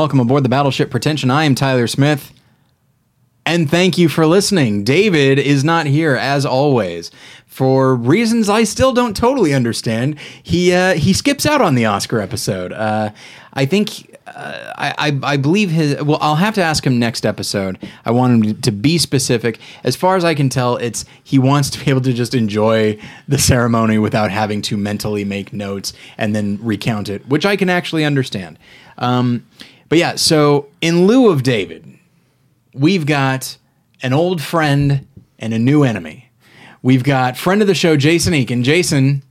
Welcome aboard the Battleship Pretension. I am Tyler Smith. And thank you for listening. David is not here as always for reasons I still don't totally understand. He uh, he skips out on the Oscar episode. Uh, I think uh, I, I I believe his. Well, I'll have to ask him next episode. I want him to be specific. As far as I can tell, it's he wants to be able to just enjoy the ceremony without having to mentally make notes and then recount it, which I can actually understand. Um, but yeah, so in lieu of David, we've got an old friend and a new enemy. We've got friend of the show, Jason Eakin. Jason,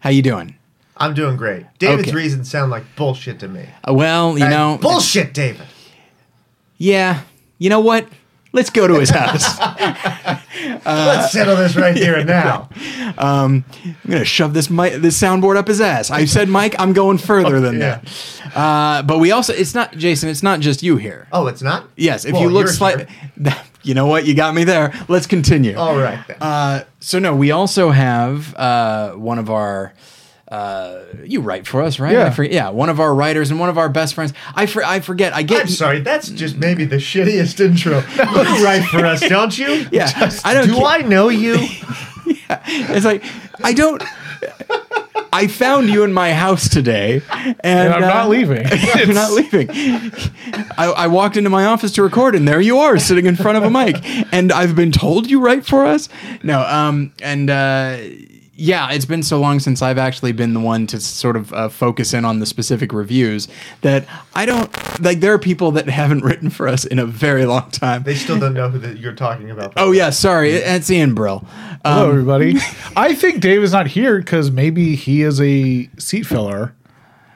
how you doing? I'm doing great. David's Okay. reasons sound like bullshit to me. Uh, well, you Hey, know, bullshit, David. yeah. You know what? Let's go to his house. Let's settle this right here and now. Um, I'm gonna shove this mic, this soundboard up his ass. I said, Mike, I'm going further than Yeah. that. Uh, but we also, it's not Jason. It's not just you here. Oh, it's not. Yes, if Well, you look you're slightly, here. you know what? You got me there. Let's continue. All right then. Uh, so no, we also have uh, one of our. Uh, you write for us, right? Yeah. I forget, yeah. One of our writers and one of our best friends. I for, I forget. I get. I'm sorry. That's just maybe the shittiest intro. You write for us, don't you? Yeah, I don't. Do ca- I know you? It's like I don't. I found you in my house today, and, And I'm uh, not leaving. You're not leaving. I, I walked into my office to record, and there you are, sitting in front of a mic. And I've been told you write for us. No, um, and uh, yeah, it's been so long since I've actually been the one to sort of uh, focus in on the specific reviews that I don't like. There are people that haven't written for us in a very long time. They still don't know who that you're talking about. Oh yeah, sorry, it's Ian Brill. Hello, Um, everybody. I think Dave is not here because maybe he is a seat filler,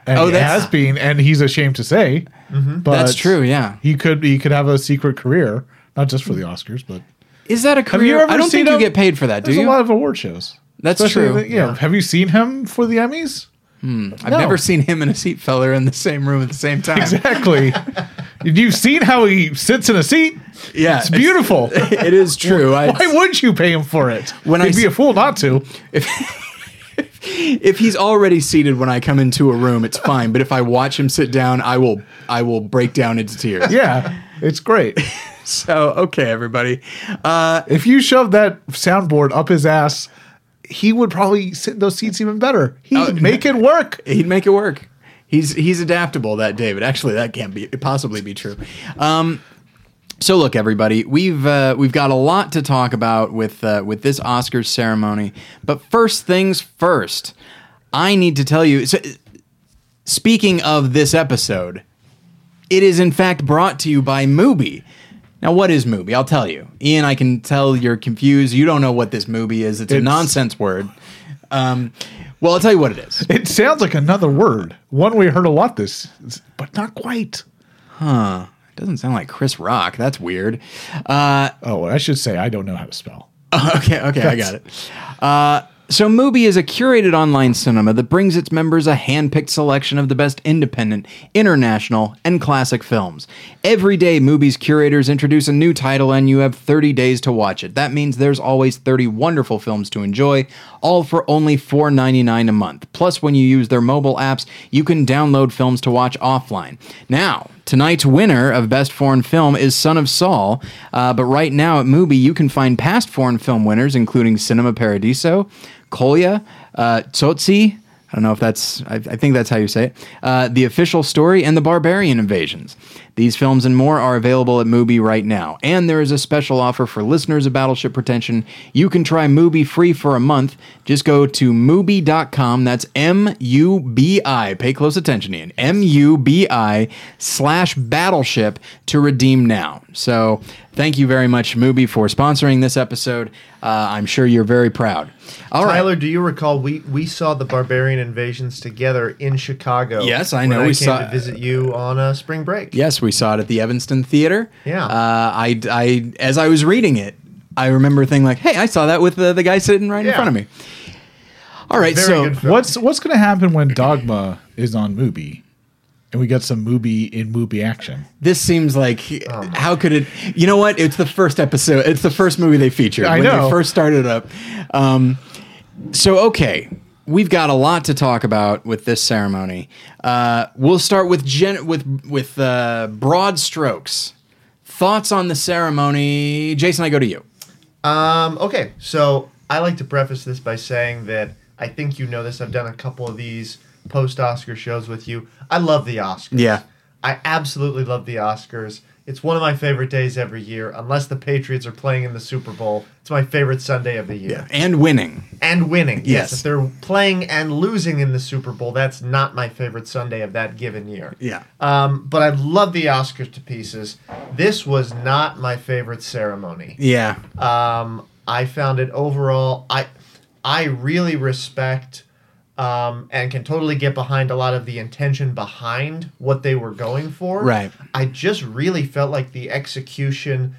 and Oh, he has been, and he's ashamed to say. But That's true. Yeah. He could he could have a secret career, not just for the Oscars, but Is that a career? you ever I don't seen think you get paid for that, do there's you? a lot of award shows. That's Especially true. the- you know, have you seen him for the Emmys? I've No. never seen him and a seat filler in the same room at the same time. Exactly. You've seen how he sits in a seat. Yeah, It's beautiful. It is true. I, Why would you pay him for it? When He'd I be a fool not to. if he's already seated when I come into a room, it's fine. But if I watch him sit down, I will I will break down into tears. Yeah, it's great. So okay, everybody. Uh, If you shove that soundboard up his ass, he would probably sit in those seats even better. He'd Oh, make it work. he'd make it work. He's he's adaptable. That David. Actually, that can't be possibly be true. Um, so look, everybody, we've uh, we've got a lot to talk about with uh, with this Oscars ceremony. But first things first, I need to tell you. So, speaking of this episode, it is in fact brought to you by Mubi. Now, what is Mubi? I'll tell you. Ian, I can tell you're confused. You don't know what this Mubi is. It's, a It's- nonsense word. Um, well, I'll tell you what it is. It sounds like another word. One we heard a lot this, but not quite. Huh. It doesn't sound like Chris Rock. That's weird. Uh, Oh, I should say I don't know how to spell. okay, okay, I got it. Uh, so, Mubi is a curated online cinema that brings its members a hand-picked selection of the best independent, international, and classic films. Every day, Mubi's curators introduce a new title, and you have 30 days to watch it. That means there's always 30 wonderful films to enjoy, all for only $4.99 a month. Plus, when you use their mobile apps, you can download films to watch offline. Now, Tonight's winner of Best Foreign Film is Son of Saul, uh, but right now at Mubi you can find past foreign film winners, including Cinema Paradiso, Kolya, uh, Tsotsi, I don't know if that's, I, I think that's how you say it, uh, The Official Story, and The Barbarian Invasions. These films and more are available at Mubi right now. And there is a special offer for listeners of Battleship Pretension. You can try Mubi free for a month. Just go to Mubi.com. That's M U B I. Pay close attention, Ian. M U B I slash Battleship to redeem now. So thank you very much, Mubi, for sponsoring this episode. Uh, I'm sure you're very proud. All right. Tyler, do you recall we, we saw the Barbarian Invasions together in Chicago? Yes, I know. I We came saw- to visit you on a spring break. Yes, we saw it at the Evanston Theater. Yeah. Uh, I, I, as I was reading it, I remember thinking like, "Hey, I saw that with the, the guy sitting right in front of me." All right, Very so. What's what's going to happen when Dogma is on Mubi, and we get some Mubi in Mubi action? this seems like Oh. how could it? You know what? It's the first episode. It's the first movie they featured I when know. they first started up. Um, so okay, we've got a lot to talk about with this ceremony. Uh, we'll start with gen- with with uh, broad strokes. Thoughts on the ceremony, Jason? I go to you. Um, okay, so I like to preface this by saying that I think you know this. I've done a couple of these post Oscar shows with you. I love the Oscars. Yeah. I absolutely love the Oscars. It's one of my favorite days every year, unless the Patriots are playing in the Super Bowl. It's my favorite Sunday of the year. Yeah, And winning. And winning. Yes. Yes. If they're playing and losing in the Super Bowl, that's not my favorite Sunday of that given year. Yeah. Um, but I love the Oscars to pieces. This was not my favorite ceremony. Yeah. Um, I found it overall. I I really respect um, and can totally get behind a lot of the intention behind what they were going for. Right. I just really felt like the execution.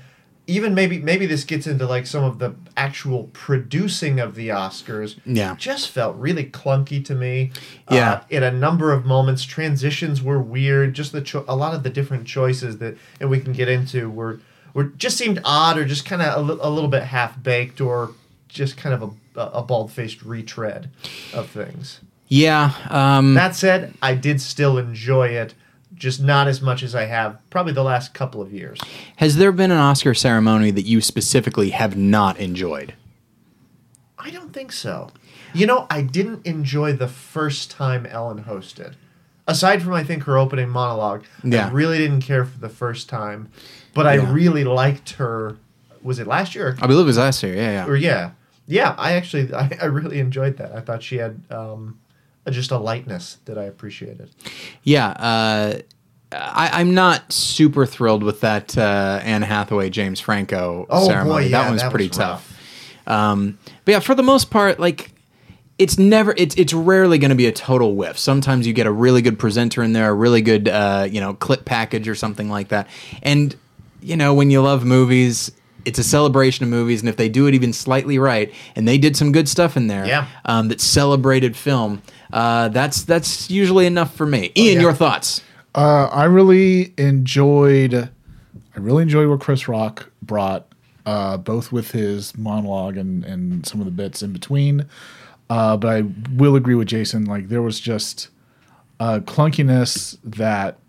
Even maybe maybe this gets into like some of the actual producing of the Oscars. Yeah. just felt really clunky to me. Yeah. Uh, in a number of moments, transitions were weird. Just the cho- a lot of the different choices that, and we can get into were were just seemed odd or just kind of a, li- a little bit half baked or just kind of a a bald faced retread of things. Yeah. Um, That said, I did still enjoy it, just not as much as I have probably the last couple of years. has there been an Oscar ceremony that you specifically have not enjoyed? I don't think so. You know, I didn't enjoy the first time Ellen hosted. Aside from I think her opening monologue, Yeah. I really didn't care for the first time, but I really liked her. Was it last year? I believe it was last year. Yeah. Or Yeah. Yeah. I actually I, I really enjoyed that. I thought she had um, just a lightness that I appreciated. Yeah. Uh, I, I'm not super thrilled with that uh, Anne Hathaway James Franco Oh, boy, ceremony. yeah, that one's that pretty tough. Um, but yeah, for the most part, like it's never it's it's rarely going to be a total whiff. Sometimes you get a really good presenter in there, a really good uh, you know clip package or something like that. And you know when you love movies, it's a celebration of movies, and if they do it even slightly right, and they did some good stuff in there, Yeah. um, that celebrated film, uh, that's that's usually enough for me. Ian, yeah. your thoughts? Uh, I really enjoyed. I really enjoyed what Chris Rock brought, uh, both with his monologue and and some of the bits in between. Uh, but I will agree with Jason. Like there was just a clunkiness that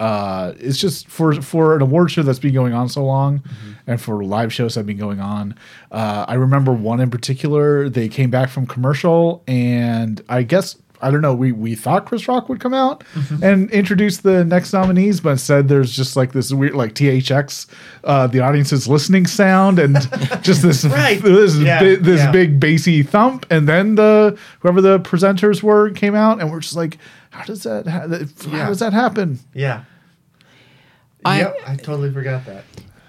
uh, it's just for for an award show that's been going on so long, and for live shows that have been going on. Uh, I remember one in particular. They came back from commercial, and I guess I don't know. We we thought Chris Rock would come out and introduce the next nominees, but instead there's just like this weird like THX, uh, the audience is listening sound, and just this Right. this Yeah, bi- this yeah. big bassy thump, and then the whoever the presenters were came out, and we're just like, how does that ha- how Yeah. does that happen? Yeah. I- yep, I totally forgot that.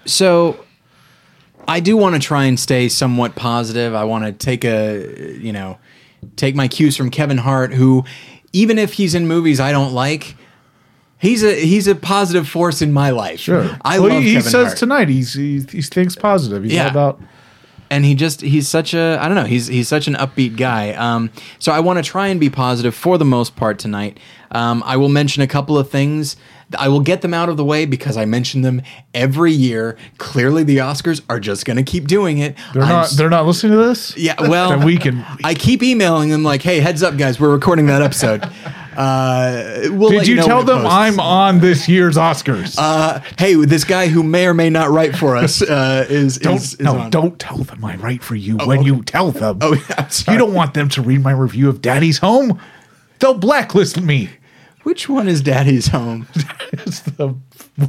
So I do want to try and stay somewhat positive. I want to take a, you know, take my cues from Kevin Hart, who, even if he's in movies I don't like, he's a he's a positive force in my life. Sure. I well, love he, he Kevin says Hart. tonight he's he, he thinks positive. He's Yeah. all about and he just he's such a I don't know he's he's such an upbeat guy. Um, so I want to try and be positive for the most part tonight. Um, I will mention a couple of things. I will get them out of the way because I mention them every year. Clearly, the Oscars are just going to keep doing it. they're I'm not s- they're not listening to this. Yeah, well, we can- I keep emailing them like, "Hey, heads up, guys, we're recording that episode." Uh, we'll Did let you know tell them posts. I'm on this year's Oscars? Uh, hey, this guy who may or may not write for us uh, is don't is, is no, on. don't tell them I write for you when you tell them. Oh, yeah, you don't want them to read my review of Daddy's Home. They'll blacklist me. Which one is Daddy's home? It's the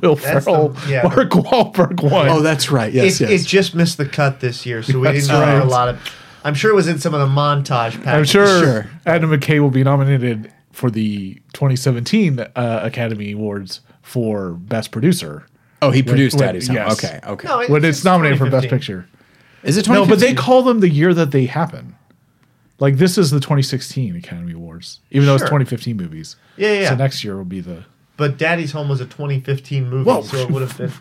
Will That's Ferrell, the- yeah. Mark Wahlberg one. Oh, that's right. Yes, it, yes. it just missed the cut this year, so we That's didn't right. have a lot of. I'm sure it was in some of the montage packages. I'm sure, Sure. Adam McKay will be nominated for the 2017 uh, Academy Awards for Best Producer. oh, he produced when- Daddy's home. yes. Okay, okay. No, it- When it's nominated for Best Picture. is it No, but they call them the year that they happen. Like this is the 2016 Academy Awards, even though it's 2015 movies. Yeah, yeah, So yeah. next year will be the. But Daddy's Home was a 2015 movie, Whoa. so it would have been.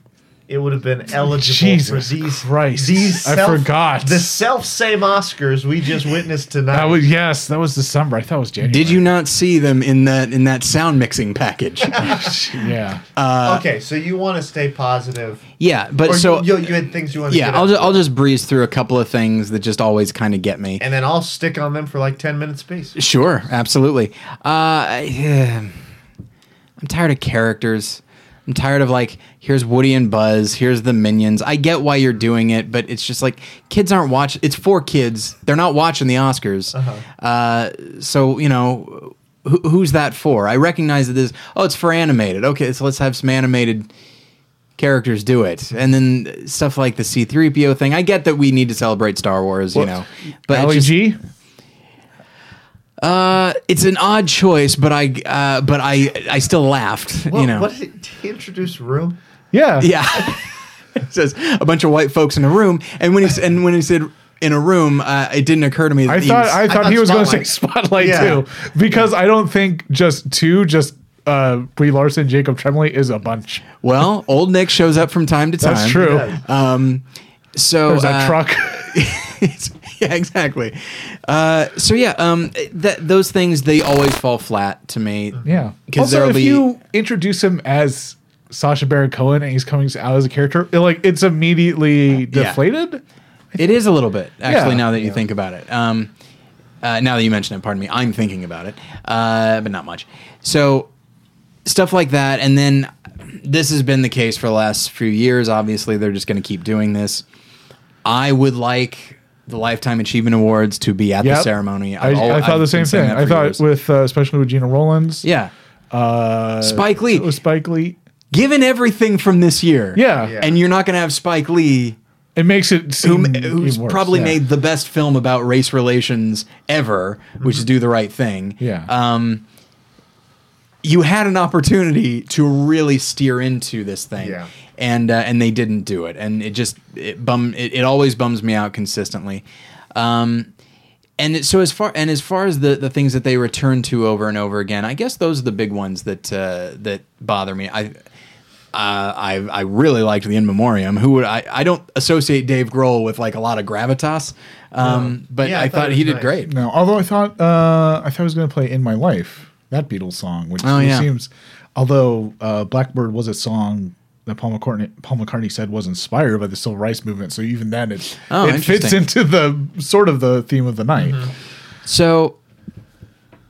It would have been eligible Jesus for these. Christ. These I forgot. the self same Oscars we just witnessed tonight. That was yes, that was December. I thought it was January. Did you not see them in that in that sound mixing package? Yeah. okay, so you want to stay positive. yeah, but Or so you, you had things you wanted to yeah, get I'll just, I'll just breeze through a couple of things that just always kind of get me. and then I'll stick on them for like 10 minutes apiece. Sure, absolutely. Uh, yeah. I'm tired of characters. I'm tired of like, here's Woody and Buzz, here's the minions. I get why you're doing it, but it's just like kids aren't watching. It's for kids. They're not watching the Oscars. uh so you know, who, who's that for? I recognize that this. Oh, it's for animated. Okay, so let's have some animated characters do it, and then stuff like the C-3PO thing. I get that we need to celebrate Star Wars, you know, but it's just-? Uh, it's an odd choice, but I uh, but I I still laughed. Well, you know, What did he, did he introduce Room? Yeah. yeah. it says a bunch of white folks in a room, and when he and when he said in a room, uh, it didn't occur to me. That I he thought was- I thought thought he was going to say Spotlight. Spotlight Yeah. too, because I don't think just two, just uh, Brie Larson, Jacob Tremblay is a bunch. well, old Nick shows up from time to time. That's true. Um, so There's that uh, truck. it's- yeah, exactly. Uh, so yeah, um, that those things they always fall flat to me. yeah. 'Cause Also, there'll if be- you introduce him as Sacha Baron Cohen and he's coming out as a character, it, like it's immediately deflated. It is a little bit, actually, Yeah. now that you think about it. Um, uh, now that you mention it, pardon me, I'm thinking about it, uh, but not much. So, stuff like that. And then this has been the case for the last few years. Obviously, they're just going to keep doing this. I would like the Lifetime Achievement Awards to be at the Yep. ceremony. I, I've al- I thought I've the same been saying thing. that I for thought years. with uh, especially with Gena Rowlands. yeah. Uh, Spike Lee. It was Spike Lee. Given everything from this year. Yeah. Yeah. And you're not going to have Spike Lee It makes it who, seem who's even worse. probably Yeah. made the best film about race relations ever, which is Do the Right Thing. Yeah. Um, you had an opportunity to really steer into this thing, Yeah. And uh, and they didn't do it, and it just it bum it, it always bums me out consistently. Um, and so as far and as far as the, the things that they return to over and over again, I guess those are the big ones that uh, that bother me. I. Uh, I I really liked the In Memoriam. Who would I? I don't associate Dave Grohl with like a lot of gravitas, um, but Yeah, I, I thought thought he was did nice. great. No, although I thought uh, I thought I was going to play "In My Life" that Beatles song, which Oh, yeah. seems. Although uh, "Blackbird" was a song that Paul McCartney Paul McCartney said was inspired by the civil rights movement, so even then it Oh, it fits into the sort of the theme of the night. So,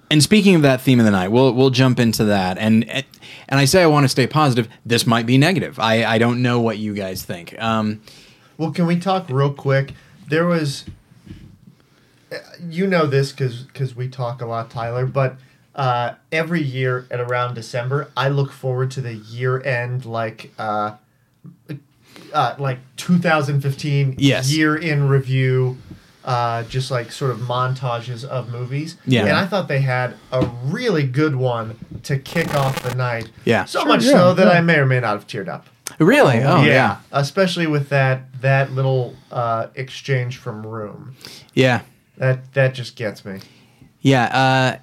and speaking of that theme of the night, we'll we'll jump into that. And and I say I want to stay positive. This might be negative. I I don't know what you guys think. Um, Well, can we talk real quick? There was, uh, you know this because because we talk a lot, Tyler. But uh, every year at around December, I look forward to the year end like uh, uh, like 2015 Yes. year in review. Uh, just like sort of montages of movies. Yeah. And I thought they had a really good one to kick off the night. Yeah. So Sure, much yeah, so that yeah. I may or may not have teared up. really? Oh yeah. especially with that that little uh, exchange from Room. Yeah. That that just gets me. Yeah. Uh,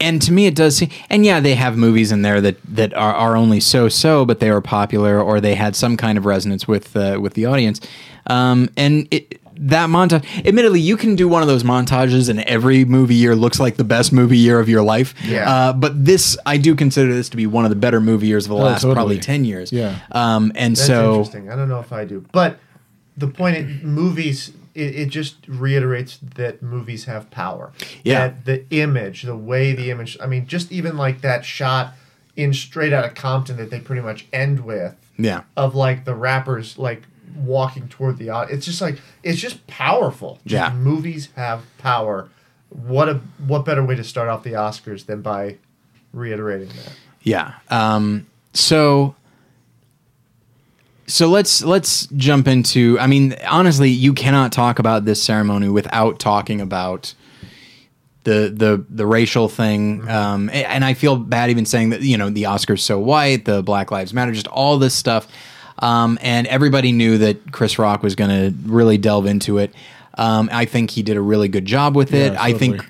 and to me, it does seem. And yeah, they have movies in there that that are, are only so so, but they were popular or they had some kind of resonance with uh, with the audience. Um, and it. That montage, admittedly, you can do one of those montages, and every movie year looks like the best movie year of your life. Yeah. Uh, but this, I do consider this to be one of the better movie years of the last totally. probably ten years. Yeah. Um, and That's so interesting. I don't know if I do, but the point in movies it, it just reiterates that movies have power. Yeah. That the image, the way the image. I mean, just even like that shot in Straight Outta Compton that they pretty much end with. yeah, Of like the rappers like walking toward the audience. It's just like it's just powerful. Just Yeah. movies have power. What a what better way to start off the Oscars than by reiterating that. yeah. Um, so so let's let's jump into. I mean, honestly, you cannot talk about this ceremony without talking about the the the racial thing. Um, and I feel bad even saying that. You know, the Oscars so white, the Black Lives Matter, just all this stuff. Um, and everybody knew that Chris Rock was going to really delve into it. Um, I think he did a really good job with it. Yeah, I think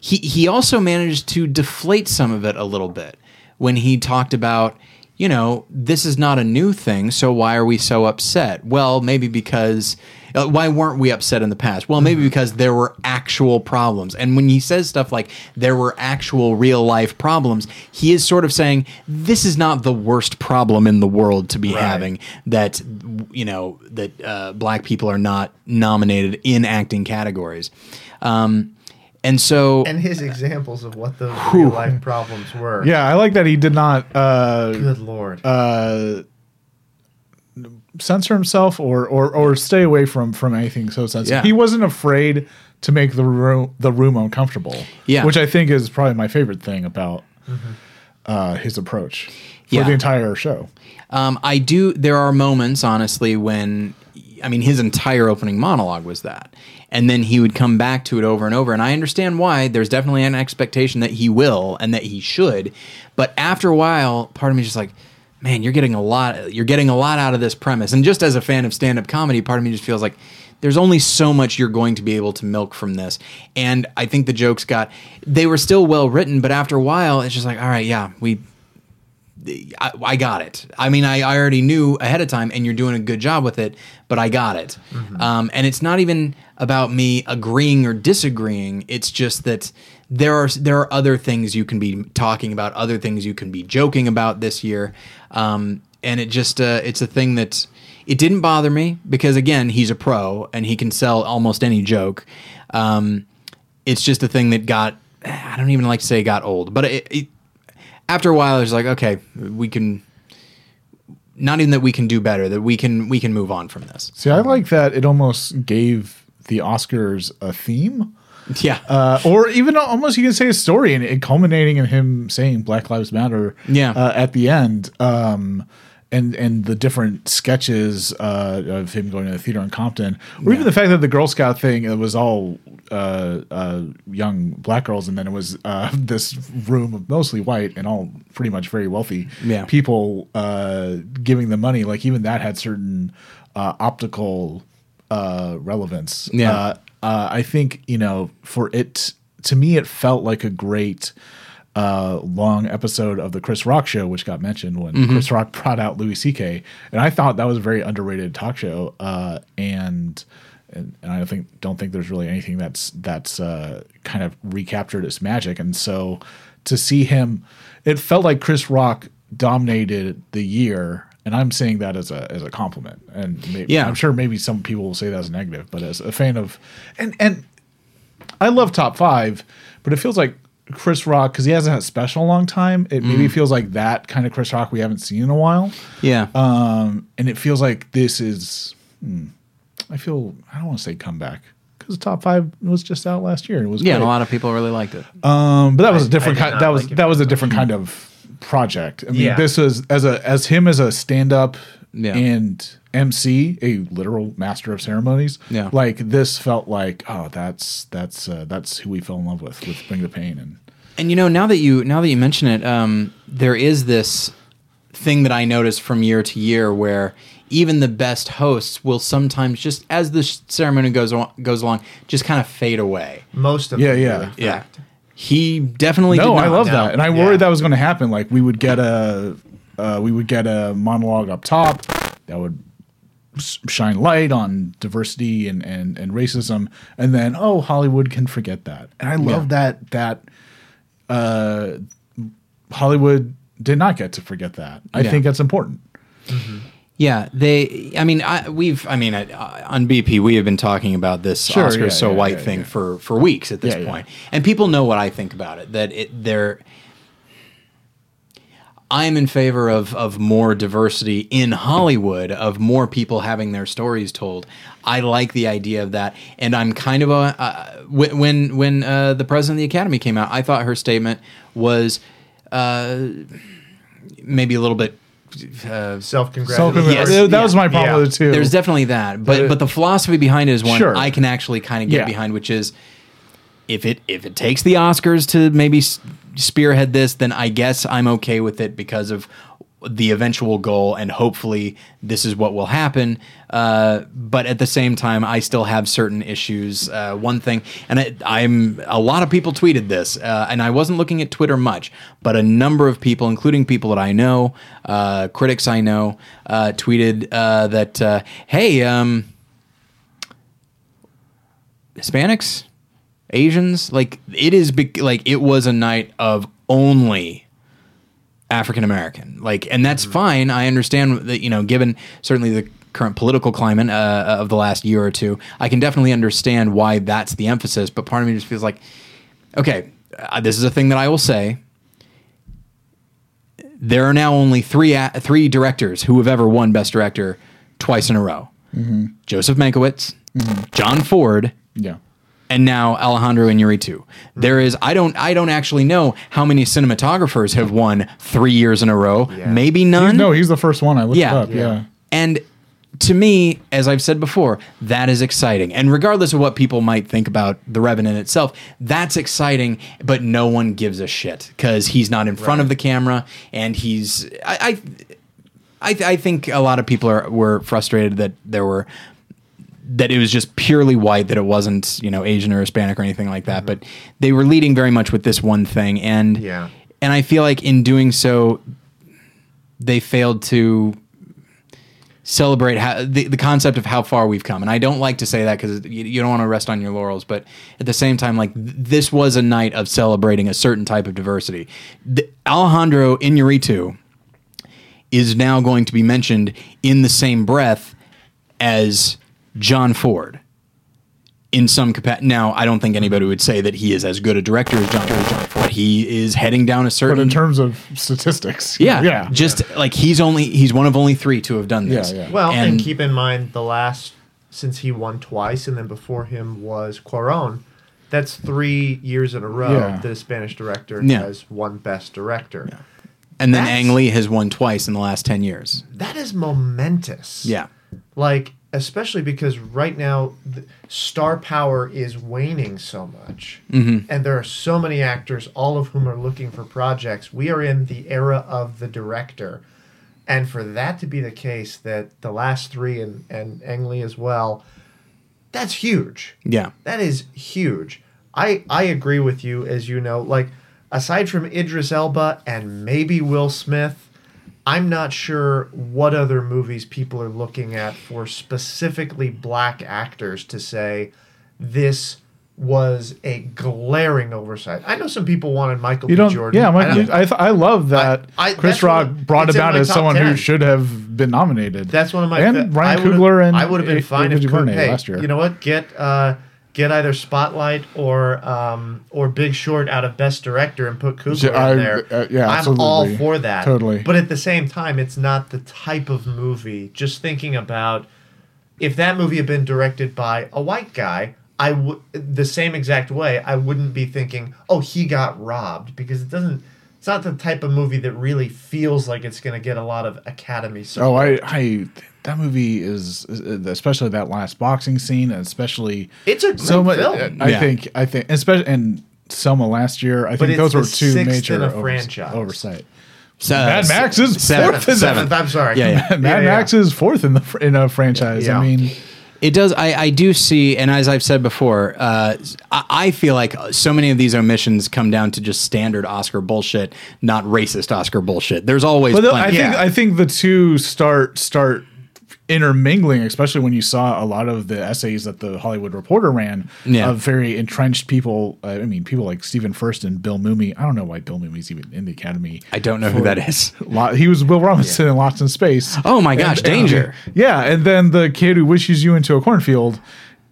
he he also managed to deflate some of it a little bit when he talked about you know, this is not a new thing, so why are we so upset? Well, maybe because uh, why weren't we upset in the past? Well, maybe because there were actual problems. And when he says stuff like there were actual real life problems, he is sort of saying this is not the worst problem in the world to be Right. having that you know that uh, black people are not nominated in acting categories. Um, and so And his examples of what those real life problems were. Yeah, I like that he did not uh, Good lord. uh, censor himself or, or or stay away from from anything so sensitive. Yeah. He wasn't afraid to make the room the room uncomfortable. Yeah. which I think is probably my favorite thing about uh, his approach for Yeah. the entire show. Um, I do. There are moments, honestly, when I mean his entire opening monologue was that, and then he would come back to it over and over. And I understand why. There's definitely an expectation that he will and that he should, but after a while, part of me is just like, man, you're getting a lot. You're getting a lot out of this premise. And just as a fan of stand-up comedy, part of me just feels like. There's only so much you're going to be able to milk from this. And I think the jokes got, they were still well written, but after a while, it's just like, all right, yeah, we, I, I got it. I mean, I, I already knew ahead of time, and you're doing a good job with it. But I got it. Um, and it's not even about me agreeing or disagreeing. It's just that there are there are other things you can be talking about, other things you can be joking about this year. Um, and it just uh, it's a thing that it didn't bother me because again, he's a pro and he can sell almost any joke. Um, it's just a thing that got I don't even like to say got old, but it, it after a while, it's like, okay, we can. Not even that we can do better, that we can we can move on from this. See, I like that it almost gave the Oscars a theme. Yeah, uh, or even almost you can say a story and it culminating in him saying Black Lives Matter Yeah. uh, at the end um, and and the different sketches uh, of him going to the theater in Compton or even the fact that the Girl Scout thing it was all uh, uh, young black girls and then it was uh, this room of mostly white and all pretty much very wealthy Yeah. people uh, giving them money like even that had certain uh, optical uh, relevance Yeah. uh, uh, I think you know for it to me it felt like a great uh, long episode of the Chris Rock show, which got mentioned when Mm-hmm. Chris Rock brought out Louis C.K. and I thought that was a very underrated talk show, uh, and, and and I think don't think there's really anything that's that's uh, kind of recaptured its magic, and so to see him, it felt like Chris Rock dominated the year. And I'm saying that as a as a compliment, and maybe, Yeah. I'm sure maybe some people will say that as a negative, but as a fan of, and and I love top five, but it feels like Chris Rock because he hasn't had a special in a long time. It maybe feels like that kind of Chris Rock we haven't seen in a while, yeah, um, and it feels like this is. hmm, I feel I don't want to say comeback because the top five was just out last year. and It was yeah. And a lot of people really liked it. Um, but that was I- a different kind. not That was like that was a very different kind of project. I mean, Yeah. this was as a as him as a stand up Yeah. and MC, a literal master of ceremonies. Yeah. like this felt like oh, that's that's uh, that's who we fell in love with with Bring the Pain and And you know, now that you now that you mention it, um, there is this thing that I notice from year to year where even the best hosts will sometimes just as the ceremony goes on, goes along, just kind of fade away. Most of Yeah, them, yeah. do, Yeah. He definitely no, did I love no. that, and I Yeah. worried that was going to happen. Like we would get a uh, we would get a monologue up top that would shine light on diversity and, and and racism, and then oh Hollywood can forget that, and I love that that uh, Hollywood did not get to forget that. I Yeah. think that's important. Yeah, they. I mean, I, we've. I mean, uh, on BP, we have been talking about this Sure, Oscars yeah, so yeah, white yeah, thing yeah. for for weeks at this Yeah, yeah. point. and people know what I think about it. That it they're. I'm in favor of of more diversity in Hollywood, of more people having their stories told. I like the idea of that, and I'm kind of a uh, when when uh, the president of the Academy came out, I thought her statement was uh, maybe a little bit. Uh, Self-congratulations. Yes. that Yeah. was my problem Yeah. too. there's definitely that, but But- the philosophy behind it is one Sure. I can actually kind of get Yeah. behind, which is if it if it takes the Oscars to maybe spearhead this, then I guess I'm okay with it because of the eventual goal, and hopefully this is what will happen. Uh, but at the same time, I still have certain issues. Uh, one thing, and I, I'm a lot of people tweeted this, uh, and I wasn't looking at Twitter much, but a number of people, including people that I know, uh, critics I know, uh, tweeted uh, that, hey, um, Hispanics, Asians, like it is bec- like it was a night of only African American. Like, and that's fine. I understand that you know, given certainly the current political climate uh, of the last year or two, I can definitely understand why that's the emphasis. But part of me just feels like, okay, uh, this is a thing that I will say. There are now only three a- three directors who have ever won Best Director twice in a row: Joseph Mankiewicz, John Ford, Yeah. And now Alejandro Iñárritu. There is I don't I don't actually know how many cinematographers have won three years in a row. Maybe none. No, he's the first one I looked Yeah. up. Yeah. And to me, as I've said before, that is exciting. And regardless of what people might think about The Revenant itself, that's exciting, but no one gives a shit because he's not in front of the camera and he's. I, I, I, I think a lot of people are were frustrated that there were that it was just purely white, that it wasn't, you know, Asian or Hispanic or anything like that. Mm-hmm. But they were leading very much with this one thing. And Yeah. and I feel like in doing so, they failed to celebrate how, the, the concept of how far we've come. And I don't like to say that because you, you don't want to rest on your laurels. But at the same time, like th- this was a night of celebrating a certain type of diversity. The, Alejandro Iñárritu is now going to be mentioned in the same breath as John Ford in some capacity. Now, I don't think anybody would say that he is as good a director as John, John Ford. He is heading down a certain. But certain. in terms of statistics, yeah, yeah, Just like he's only he's one of only three to have done this. Yeah, yeah. Well, and, And- keep in mind the last since he won twice, and then before him was Cuarón. That's three years in a row Yeah. that a Spanish director Yeah. has won Best Director. and then That's- Ang Lee has won twice in the last ten years. That is momentous. Yeah, like especially because right now the star power is waning so much. Mm-hmm. and there are so many actors all of whom are looking for projects. We are in the era of the director. And for that to be the case that the last three and and Ang Lee as well that's huge. Yeah, that is huge. I I agree with you as you know. Like aside from Idris Elba and maybe Will Smith I'm not sure what other movies people are looking at for specifically black actors to say this was a glaring oversight. I know some people wanted Michael You B. Jordan. Yeah, I don't- I, th- I love that I- I- Chris Rock one- brought about as someone 10. who should have been nominated. That's one of my and fa- Ryan Coogler and I would have been fine if Coog- DuVernay hey, last year. You know what? Get uh, get either Spotlight or um, or Big Short out of Best Director and put Coogler Yeah, I- in there. uh, yeah, I'm all for that. Totally. But at the same time, it's not the type of movie. Just thinking about if that movie had been directed by a white guy. I would the same exact way. I wouldn't be thinking, "Oh, he got robbed," because it doesn't. It's not the type of movie that really feels like it's going to get a lot of Academy support. Oh, I, I, that movie is, is- especially that last boxing scene, and especially It's a so much. film. I Yeah. think, I think, especially and Selma last year. I But think those were two major in a overs- franchise. oversight. So, Mad Max is seven- fourth in the- seventh. I'm sorry. Yeah, yeah. Mad Yeah, yeah. Max is fourth in the in a franchise. Yeah. I mean, It does. I, I do see, and as I've said before, uh, I, I feel like so many of these omissions come down to just standard Oscar bullshit, not racist Oscar bullshit. There's always. But I think Yeah. I think the two start start intermingling, especially when you saw a lot of the essays that the Hollywood Reporter ran Yeah. of very entrenched people. Uh, I mean, people like Stephen Furst and Bill Mumy. I don't know why Bill Mumy's even in the Academy. I don't know who that is. Lot, he was Will Robinson in Lost in Space. Oh my gosh, And- danger. yeah, and then the kid who wishes you into a cornfield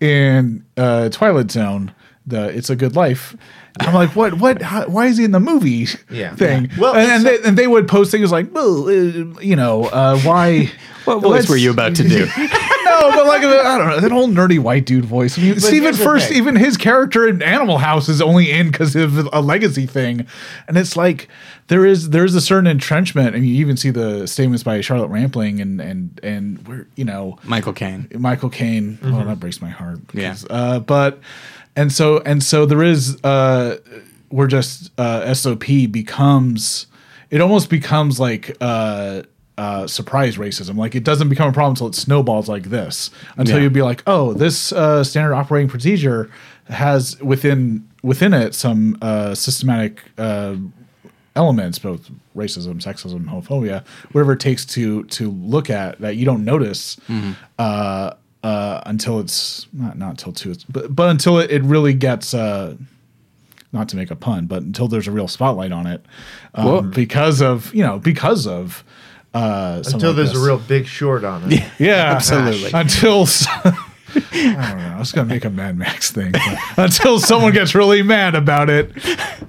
in uh, Twilight Zone. The It's a Good Life. I'm like, what? What? How, why is he in the movie? Yeah. thing. Yeah. Well, and, and, it's they, and they would post things like, well, uh, you know, uh, why? What voice let's- were you about to do? no, but like I don't know that whole nerdy white dude voice. I mean, Stephen here's Furst, thing. even his character in Animal House is only in because of a legacy thing, and it's like there is there is a certain entrenchment, and you even see the statements by Charlotte Rampling and and and we're you know Michael Caine. Michael Caine. Oh, that breaks my heart. Yeah. Uh, but and so and so there is uh we're just uh SOP becomes it almost becomes like uh, uh, surprise racism. Like it doesn't become a problem until it snowballs like this. Until Yeah. you'd be like, oh, this uh, standard operating procedure has within within it some uh, systematic uh, elements, both racism, sexism, homophobia, whatever it takes to to look at that you don't notice uh, uh, until it's not not until two, but but until it, it really gets. Uh, not to make a pun, but until there's a real spotlight on it, um, because of you know because of uh, Until like there's this. a real big short on it. yeah, yeah Absolutely. Until s- I don't know, I was gonna make a Mad Max thing until someone gets really mad about it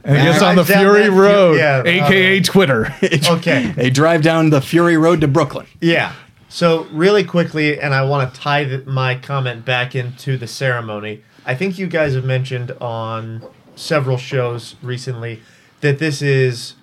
and gets on the Fury Road, yeah, aka uh, Twitter. Okay. They drive down the Fury Road to Brooklyn. Yeah. So really quickly, and I want to tie th- my comment back into the ceremony. I think you guys have mentioned on several shows recently that this is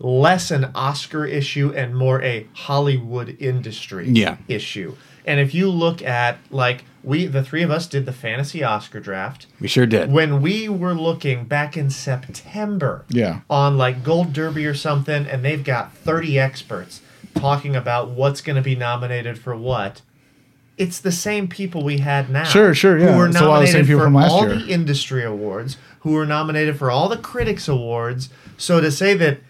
less an Oscar issue and more a Hollywood industry Yeah. issue. And if you look at like we the three of us did the fantasy Oscar draft We sure did. when we were looking back in September Yeah. on like Gold Derby or something, and they've got 30 experts talking about what's going to be nominated for what. It's the same people we had now. Sure, sure, yeah. Who were It's a lot of the nominated same people for all year. the industry awards, who were nominated for all the critics awards. So to say that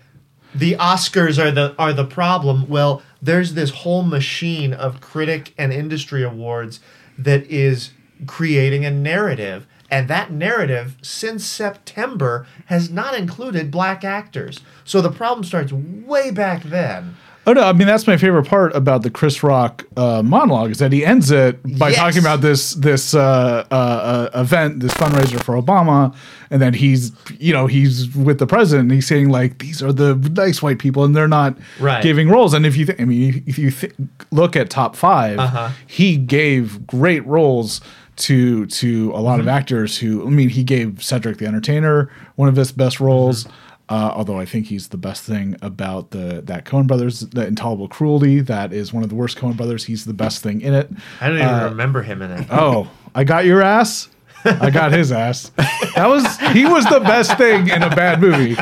the Oscars are the are the problem, well, there's this whole machine of critic and industry awards that is creating a narrative. And that narrative, since September, has not included black actors. So the problem starts way back then. Oh no! I mean that's my favorite part about the Chris Rock uh, monologue is that he ends it by Yes. talking about this this uh, uh, uh, event, this fundraiser for Obama, and then he's you know he's with the president. and He's saying like these are the nice white people, and they're not Right. giving roles. And if you th- I mean if you th- look at top 5 Uh-huh. he gave great roles to to a lot of actors who I mean he gave Cedric the Entertainer one of his best roles. Uh, although I think he's the best thing about the that Coen Brothers, the Intolerable Cruelty, that is one of the worst Coen Brothers. He's the best thing in it. I don't even remember him in it. Oh, I got your ass. I got his ass. That was he was the best thing in a bad movie.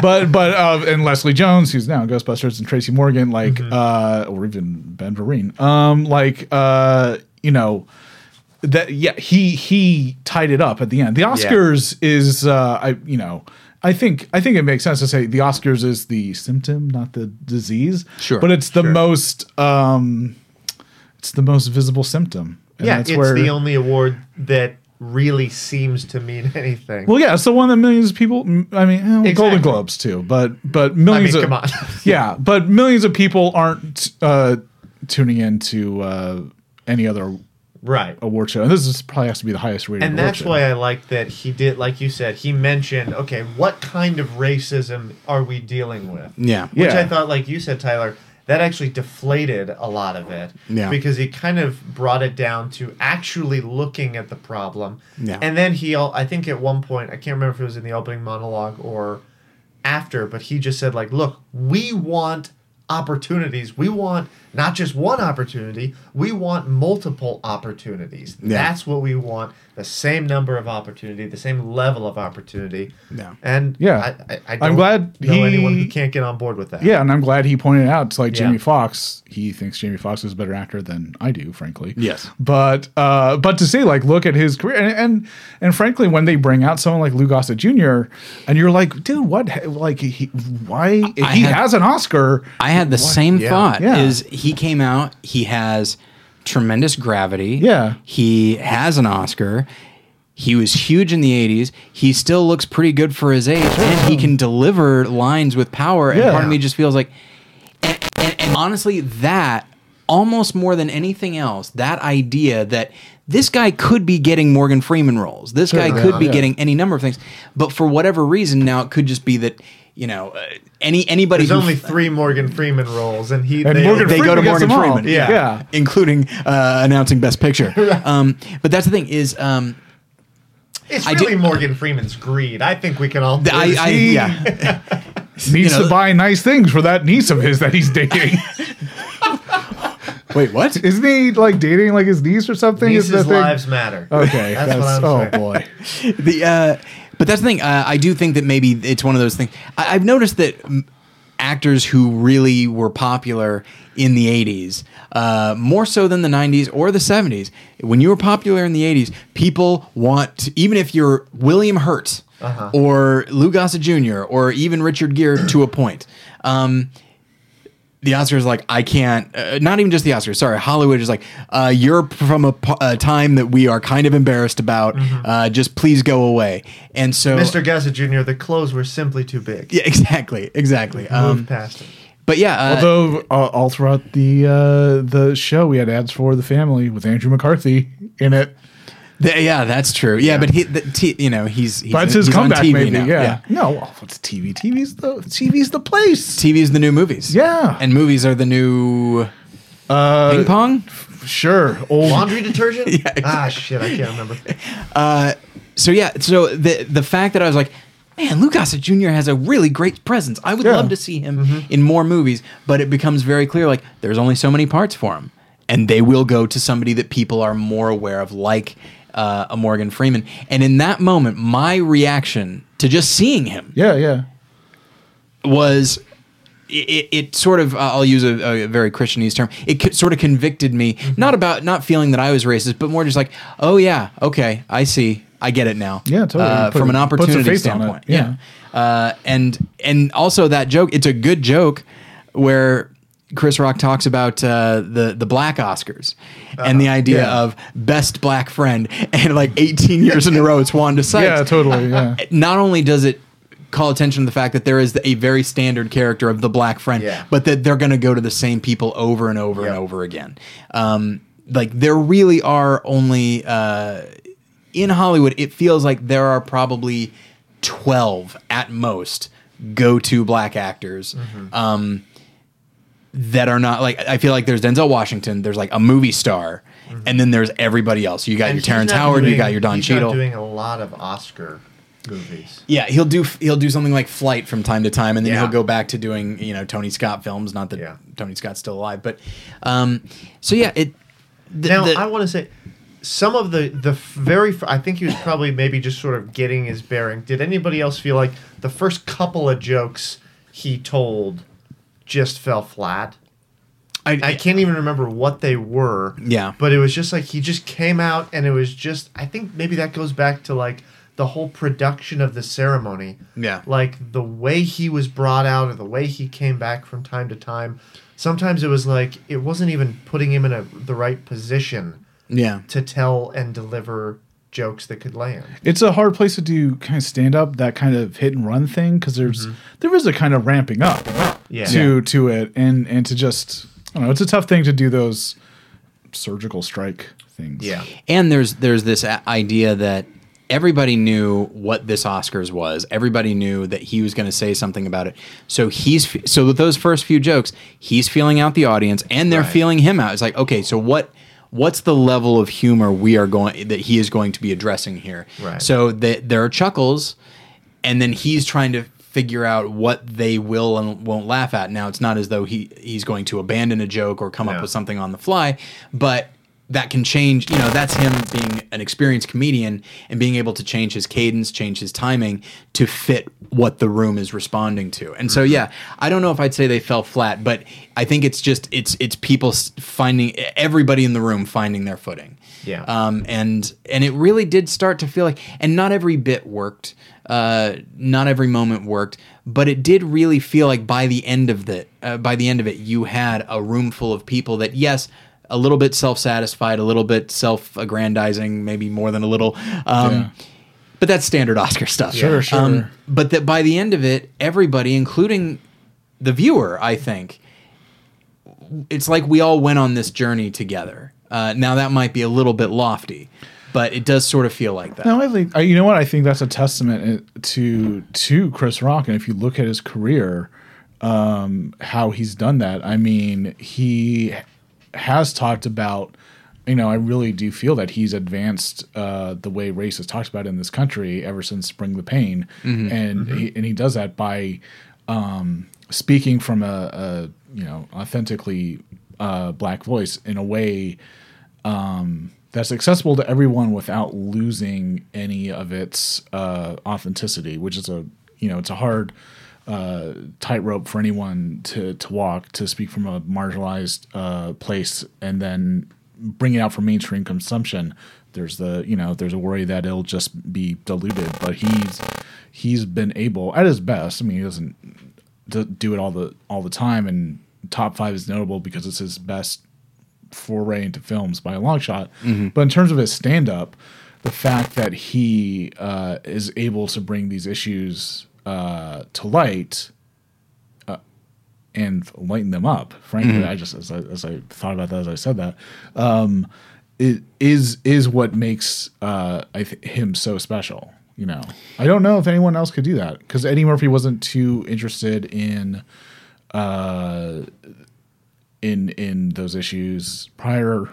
But but uh, and Leslie Jones, who's now in Ghostbusters, and Tracy Morgan, like uh, or even Ben Vereen, um, like uh, you know that yeah he he tied it up at the end. The Oscars is uh, I you know. I think I think it makes sense to say the Oscars is the symptom, not the disease. Sure, but it's the sure. most um, it's the most visible symptom. And yeah, that's it's where- the only award that really seems to mean anything. Well, yeah, it's the one that millions of people. I mean, eh, Exactly. Golden Globes too, but but I millions mean, of come on. yeah, but millions of people aren't uh, tuning in to uh, any other right. award show, and this is probably has to be the highest rated. And that's show. why I like that he did, like you said, he mentioned, okay, what kind of racism are we dealing with? Yeah. Yeah. Which I thought, like you said, Tyler, that actually deflated a lot of it. Yeah. Because he kind of brought it down to actually looking at the problem. Yeah. And then he, I think at one point, I can't remember if it was in the opening monologue or after, but he just said, like, look, we want opportunities. We want not just one opportunity, we want multiple opportunities. Yeah. That's what we want. The same number of opportunity, the same level of opportunity. Yeah. And Yeah. I, I, I I'm glad know he- anyone who can't get on board with that. Yeah, and I'm glad he pointed out to like Yeah. Jamie Foxx. He thinks Jamie Foxx is a better actor than I do, frankly. Yes. But uh, but to say like look at his career and and, and frankly, when they bring out someone like Lou Gossett Jr. and you're like, dude, what? Like he why if I he had- has an Oscar? I had the same Yeah. thought. Yeah. Is he came out? He has tremendous gravity. Yeah. He has an Oscar. He was huge in the '80s. He still looks pretty good for his age, and he can deliver lines with power. And Yeah. part of me just feels like, and, and, and honestly, that almost more than anything else, that idea that this guy could be getting Morgan Freeman roles. This guy could be Yeah. getting any number of things, but for whatever reason, now it could just be that you know uh, any anybody There's who only three Morgan Freeman roles, and he And they, Morgan they go to Morgan. Freeman, Yeah. yeah. including uh, announcing Best Picture. um, but that's the thing is, um, It's I really did- Morgan Freeman's greed. I think we can all. the- I, I He- yeah, Needs know- to buy nice things for that niece of his that he's dating. wait, what? Isn't he like dating like his niece or something? Nieces' that lives matter. Okay, that's, that's, what I'm oh saying. boy. the uh, but that's the thing. Uh, I do think that maybe it's one of those things. I, I've noticed that mm, actors who really were popular in the 80s, uh, more so than the 90s or the 70s. When you were popular in the 80s, people want, to, even if you're William Hurt or Lou Gossett Jr. or even Richard Gere to a point. Um, the Oscars like I can't. Uh, not even just the Oscars. Sorry, Hollywood is like uh, you're from a time that we are kind of embarrassed about. Uh, just please go away. And so, Mr. Gossett Jr., the clothes were simply too big. yeah, exactly, exactly. Moved Um, past it. but yeah, uh, Although uh, all throughout the uh, the show, we had ads for the family with Andrew McCarthy in it. Th- yeah, that's true. Yeah, but he, the, t- you know, he's, he's But it's his he's on comeback, TV maybe. now. Yeah. No, well, it's TV. TV's the TV's the place. TV's the new movies. Yeah. and movies are the new Uh, ping pong. sure. Old. Laundry detergent? Yeah, Ah, shit, I can't remember. so yeah, so the the fact that I was like, man, Lou Gossett Jr. has a really great presence. I would Yeah. love to see him in more movies, but it becomes very clear like there's only so many parts for him, and they will go to somebody that people are more aware of, like uh, a Morgan Freeman. And in that moment, my reaction to just seeing him Yeah, yeah. was it, it sort of I'll use a, a very Christianese term. It co- sort of convicted me, Mm-hmm. not about not feeling that I was racist, but more just like, oh yeah, okay, I see, I get it now. Yeah, totally. Uh, from an opportunity face on it, standpoint, yeah. Uh, and and also that joke, it's a good joke where. Chris Rock talks about uh, the the black Oscars and the idea Uh-huh. yeah. of best black friend, and like 18 years in a row, it's Wanda Sykes Yeah, totally. Yeah. not only does it call attention to the fact that there is a very standard character of the black friend, Yeah. but that they're going to go to the same people over and over and over again. Um, like there really are only uh, in Hollywood. It feels like there are probably twelve at most go-to black actors. Mm-hmm. Um, that are not like I feel like there's Denzel Washington, there's like a movie star, and then there's everybody else. You got Mm-hmm. And your Terrence Howard, you got your Don he's not Cheadle. doing a lot of Oscar movies. Yeah, he'll do he'll do something like Flight from time to time, and then Yeah. he'll go back to doing you know Tony Scott films. Not that Yeah. Tony Scott's still alive, but um, so yeah, it. The, now the- I want to say some of the the very I think he was probably maybe just sort of getting his bearing. Did anybody else feel like the first couple of jokes he told just fell flat? I can't even remember what they were. Yeah. But it was just like he just came out and it was just I think maybe that goes back to like the whole production of the ceremony. Yeah. Like the way he was brought out or the way he came back from time to time. Sometimes it was like it wasn't even putting him in a the right position yeah, to tell and deliver jokes that could land. It's a hard place to do kind of stand up, that kind of hit and run thing, because there's mm-hmm. there is a kind of ramping up Yeah. to to it, and and to just I don't know, it's a tough thing to do those surgical strike things. Yeah. and there's there's this idea that everybody knew what this Oscars was. Everybody knew that he was going to say something about it. So he's so with those first few jokes, he's feeling out the audience, and they're Right. feeling him out. It's like okay, so what? What's the level of humor we are going that he is going to be addressing here? Right. So that there are chuckles, and then he's trying to figure out what they will and won't laugh at. Now it's not as though he he's going to abandon a joke or come No. up with something on the fly, but that can change. You know, that's him being an experienced comedian and being able to change his cadence, change his timing to fit what the room is responding to. And so, yeah, I don't know if I'd say they fell flat, but I think it's just it's it's people finding everybody in the room finding their footing. Yeah. Um, and and it really did start to feel like, and not every bit worked, uh, not every moment worked, but it did really feel like by the end of the uh, by the end of it, you had a room full of people that yes. A little bit self-satisfied, a little bit self-aggrandizing, maybe more than a little. Um, Yeah. But that's standard Oscar stuff. Sure, sure. Um, but that by the end of it, everybody, including the viewer, I think, it's like we all went on this journey together. Uh, now that might be a little bit lofty, but it does sort of feel like that. No, I think I- you know what I think that's a testament uh, to to Chris Rock, and if you look at his career, um, how he's done that. I mean, he has talked about. You know, I really do feel that he's advanced uh, the way race is talked about in this country ever since Bring the Pain, and He, and he does that by um, speaking from a, a you know authentically uh, black voice in a way um, that's accessible to everyone without losing any of its uh, authenticity, which is a you know it's a hard uh, tightrope for anyone to to walk to speak from a marginalized uh, place and then bring it out for mainstream consumption. There's the you know there's a worry that it'll just be diluted, but he's he's been able at his best. I mean, he doesn't do it all the all the time, and top five is notable because it's his best foray into films by a long shot. But in terms of his stand up, the fact that he uh, is able to bring these issues uh, to light uh, and lighten them up, frankly, I just as I, as I thought about that as I said that, um, it is is what makes uh, I th- him so special. You know, I don't know if anyone else could do that because Eddie Murphy wasn't too interested in uh, in in those issues. Prior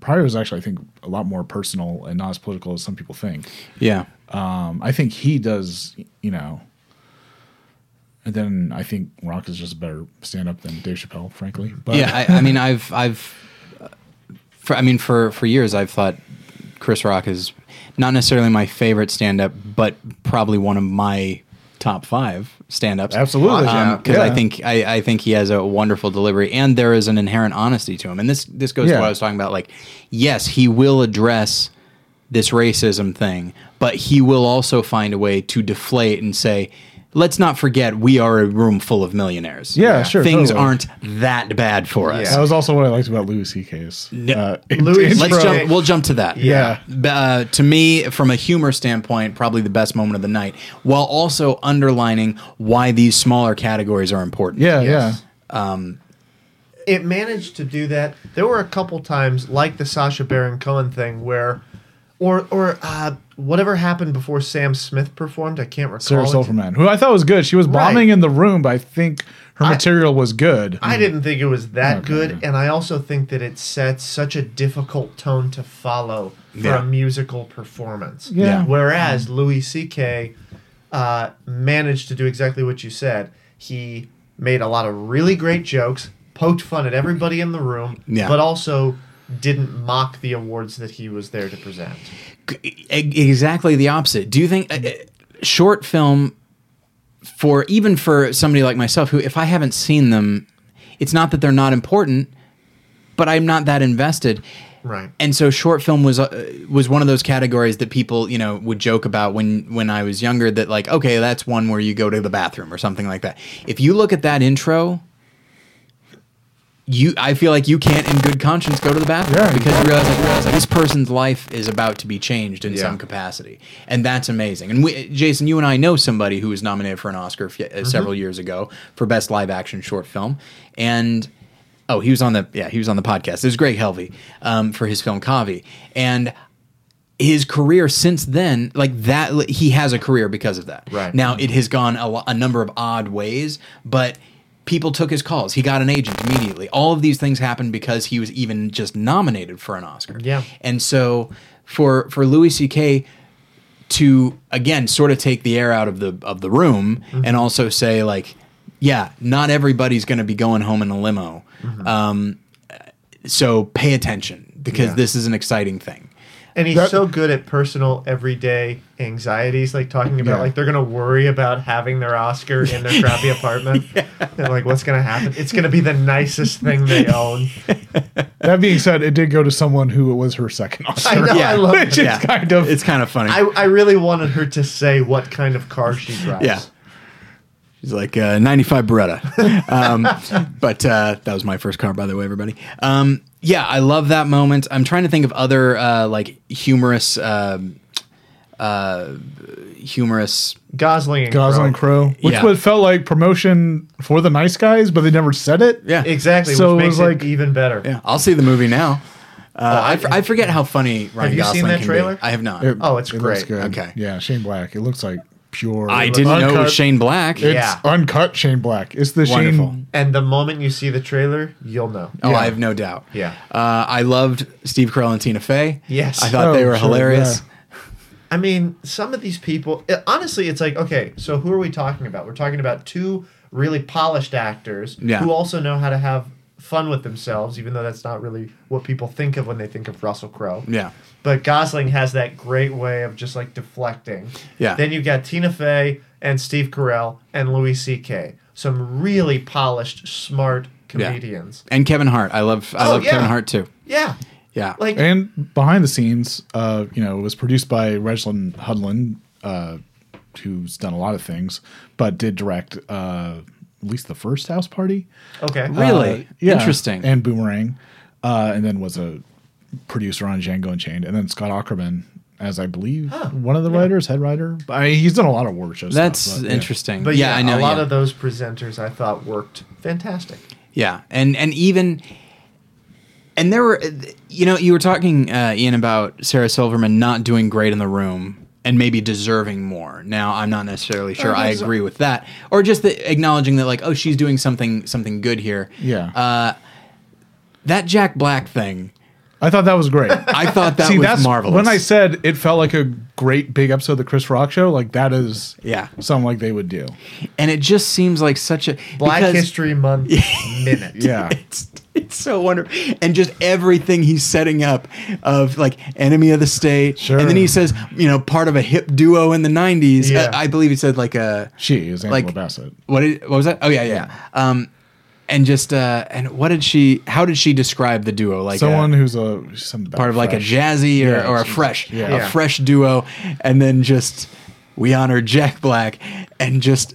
prior was actually I think a lot more personal and not as political as some people think. Yeah. Um, I think he does, you know. And then I think Rock is just a better stand up than Dave Chappelle, frankly. But yeah, I, I mean, I've, I've, for, I mean, for for years, I've thought Chris Rock is not necessarily my favorite stand-up, but probably one of my top five stand-ups. Absolutely. because Yeah. Um, I think I, I think he has a wonderful delivery, and there is an inherent honesty to him. And this this goes to what I was talking about. Like, yes, he will address this racism thing, but he will also find a way to deflate and say. Let's not forget we are a room full of millionaires. Yeah, sure, Things totally. aren't that bad for us. Yeah. that was also what I liked about Louis C.K.'s. Uh, Louis intro. Let's Bro. jump. We'll jump to that. Yeah. Uh, to me, from a humor standpoint, probably the best moment of the night, while also underlining why these smaller categories are important. Yeah, Yes. yeah. it managed to do that. There were a couple times, like the Sacha Baron Cohen thing, where, or or uh, whatever happened before Sam Smith performed. I can't recall. Sarah it. Silverman, who I thought was good. She was bombing Right. in the room, but I think her I- material was good. I didn't think it was that Okay. good, and I also think that it sets such a difficult tone to follow for Yeah. a musical performance. Yeah. Yeah. Whereas Louis C.K. Uh, managed to do exactly what you said. He made a lot of really great jokes, poked fun at everybody in the room, Yeah. but also didn't mock the awards that he was there to present. Exactly the opposite. Do you think uh, uh, short film for even for somebody like myself who if I haven't seen them, it's not that they're not important, but I'm not that invested. Right. And so short film was uh, was one of those categories that people, you know, would joke about when when I was younger that like, okay, that's one where you go to the bathroom or something like that. If you look at that intro, you I feel like you can't in good conscience go to the bathroom Yeah, because you realize, like, you realize like, this person's life is about to be changed in Yeah. some capacity. And that's amazing. And we, Jason, you and I know somebody who was nominated for an Oscar f- uh, several years ago for best live action short film. And oh, he was on the yeah, he was on the podcast. It was Greg Helvey um, for his film Kavi. And his career since then, like that, he has a career because of that. Right. Now it has gone a, a number of odd ways, but people took his calls. He got an agent immediately. All of these things happened because he was even just nominated for an Oscar. Yeah. And so for for Louis C.K. to again sort of take the air out of the of the room and also say like, yeah, not everybody's going to be going home in a limo. Um, so pay attention because Yeah. this is an exciting thing. And he's That- so good at personal, everyday anxieties, like talking about Yeah. like they're gonna worry about having their Oscar in their crappy apartment. And like, what's gonna happen? It's gonna be the nicest thing they own. That being said, it did go to someone who it was her second Oscar. I know, Yeah. I love Which it. is kind of It's kind of funny. I, I really wanted her to say what kind of car she drives. Yeah. She's like uh, 95 Beretta. Um, but uh, that was my first car, by the way, everybody. Um, yeah, I love that moment. I'm trying to think of other uh, like humorous, um uh, humorous. Gosling and Gosling Crowe. Crow, which Yeah. would felt like promotion for the nice guys, but they never said it. Yeah, Exactly, So it which makes was it like- even better. Yeah, I'll see the movie now. Uh, I, f- I forget how funny Ryan you seen Gosling that can trailer? be. I have not. It- Oh, it's it looks great. good. Okay. Yeah, Shane Black. It looks like pure. I didn't know it uncut- was Shane Black. It's Yeah. uncut Shane Black. It's the Wonderful. Shane. And the moment you see the trailer, you'll know. Oh, Yeah. I have no doubt. Yeah. Uh, I loved Steve Carell and Tina Fey. Yes. I thought Oh, they were sure, hilarious. I mean, some of these people, it- honestly, it's like, okay, so who are we talking about? We're talking about two really polished actors Yeah. who also know how to have fun with themselves, even though that's not really what people think of when they think of Russell Crowe. Yeah. But Gosling has that great way of just like deflecting. Yeah. Then you've got Tina Fey and Steve Carell and Louis C.K. Some really polished, smart comedians. Yeah. And Kevin Hart. I love I Oh, love yeah. Kevin Hart too. Yeah. Yeah. Like And behind the scenes, uh, you know, it was produced by Reginald Hudlin, uh, who's done a lot of things, but did direct uh, at least the first House Party. okay. Really? Uh, yeah, Interesting. And Boomerang, uh, and then was a producer on Django Unchained, and then Scott Ackerman as I believe one of the writers, head writer. I mean, he's done a lot of work shows. That's stuff, but, yeah. interesting. But yeah, yeah, I know. a lot yeah. of those presenters I thought worked fantastic. Yeah, and and even and there were, you know, you were talking uh, Ian about Sarah Silverman not doing great in the room and maybe deserving more. Now, I'm not necessarily sure I there's- agree with that, or just the, acknowledging that like, oh, she's doing something something good here. Yeah. Uh, that Jack Black thing, I thought that was great. I thought that See, was that's marvelous. when I said it felt like a great big episode of the Chris Rock show. Like that is Yeah. something like they would do. and it just seems like such a Black because- History Month minute. Yeah. it's it's so wonderful and just everything he's setting up of like enemy of the state Sure. and then he says you know part of a hip duo in the 90s Yeah. Uh, i believe he said like a She is Angela Like- Bassett. what what was that oh yeah yeah um and just uh and what did she how did she describe the duo like Someone a, who's a some part of like a jazzy or, Yeah, or a fresh yeah. a Yeah. fresh duo and then just we honor jack black and just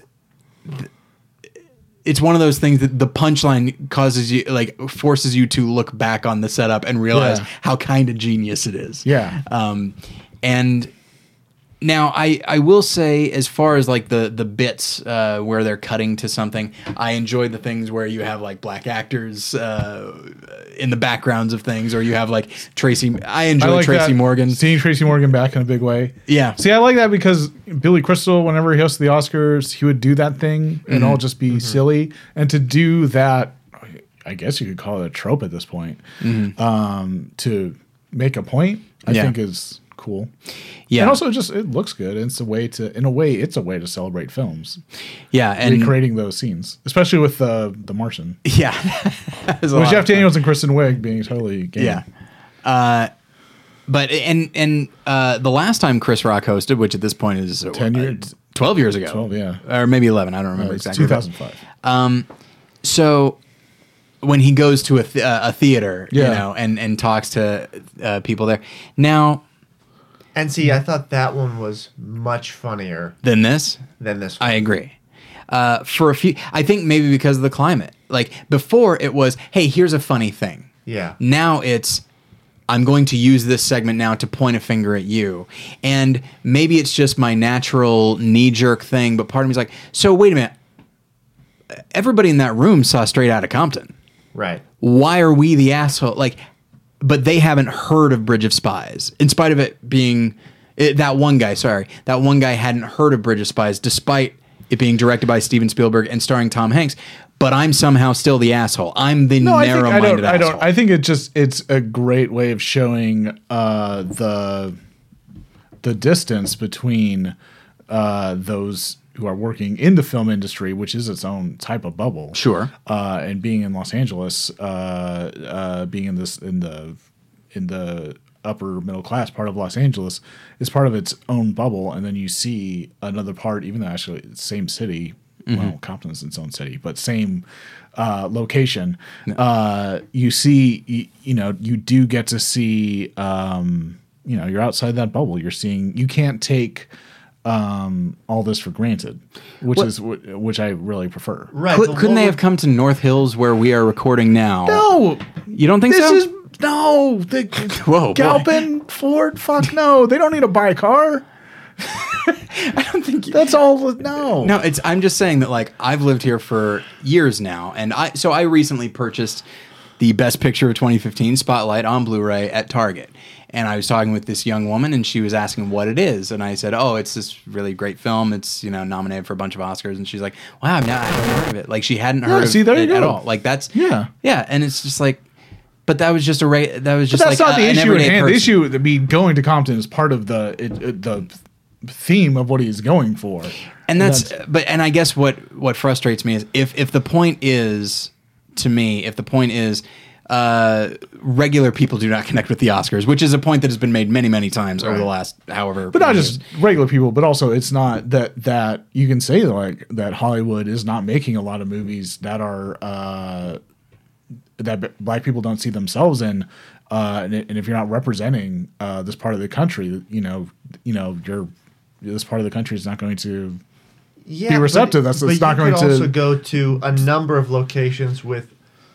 it's one of those things that the punchline causes you like forces you to look back on the setup and realize Yeah. how kind of genius it is Yeah. um and now I, I will say as far as like the the bits uh, where they're cutting to something I enjoy the things where you have like black actors uh, in the backgrounds of things or you have like Tracy I enjoy I like Tracy that, Morgan Seeing Tracy Morgan back in a big way. yeah See, I like that because Billy Crystal, whenever he hosted the Oscars, he would do that thing and all just be silly. And to do that, I guess you could call it a trope at this point. Um, to make a point, I Yeah. think is cool. yeah And also, just it looks good. It's a way to, in a way, it's a way to celebrate films, yeah and recreating those scenes, especially with uh, the Martian, yeah with Jeff. Daniels and Kristen Wiig being totally game. Yeah. Uh, but and and uh, the last time Chris Rock hosted, which at this point is uh, 10 years- twelve years ago, 12, yeah. or maybe eleven. I don't Uh, remember it's exactly. but- 2005. so when he goes to a, th- uh, a theater, you know, and and talks to uh, people there. Now, And see, I thought that one was much funnier than this, than this one. I agree. Uh, for a few, I think maybe because of the climate. Like before, it was, hey, here's a funny thing. yeah. Now it's I'm going to use this segment now to point a finger at you. And maybe it's just my natural knee jerk thing, but part of me's like, so wait a minute. Everybody in that room saw Straight out of Compton. Right. Why are we the asshole? Like, but they haven't heard of Bridge of Spies, in spite of it being it, that one guy. Sorry, that one guy hadn't heard of Bridge of Spies, despite it being directed by Steven Spielberg and starring Tom Hanks. But I'm somehow still the asshole. I'm the No, I think I narrow-minded don't. I asshole. don't. I think it just it's a great way of showing uh, the the distance between uh, those who are working in the film industry, which is its own type of bubble. Sure. Uh, and being in Los Angeles, uh, uh, being in this in the in the upper middle class part of Los Angeles is part of its own bubble, and then you see another part, even though actually it's the same city. Well, Compton's its own city, but same uh, location. Uh, you see, you, you know, you do get to see. Um, you know, you're outside that bubble. You're seeing. You can't take um, all this for granted, which What- is which I really prefer. Right. Could, but couldn't they have come to North Hills where we are recording now? No, You don't think this so? is no. The, Whoa, boy. Galpin Ford. Fuck no. They don't need to buy a car. I don't think you, That's all. No. No, it's I'm just saying that like I've lived here for years now and I so I recently purchased the best picture of 2015 Spotlight on Blu-ray at Target. And I was talking with this young woman and she was asking what it is and I said, "Oh, it's this really great film. It's, you know, nominated for a bunch of Oscars." And she's like, "Wow, I've not I haven't heard of it." Like she hadn't heard of see, there it at all. Like that's Yeah. Yeah, and it's just like but that was just a ra- that was But just that's like not a- the issue at hand. The issue, I mean, going to Compton is part of the it, it, the theme of what he's going for. and that's, but and I guess what what frustrates me is if if the point is to me if the point is uh, regular people do not connect with the Oscars, which is a point that has been made many, many times over the last however. but not many just years. regular people, but also it's not that that you can say like that Hollywood is not making a lot of movies that are uh, that b- black people don't see themselves in, uh, and, and if you're not representing uh, this part of the country, you know, you know, you're this part of the country is not going to. Yeah, be receptive. But, That's- but it's not you going to- also go to a number of locations with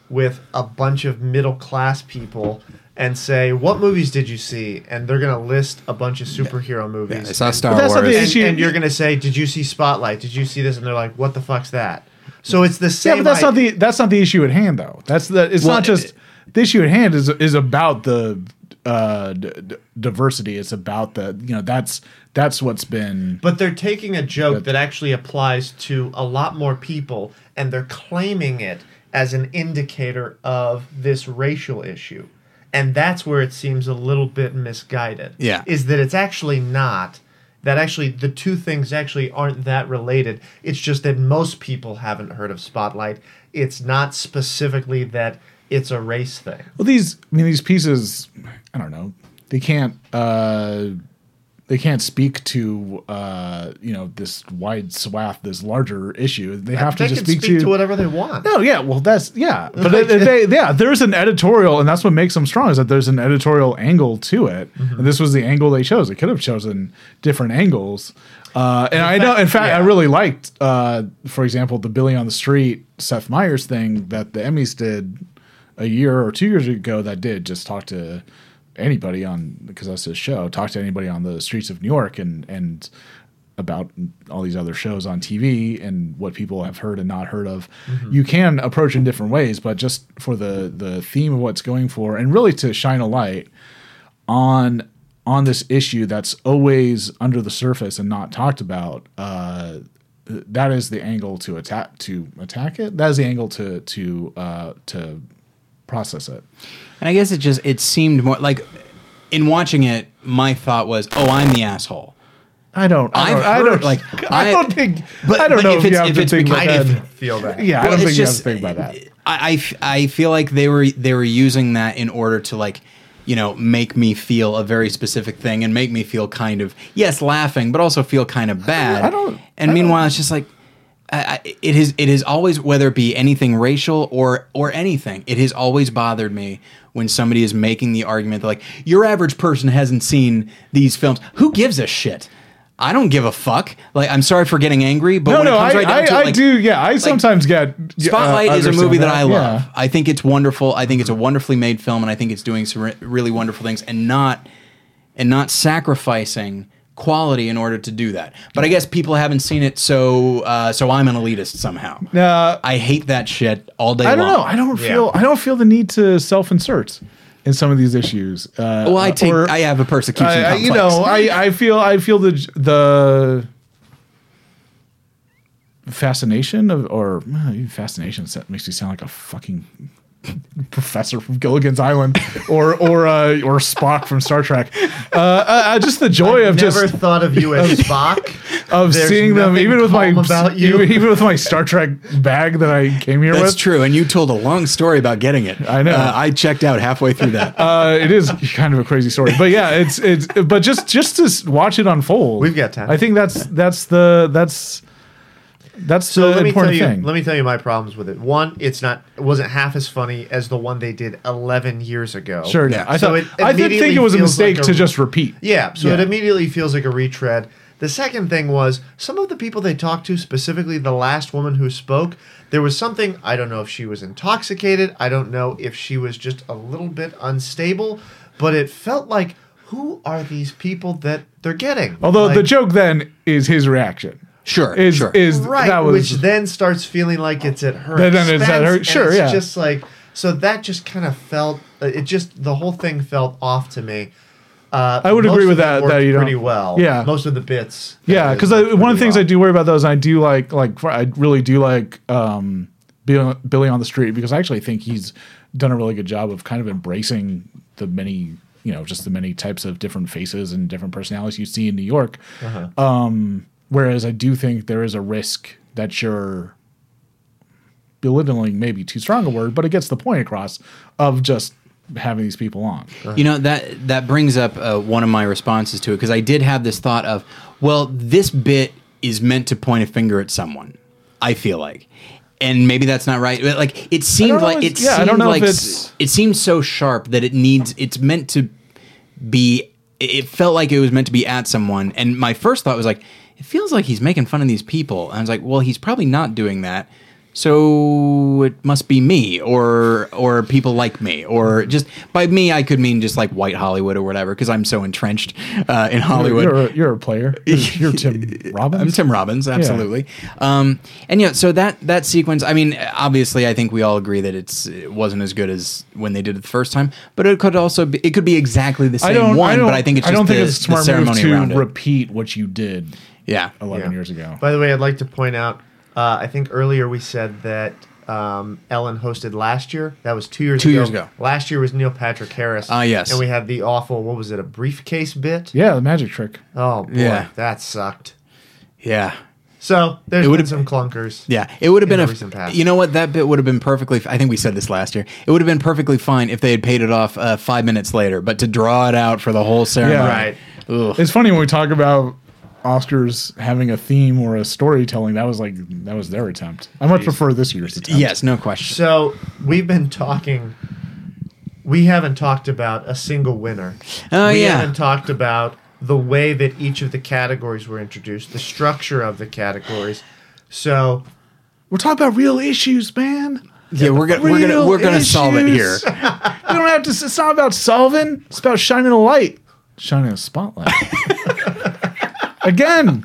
with a bunch of middle class people and say, "What movies did you see?" And they're going to list a bunch of superhero movies. I saw and, Star But that's not Wars. the and, and you're going to say, "Did you see Spotlight? Did you see this?" And they're like, "What the fuck's that?" So it's the same. Yeah, same. but that's i- not the that's not the issue at hand though. That's the it's Well, not just the issue at hand is is about the uh, d- d- diversity. It's about the you know that's that's what's been But they're taking a joke But- that actually applies to a lot more people, and they're claiming it as an indicator of this racial issue. And that's where it seems a little bit misguided. Yeah. Is that it's actually not. That actually, the two things actually aren't that related. It's just that most people haven't heard of Spotlight. It's not specifically that it's a race thing. Well, these I mean these pieces, I don't know. They can't uh they can't speak to uh you know this wide swath, this larger issue. They have they to just speak, speak to, to whatever they want. No, yeah, well, that's yeah, but they, they, yeah, there's an editorial, and that's what makes them strong is that there's an editorial angle to it, and this was the angle they chose. They could have chosen different angles, uh, and I know, in fact, I really liked, uh, for example, the Billy on the Street Seth Meyers thing that the Emmys did a year or two years ago. That did just talk to anybody on because that's his show. Talk to anybody on the streets of New York and and about all these other shows on TV and what people have heard and not heard of. You can approach in different ways, but just for the the theme of what's going for, and really to shine a light on on this issue that's always under the surface and not talked about. Uh, that is the angle to attack to attack it. That is the angle to to uh, to process it. And I guess it just it seemed more like in watching it, my thought was, "Oh, I'm the asshole." I don't. I don't, I don't like, I, I- don't think. but- I don't but know if if, you it's- have if to think because- I that. didn't feel that. Yeah, I don't think just- you have to think about that. I, I f- I feel like they were they were using that in order to like you know make me feel a very specific thing and make me feel kind of yes laughing but also feel kind of bad. I don't- And I meanwhile, it's just like. It is. It is always whether it be anything racial or or anything. It has always bothered me when somebody is making the argument that like your average person hasn't seen these films. Who gives a shit? I don't give a fuck. Like I'm sorry for getting angry, but No, when no, it comes I, right down I, to it, I do. Yeah, I sometimes get. uh, Spotlight is a movie that, I love. Yeah. I think it's wonderful. I think it's a wonderfully made film, and I think it's doing some re- really wonderful things, and not and not sacrificing quality in order to do that. But I guess people haven't seen it, so uh, so I'm an elitist somehow. Uh, I hate that shit all day I don't long. know. I don't Yeah. feel. I don't feel the need to self-insert in some of these issues. Uh, well, I take. or- I have a persecution I, I- you know, I, I feel I feel the the fascination of or fascination set makes me sound like a fucking professor from Gilligan's Island or or uh, or Spock from Star Trek. Uh, uh, just the joy of Never just thought of you as Spock. of There's seeing them, even with my about you. even, even with my Star Trek bag that I came here That's with. That's true, and you told a long story about getting it. I know. Uh, I checked out halfway through that. uh, it is kind of a crazy story, but yeah, it's it's. But just just to watch it unfold, We've got time. I think that's that's the that's that's So the let me tell important you. thing. Let me tell you my problems with it. One, it's not. It wasn't half as funny as the one they did 11 years ago. sure, Yeah. I So thought it I did think it was a mistake like a- to just repeat. Yeah, so it immediately feels like a retread. The second thing was some of the people they talked to, specifically the last woman who spoke, there was something, I don't know if she was intoxicated, I don't know if she was just a little bit unstable, but it felt like who are these people that they're getting? Although the joke then is his reaction. Sure, Is sure. is right, that was which then starts feeling like it's at her Then it's at her- sure, it's yeah. just like so that just kind of felt it just the whole thing felt off to me uh, I would agree with that- that you don't- pretty well Yeah. most of the bits yeah, because one of the pretty things I do worry about those, I do like like I really do like um, Billy, Billy on the Street because I actually think he's done a really good job of kind of embracing the many you know just the many types of different faces and different personalities you see in New York. Um, whereas I do think there is a risk that you're belittling maybe too strong a word, but it gets the point across of just having these people on. You know that that brings up uh, one of my responses to it because I did have this thought of, well, this bit is meant to point a finger at someone. I feel like, and maybe that's not right. But like it seemed like it yeah, seemed don't know if like it's- it seems so sharp that it needs. It's meant to be. It felt like it was meant to be at someone, and my first thought was like, it feels like he's making fun of these people. And I was like, well, he's probably not doing that. So it must be me, or or people like me, or just by me I could mean just like white Hollywood or whatever, because I'm so entrenched uh, in Hollywood. You're, a, you're a player. You're, you're Tim Robbins. I'm Tim Robbins, absolutely. Um, and yeah, so that that sequence. I mean, obviously, I think we all agree that it's it wasn't as good as when they did it the first time, but it could also be, it could be exactly the same one. I but I think it's I just don't the, think it's a smart move ceremony to around it. repeat what you did yeah, 11 Yeah. years ago. By the way, I'd like to point out. Uh, I think earlier we said that um, Ellen hosted last year. That was two years Two ago. years ago. Last year was Neil Patrick Harris. Ah, yes. And we had the awful. What was it? A briefcase bit. Yeah, the magic trick. Oh boy, Yeah. that sucked. yeah. So there's It been would've- some clunkers. Yeah, it would have in been the a. past. You know what? That bit would have been perfectly. I think we said this last year. It would have been perfectly fine if they had paid it off uh, five minutes later, but to draw it out for the whole ceremony, Yeah. Right. Ugh. It's funny when we talk about Oscars having a theme or a storytelling. That was like that was their attempt. I much prefer this year's attempt. Yes, no question. So we've been talking. We haven't talked about a single winner. Oh, we yeah. haven't talked about the way that each of the categories were introduced, the structure of the categories. So we're talking about real issues, man. yeah, we're gonna we're gonna we're gonna solve it here. issues. you don't have to. It's not about solving. It's about shining a light, shining a spotlight. Again,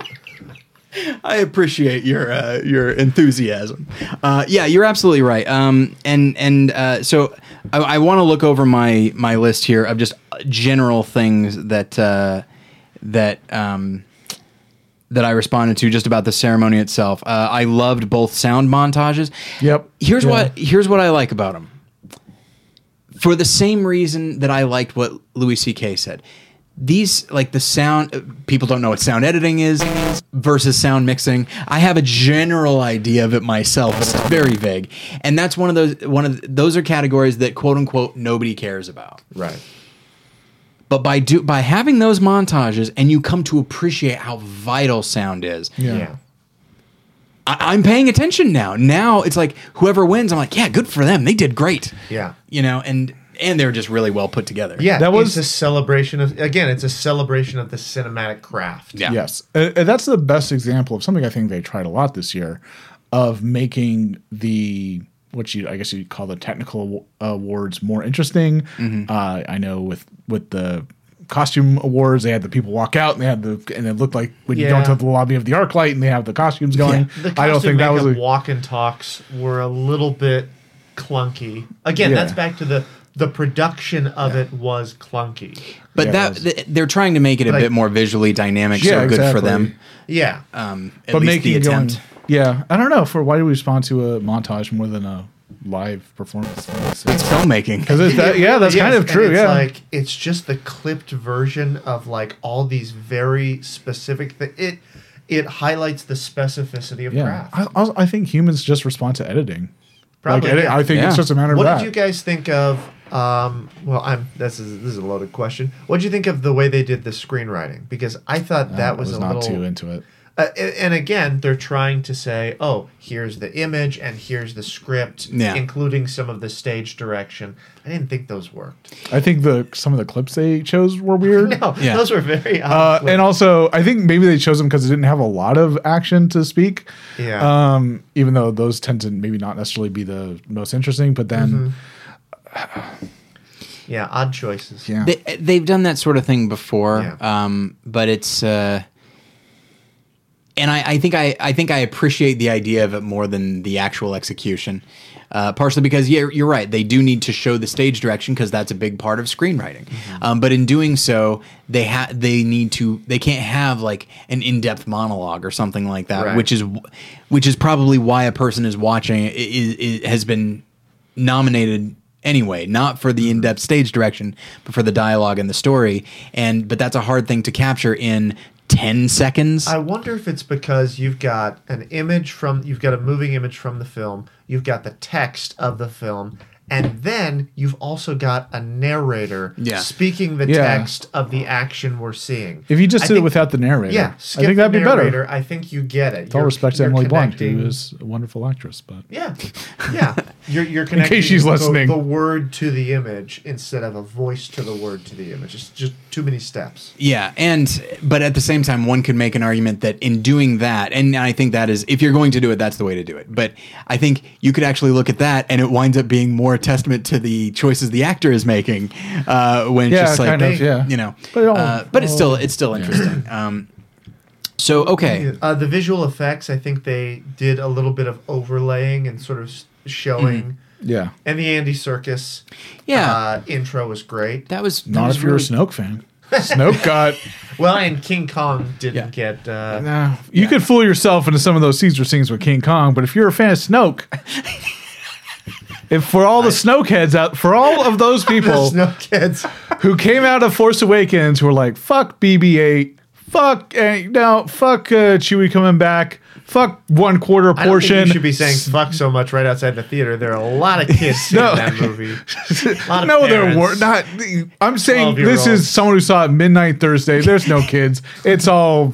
I appreciate your uh, your enthusiasm. Uh, yeah, you're absolutely right. Um, and and uh, so I, I want to look over my my list here of just general things that uh, that um, that I responded to just about the ceremony itself. Uh, I loved both sound montages. Yep. Here's Yeah. what here's what I like about them. For the same reason that I liked what Louis C.K. said. These like the sound uh, people don't know what sound editing is versus sound mixing. I have a general idea of it myself, it's very vague. And that's one of those one of the- those are categories that quote unquote nobody cares about. right. But by do by having those montages and you come to appreciate how vital sound is. yeah. Yeah. I, I'm paying attention now. Now it's like whoever wins, I'm like, yeah, good for them. They did great. Yeah. You know, and and they're just really well put together. Yeah, That was- it's a celebration of again, it's a celebration of the cinematic craft. Yeah. Yes, Uh, uh, that's the best example of something I think they tried a lot this year, of making the what you I guess you call the technical awards more interesting. Mm-hmm. Uh, I know with with the costume awards, they had the people walk out and they had the and it looked like when you go Yeah. into the lobby of the ArcLight and they have the costumes going. The I don't think that was makeup a, walk and talks were a little bit clunky. Again, Yeah. that's back to the the production of it was clunky. But Yeah, that it they're trying to make it a Like- bit more visually dynamic, Yeah, so good for exactly. them. Yeah. Um, at but least making the it going. Yeah, I don't know. For why do we respond to a montage more than a live performance? It's filmmaking. Because it's that. Yeah, that's Yes, kind of true. It's Yeah. like it's just the clipped version of like all these very specific. Th- it it highlights the specificity of Yeah, craft. I, I I think humans just respond to editing. Probably, like, edit, yeah. I think it's just a matter What of that. did you guys think of? Um, well, I'm. This is this is a loaded question. What do you think of the way they did the screenwriting? Because I thought that I was, was a not little. too into it. Uh, and again, they're trying to say, "Oh, here's the image and here's the script, Yeah. including some of the stage direction." I didn't think those worked. I think the some of the clips they chose were weird. No, Yeah. those were very. Uh, and also, I think maybe they chose them because it didn't have a lot of action to speak. Yeah. Um, even though those tend to maybe not necessarily be the most interesting, but then yeah, odd choices. yeah, They, they've done that sort of thing before, Yeah. um, but it's. Uh, and I, I think I, I think I appreciate the idea of it more than the actual execution. Uh, partially because yeah, you're right. They do need to show the stage direction because that's a big part of screenwriting. Um, but in doing so, they ha- they need to they can't have like an in depth monologue or something like that, Right. which is which is probably why a person is watching it is, is, has been nominated anyway, not for the mm-hmm. in-depth stage direction, but for the dialogue and the story. And but that's a hard thing to capture in 10 seconds. I wonder if it's because you've got an image from you've got a moving image from the film, you've got the text of the film, and then you've also got a narrator Yeah. speaking the Yeah. text of the action we're seeing. If you just I did it without the narrator, yeah, I think that'd the be better. I think you get it. With all You're- respect to you're Emily Blunt, who is a wonderful actress, but Yeah, yeah. You're you're connecting she's the- listening. the word to the image instead of a voice to the word to the image. It's just too many steps. Yeah, and but at the same time, one could make an argument that in doing that, and I think that is if you're going to do it, that's the way to do it. But I think you could actually look at that, and it winds up being more a testament to the choices the actor is making uh, when Yeah, just like kind of, yeah. you know. But it all- uh, but it's still it's still interesting. Um, so okay, Uh, the visual effects, I think they did a little bit of overlaying and sort of s- showing. yeah, And the Andy Serkis Yeah. uh, intro was great. that was that not was if you're a Snoke fan. Snoke got. Well, and King Kong didn't Yeah. get. Uh, Nah, you could fool yourself into some of those Caesar scenes with King Kong, but if you're a fan of Snoke, if for all the Snoke heads out, for all of those people Snow Kids. who came out of Force Awakens who were like, "Fuck BB-8, fuck uh, no, fuck uh, Chewie coming back, fuck one quarter I don't think portion." you should be saying "fuck" so much right outside the theater. There are a lot of kids No. in that movie. A lot of no, there parents. were not. I'm saying 12-year-olds. this is someone who saw it midnight Thursday. There's no kids. It's all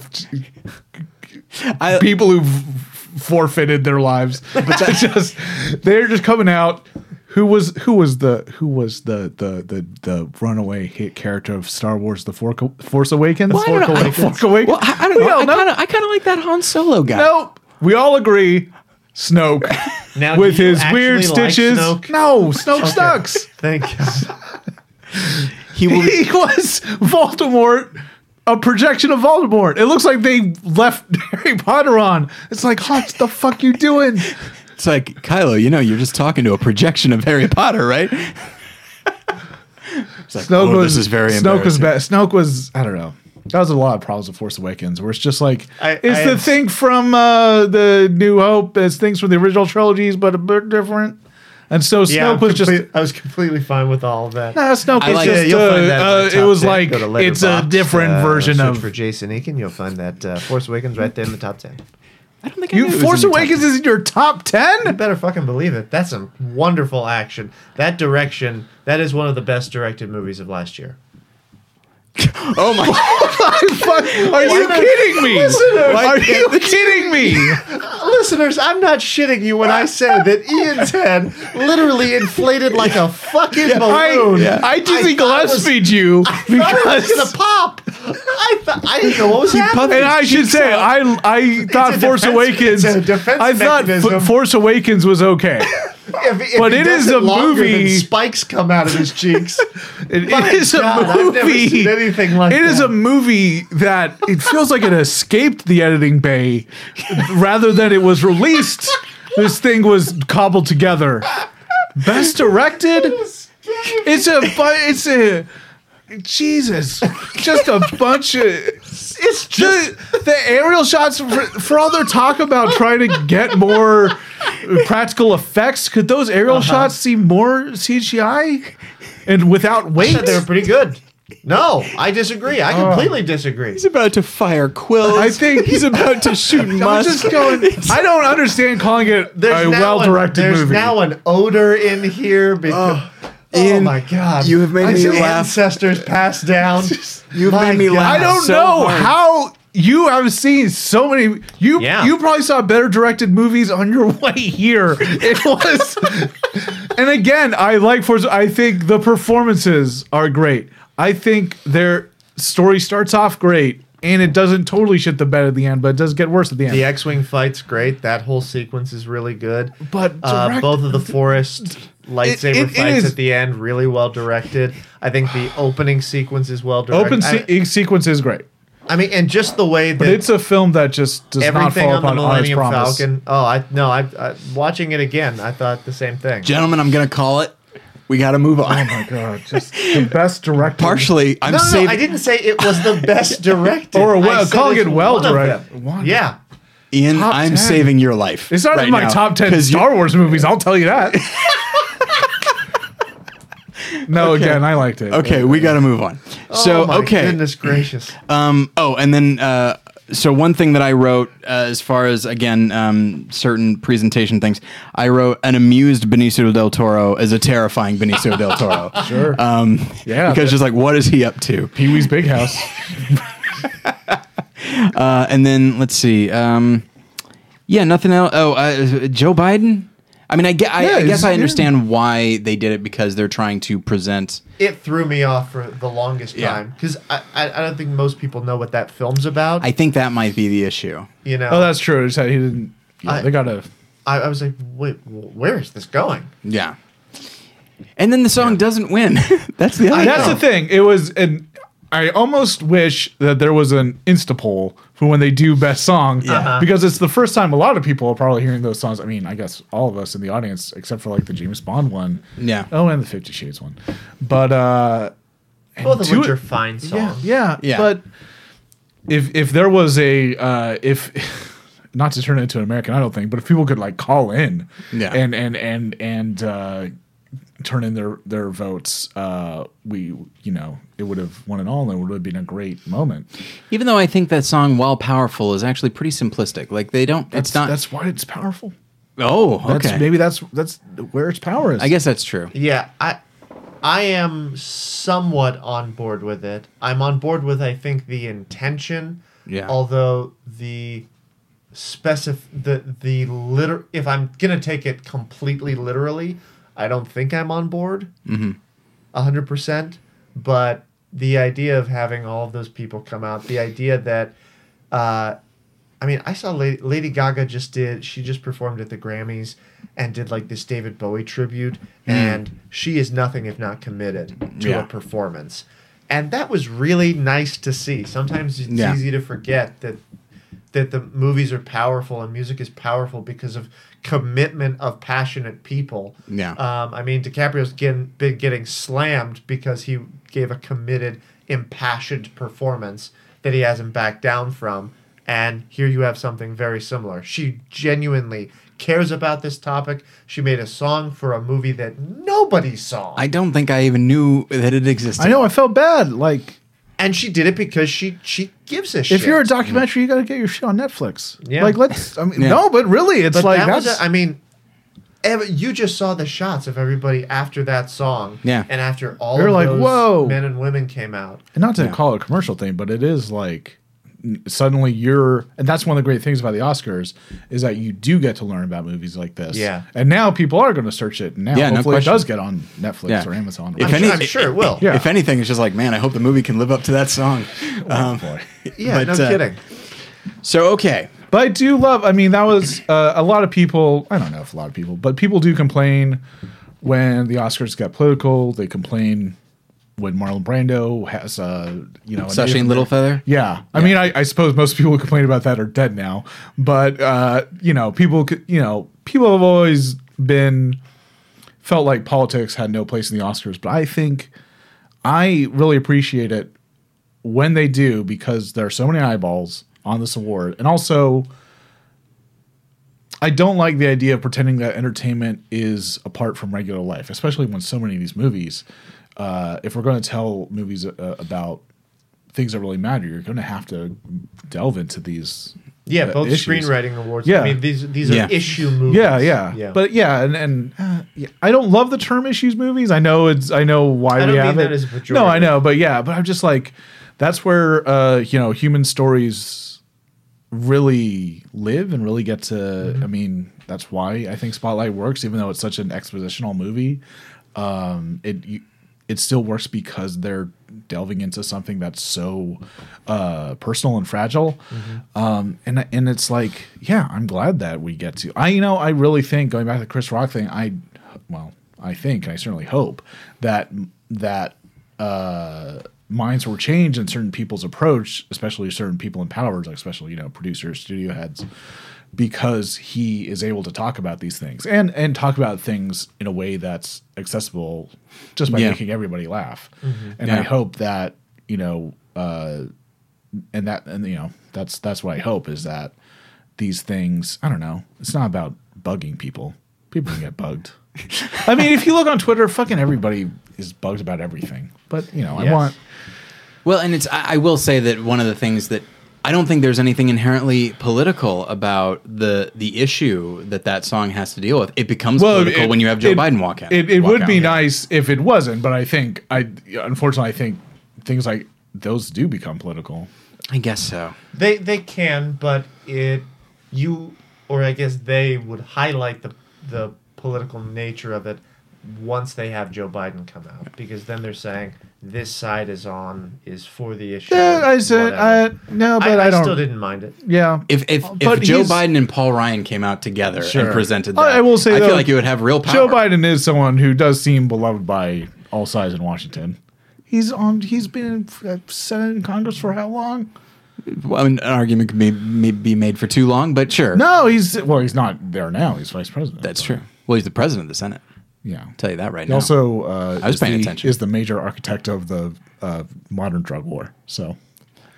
I- people who've forfeited their lives. But that's just they're just coming out. Who was who was the who was the the the, the runaway hit character of Star Wars: The Fork, Force Awakens? Well, I don't know. I- Awakens. Fork Awakens. Well, I, I don't We know. all I kind of I kind of like that Han Solo guy. Nope. We all agree. Snoke Now, with his weird actually like stitches. Snoke? No, Snoke sucks. Thank God. He will. he was Voldemort, a projection of Voldemort. It looks like they left Harry Potter on. It's like, what the fuck you doing? It's like Kylo. You know, you're just talking to a projection of Harry Potter, right? It's like, Snoke oh, was this is very Snoke was bad. Snoke was I don't know. That was a lot of problems with Force Awakens, where it's just like I- it's I the have- thing from uh, the New Hope, it's things from the original trilogies, but a bit different. And so Snoke Yeah, I'm was just I was completely fine with all of that. nah, Snoke I was like- just Yeah, you'll uh, find that. uh, it was 10. like it's a different uh, version search of for Jason Eakin. You'll find that uh, Force Awakens right there in the top ten. I don't think I you. knew it was Force in Awakens is in your top You ten. better fucking believe it. That's some wonderful action. That direction. That is one of the best directed movies of last year. Oh my! Are you kidding me? Are you kidding me? Listeners, I'm not shitting you when I say that Ian's head literally inflated like a fucking balloon. I, I Disney thought it was- Gillespied you I thought it was because gonna pop. I thought I didn't know what was happening. And I should say, I I thought Force defense- Awakens. it's a defense I thought. F- Force Awakens was okay. If, if but it is a movie- Spikes come out of his cheeks. It, it is a God, I've never movie. seen anything like It is that. a movie that it feels like it escaped the editing bay, rather than it was released. This thing was cobbled together. Best directed. It's a. It's a. Jesus, just a bunch of. It's just the aerial shots for, for all their talk about trying to get more practical effects. Could those aerial Uh-huh. shots seem more CGI and without weight? They were pretty good. No, I disagree. I completely disagree. He's about to fire quills. I think he's about to shoot I'm musk. just going. I don't understand calling it There's a well-directed an, there's movie. now an odor in here because. Oh, Ian, my god! you have made My me laugh. Ancestors passed down. You've My made me God. laugh. I don't so know hard. how you have seen so many. You Yeah. you probably saw better directed movies on your way here. It was, and again, I like Force. I think the performances are great. I think their story starts off great, and it doesn't totally shit the bed at the end, but it does get worse at the end. The X-wing fight's great. That whole sequence is really good. But uh, both of the forest lightsaber it- it fights is- at the end really well directed. I think the opening sequence is well directed. Open I, sequence is great, I mean, and just the way that but it's a film that just does not everything fall on the upon on its Millennium promise. Falcon. Oh, I no, I, I watching it again. I thought the same thing. Gentlemen, I'm going to call it. We got to move on. Oh my god, just the best director. Partially, I'm no, no, saving. no, I didn't say it was the best directed. Or I well- calling it well one directed. Yeah. Ian, Top I'm 10. saving your life. It's not right in my now, top ten 'cause Star Wars movies. I'll tell you that. no, Okay. again, I liked it. Okay, we got to move on. So oh my okay. goodness gracious. Um, oh, and then uh, so one thing that I wrote uh, as far as again um, certain presentation things, I wrote an amused Benicio del Toro as a terrifying Benicio del Toro. Sure. Um, Yeah, because but- just like what is he up to? Pee Wee's Big House. Uh, and then let's see. Um, yeah, nothing else. Oh, uh, Joe Biden. I mean, I, get, I, Yeah, I guess I understand why they did it because they're trying to present. It threw me off for the longest Yeah. time because I, I I don't think most people know what that film's about. I think that might be the issue. you know, oh, that's true. It's that he didn't. Yeah, I- they got to. I, I was like, wait, where is this going? Yeah. And then the song doesn't win. That's the other. That's the thing. It was an. I almost wish that there was an Insta poll for when they do best song, Uh-huh. because it's the first time a lot of people are probably hearing those songs. I mean, I guess all of us in the audience, except for like the James Bond one, Yeah. Oh, and the Fifty Shades one, but uh, and Oh, the to Winter it- Fine song. Yeah, yeah, Yeah. But if if there was a uh, if not to turn it into an American Idol thing, but if people could like call in, Yeah. and and and and uh, turn in their their votes, uh, we you know it would have won it all, and it would have been a great moment. Even though I think that song, while powerful, is actually pretty simplistic. Like they don't. That's it's not. That's why it's powerful. oh, That's okay. maybe that's that's where its power is. I guess that's true. Yeah, I I am somewhat on board with it. I'm on board with I think the intention. Yeah. Although the specif the the liter if I'm gonna take it completely literally, I don't think I'm on board. Mm-hmm. hundred percent. But the idea of having all of those people come out, the idea that uh I mean, I saw Lady, Lady Gaga just did. She just performed at the Grammys and did like this David Bowie tribute, and she is nothing if not committed to Yeah. a performance, and that was really nice to see. Sometimes it's Yeah. easy to forget that that the movies are powerful and music is powerful because of commitment of passionate people. Yeah. Um, I mean, DiCaprio's getting, been getting slammed because he gave a committed, impassioned performance that he hasn't backed down from. And here you have something very similar. She genuinely cares about this topic. She made a song for a movie that nobody saw. I don't think I even knew that it existed. I know. I felt bad. Like and she did it because she she gives a shit. if you're a documentary, you got to get your shit on Netflix. Yeah. Like let's. I mean, Yeah. no, but really, it's But like that that's. was, a, I mean, ev- you just saw the shots of everybody after that song. Yeah. And after all You're of like, those "Whoa." men and women came out. and not to Yeah. call it a commercial thing, but it is like n- suddenly you're, and that's one of the great things about the Oscars is that you do get to learn about movies like this. Yeah. and now people are going to search it. Now Yeah, no hopefully it does get on Netflix Yeah. or Amazon. If I'm, any- sure, I'm sure it will. Yeah. If anything, it's just like, man, I hope the movie can live up to that song. Um, boy. Yeah, But, no uh, kidding. so okay, But I do love. I mean, that was uh, a lot of people. I don't know if a lot of people, but people do complain when the Oscars get political. They complain when Marlon Brando has, uh, you know, a and Littlefeather. Yeah, I mean, I, I suppose most people who complain about that are dead now. But uh, you know, people, could- you know, people have always been felt like politics had no place in the Oscars. But I think I really appreciate it when they do because there are so many eyeballs on this award, and also. I don't like the idea of pretending that entertainment is apart from regular life, especially when so many of these movies. Uh, if we're going to tell movies uh, about things that really matter, you're going to have to delve into these. Yeah, uh, both issues. screenwriting awards. Yeah. I mean, these these are Yeah. issue movies. Yeah, yeah, yeah. But yeah, and and uh, yeah, I don't love the term issues movies. I know it's. I know why I we have it. that as a no, I know, but yeah, but I'm just like, that's where uh, you know human stories really live and really get to. Mm-hmm. I mean, that's why I think Spotlight works, even though it's such an expositional movie. Um, it you, it still works because they're delving into something that's so uh, personal and fragile. Um, and and it's like, yeah, I'm glad that we get to. I you know I really think going back to the Chris Rock thing, I well, I think and I certainly hope that that uh, minds were changed in certain people's approach, especially certain people in power, like especially you know producers, studio heads, because he is able to talk about these things and and talk about things in a way that's accessible, just by Yeah. making everybody laugh. And Yeah. I hope that you know, uh, and that and you know that's that's what I hope is that these things. I don't know. It's not about bugging people. People can get bugged. I mean, if you look on Twitter, fucking everybody is bugged about everything. But you know, I want Well, and it's I, I will say that one of the things that I don't think there's anything inherently political about the the issue that that song has to deal with. It becomes political it- when you have Joe it- Biden walk in. It, it walk would be out. nice if it wasn't, but I think I unfortunately I think things like those do become political. I guess so. They they can, but it you or I guess they would highlight the the political nature of it once they have Joe Biden come out because then they're saying this side is on is for the issue. Yeah, I said uh, no, but I, I, I don't. still didn't mind it. Yeah, If if, if Joe Biden and Paul Ryan came out together Sure. and presented that, I- I will say, I though, feel like it would have real power. Joe Biden is someone who does seem beloved by all sides in Washington. He's on. He's been in uh, Senate and Congress for how long? Well, I mean, an argument could be, may be made for too long, but sure. No, he's well. He's not there now. He's vice president. that's but, true. Well, he's the president of the Senate. Yeah. I'll tell you that right He now. also uh, I was paying the, attention. Is the major architect of the uh, modern drug war. So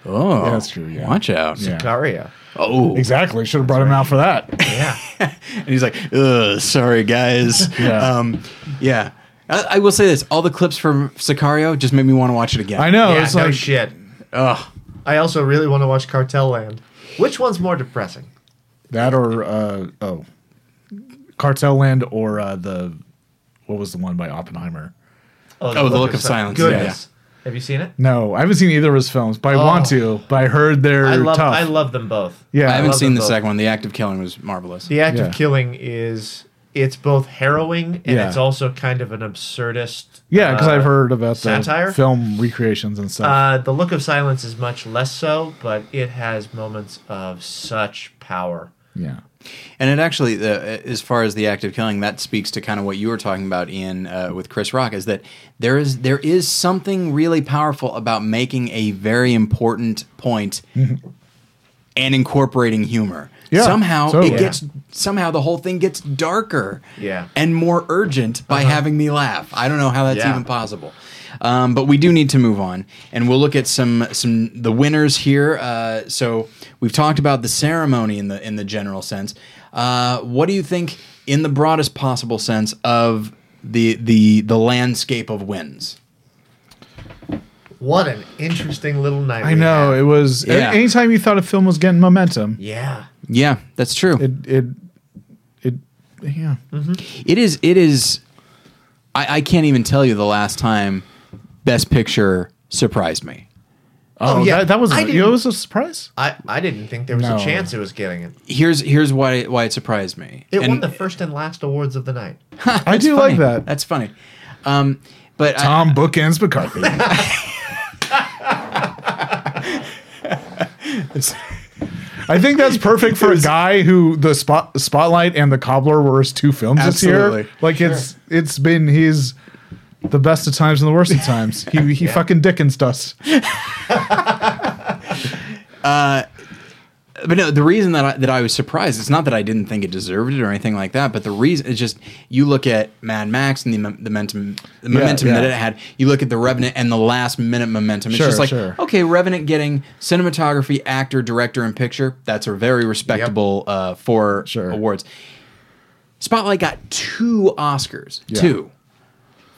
oh, Yeah, that's true, yeah. Watch out. Yeah. Sicario. Oh, exactly, should have brought him out for that. Yeah. and he's like, Ugh, sorry guys. Yeah. Um, yeah. I, I will say this: all the clips from Sicario just made me want to watch it again. I know. yeah, it's no like shit. Ugh. I also really want to watch Cartel Land. Which one's more depressing? that, or uh, oh, Cartel Land, or uh, the what was the one by Oppenheimer? Oh, The Look of Silence. Yeah, Goodness. Have you seen it? No, I haven't seen either of his films, but I want Oh. to. But I heard they're I love tough. I love them both. yeah, I haven't love seen the both. second one. The Act of Killing was marvelous. The act Yeah. of killing is it's both harrowing and Yeah. it's also kind of an absurdist. yeah, because uh, I've heard about the satire? film recreations and stuff. Uh, the Look of Silence is much less so, but it has moments of such power. yeah, And it actually, the, as far as the act of killing, that speaks to kind of what you were talking about, Ian, uh, with Chris Rock, is that there is there is something really powerful about making a very important point and incorporating humor. Yeah, somehow it gets somehow the whole thing gets darker, Yeah. and more urgent by having me laugh. I don't know how that's Yeah. even possible. Um, but we do need to move on, and we'll look at some some the winners here. Uh, so we've talked about the ceremony in the in the general sense. Uh, what do you think, in the broadest possible sense, of the the the landscape of wins? What an interesting little night. I know had. it was. a- Yeah. Anytime you thought a film was getting momentum, Yeah. Yeah, that's true. it it it yeah. It is. It is. I, I can't even tell you the last time Best Picture surprised me. Oh, yeah. that, that was I you know, didn't- it was a surprise. I, I didn't think there was No. a chance it was getting it. Here's here's why why it surprised me. It won And the first and last awards of the night. I do funny. like that. That's funny. Um, but I- Tom bookends McCarthy. I think that's perfect for a guy who the spot, Spotlight and the Cobbler were his two films Absolutely. this year. Like it's it's been his the best of times and the worst of times. He he fucking Dickens us. but no, the reason that I, that I was surprised, it's not that I didn't think it deserved it or anything like that, but the reason it's just you look at Mad Max and the, the momentum, the momentum yeah. that it had. You look at the Revenant and the last minute momentum. It's Sure, just like sure. okay, Revenant getting cinematography, actor, director, and picture. That's a very respectable uh, for Sure. awards. Spotlight got two Oscars, Yeah. two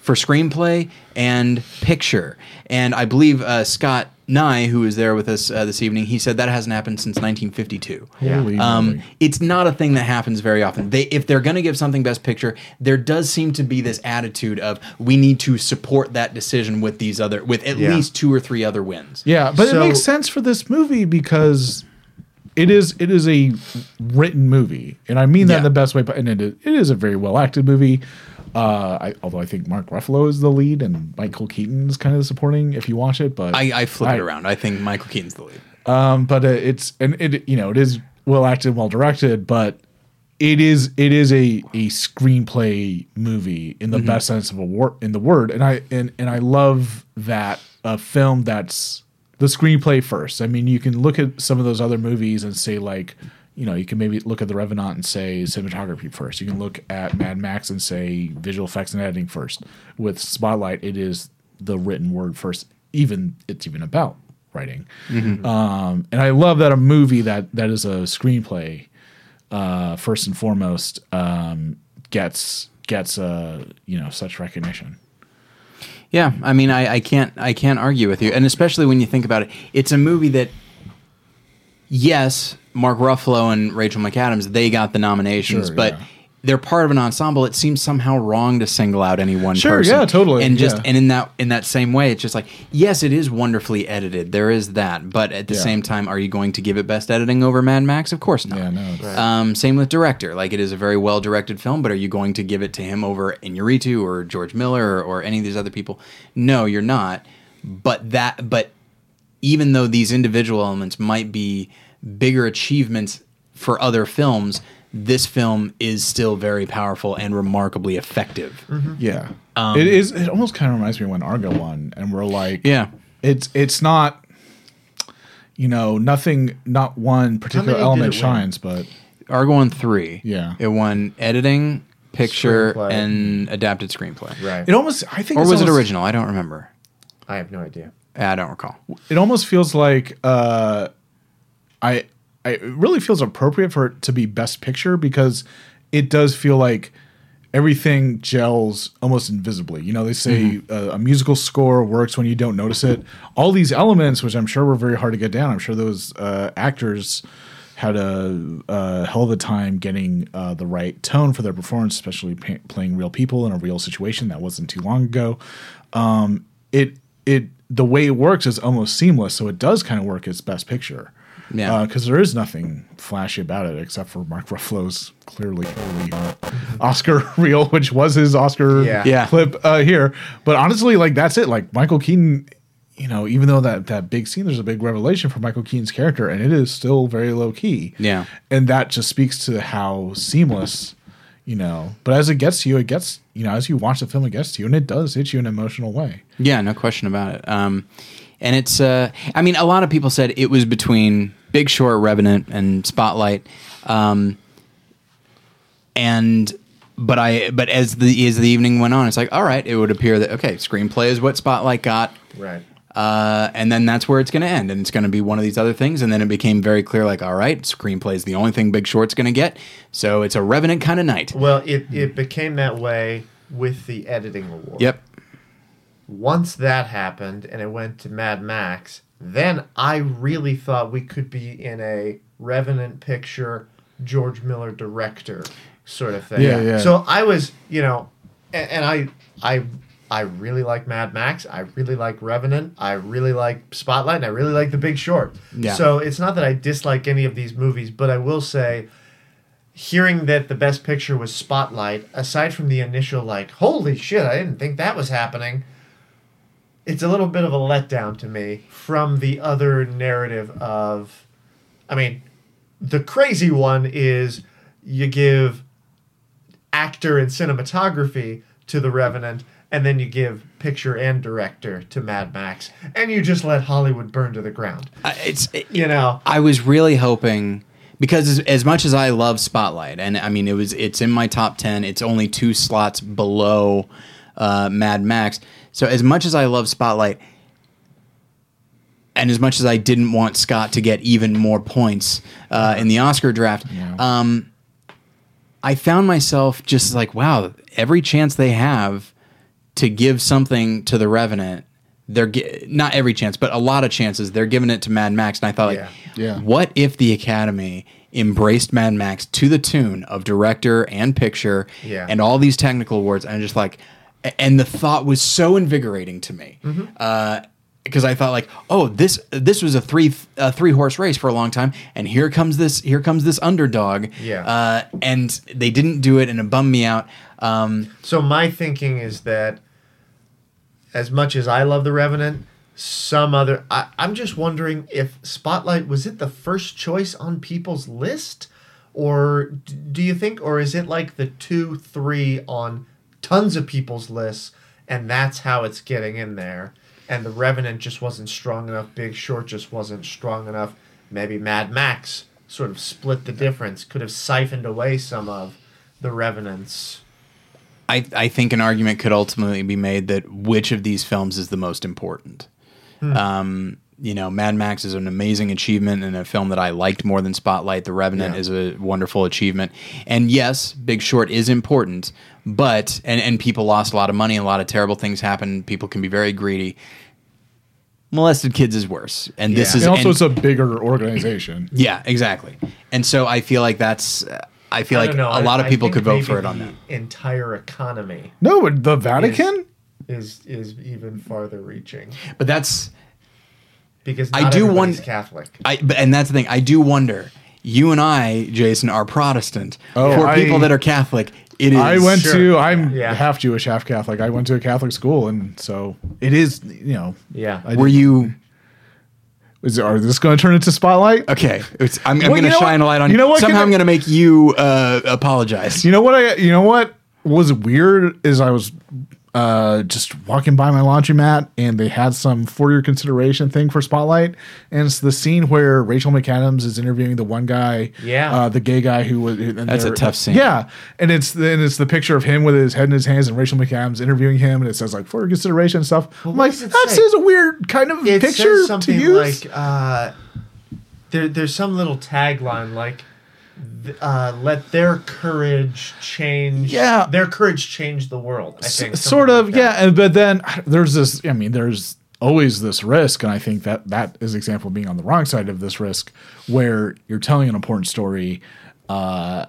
for screenplay and picture. And I believe uh, Scott Nye, who was there with us uh, this evening, he said that hasn't happened since 1952. Holy Um, it's not a thing that happens very often. They, if they're going to give something Best Picture, there does seem to be this attitude of we need to support that decision with these other, with at Yeah. least two or three other wins. Yeah, but So- it makes sense for this movie because it is it is a written movie, and I mean that in the best way. But and it is, it is a very well acted movie. Uh, I, although I think Mark Ruffalo is the lead and Michael Keaton is kind of supporting if you watch it. But I, I flip I- it around. I think Michael Keaton's the lead. Um, but uh, it's and it you know it is well acted, well directed, but it is it is a a screenplay movie in the best sense of a word in the word, and I and and I love that a film that's the screenplay first. I mean, you can look at some of those other movies and say like. You know, you can maybe look at the Revenant and say cinematography first. You can look at Mad Max and say visual effects and editing first. With Spotlight, it is the written word first. Even it's even about writing. Um, and I love that a movie that that is a screenplay uh, first and foremost um, gets gets uh, you know such recognition. Yeah, I mean, I, I can't I can't argue with you, and especially when you think about it, it's a movie that, yes, Mark Ruffalo and Rachel McAdams they got the nominations, Sure, but yeah. they're part of an ensemble. It seems somehow wrong to single out any one Sure, person. yeah, totally, And just yeah. and in that in that same way, it's just like yes, it is wonderfully edited. There is that, but at the Yeah. same time, are you going to give it best editing over Mad Max? Of course not. Yeah, no. it's- Um, same with director. Like it is a very well directed film, but are you going to give it to him over Inarritu or George Miller or, or any of these other people? No, you're not. But that, but even though these individual elements might be bigger achievements for other films, this film is still very powerful and remarkably effective. Yeah, it is. It almost kind of reminds me of when Argo won, and we're like, Yeah. it's it's not, you know, nothing, not one particular element it win? shines, but Argo won three. Yeah. It won editing, picture, Screenplay. and adapted screenplay. Right. it almost. I think, Or it's was it original? I don't remember. I have no idea. I don't recall. It almost feels like uh, I. I it really feels appropriate for it to be Best Picture because it does feel like everything gels almost invisibly. You know, they say uh, a musical score works when you don't notice it. All these elements, which I'm sure were very hard to get down, I'm sure those uh, actors had a, a hell of a time getting uh, the right tone for their performance, especially pa- playing real people in a real situation that wasn't too long ago. Um, it it the way it works is almost seamless, so it does kind of work as Best Picture. Yeah. because there is nothing flashy about it except for Mark Ruffalo's clearly, clearly uh, Oscar reel, which was his Oscar Yeah. Yeah. clip uh, here. But honestly, like that's it. Like Michael Keaton, you know, even though that that big scene, there's a big revelation for Michael Keaton's character, and it is still very low key. Yeah. and that just speaks to how seamless. You know, but as it gets to you, it gets you know as you watch the film, it gets to you, and it does hit you in an emotional way. Yeah, no question about it. Um, and it's, uh, I mean, a lot of people said it was between Big Short, Revenant, and Spotlight. Um, and, but I, but as the as the evening went on, it's like, all right, it would appear that okay, screenplay is what Spotlight got, Right. uh, and then that's where it's going to end, and it's going to be one of these other things. And then it became very clear, like, all right, screenplay is the only thing Big Short's going to get, so it's a Revenant kind of night. Well, it, it became that way with the editing award. Yep. Once that happened and it went to Mad Max, then I really thought we could be in a Revenant picture, George Miller director sort of thing. Yeah, yeah. So I was, you know, and, and I, I, I really like Mad Max. I really like Revenant. I really like Spotlight. And I really like The Big Short. Yeah. So it's not that I dislike any of these movies, but I will say hearing that the best picture was Spotlight, aside from the initial like, holy shit, I didn't think that was happening. It's a little bit of a letdown to me from the other narrative of, I mean, the crazy one is you give actor and cinematography to The Revenant, and then you give picture and director to Mad Max, and you just let Hollywood burn to the ground. I- It's You know, I was really hoping because as, as much as I love Spotlight, and I mean it was it's in my top ten. It's only two slots below uh, Mad Max. So as much as I love Spotlight, and as much as I didn't want Scott to get even more points uh, in the Oscar draft, Yeah. um, I found myself just like, wow, every chance they have to give something to the Revenant, they're gi- not every chance, but a lot of chances they're giving it to Mad Max, and I thought, like, Yeah. Yeah. what if the Academy embraced Mad Max to the tune of director and picture and all these technical awards, and I'm just like, and the thought was so invigorating to me. Mm-hmm. Uh, because I thought like, oh, this this was a three a three horse race for a long time, and here comes this here comes this underdog, Yeah. uh, and they didn't do it, and it bummed me out. Um, So my thinking is that as much as I love The Revenant, some other I, I'm just wondering if Spotlight was it the first choice on people's list? Or do you think or is it like the two, three on tons of people's lists and that's how it's getting in there? And the Revenant just wasn't strong enough, Big Short just wasn't strong enough. Maybe Mad Max sort of split the difference, could have siphoned away some of the Revenants. I I think an argument could ultimately be made that which of these films is the most important. Um, you know, Mad Max is an amazing achievement and a film that I liked more than Spotlight. The Revenant Yeah. is a wonderful achievement. And yes, Big Short is important, but and and people lost a lot of money, a lot of terrible things happened. People can be very greedy. Molested kids is worse, and this is And also, and- it's a bigger organization. yeah, exactly. And so I feel like that's. uh, I feel I like don't know, a I- lot of people could vote for it on the that. Entire economy No, but the Vatican. is is even farther reaching But that's because I not do everybody's want- Catholic. I. But and that's the thing. I do wonder. You and I, Jason, are Protestant. Oh, For I- people that are Catholic, it is. I went Sure. to. I'm Yeah. half Jewish, half Catholic. I went to a Catholic school, and so it is. You know, Yeah. I Were did- you Is are this going to turn into spotlight? okay? It's, I'm, I'm Well, going to shine what? a light on You know what, Somehow can I'm going to make you uh, apologize. You know what I? You know what was weird is I was uh, just walking by my laundromat and they had some for your consideration thing for Spotlight, and it's the scene where Rachel McAdams is interviewing the one guy, Yeah. uh, the gay guy who was. and That's a tough scene. Yeah, and it's then it's the picture of him with his head in his hands and Rachel McAdams interviewing him, and it says like for your consideration and stuff. I'm like does it that say? says a weird kind of it picture says to use. like uh, there, there's some little tagline like th- uh, let their courage change Yeah. their courage change the world i think S- sort of like yeah and, but then there's this i mean there's always this risk and i think that that is example of being on the wrong side of this risk where you're telling an important story uh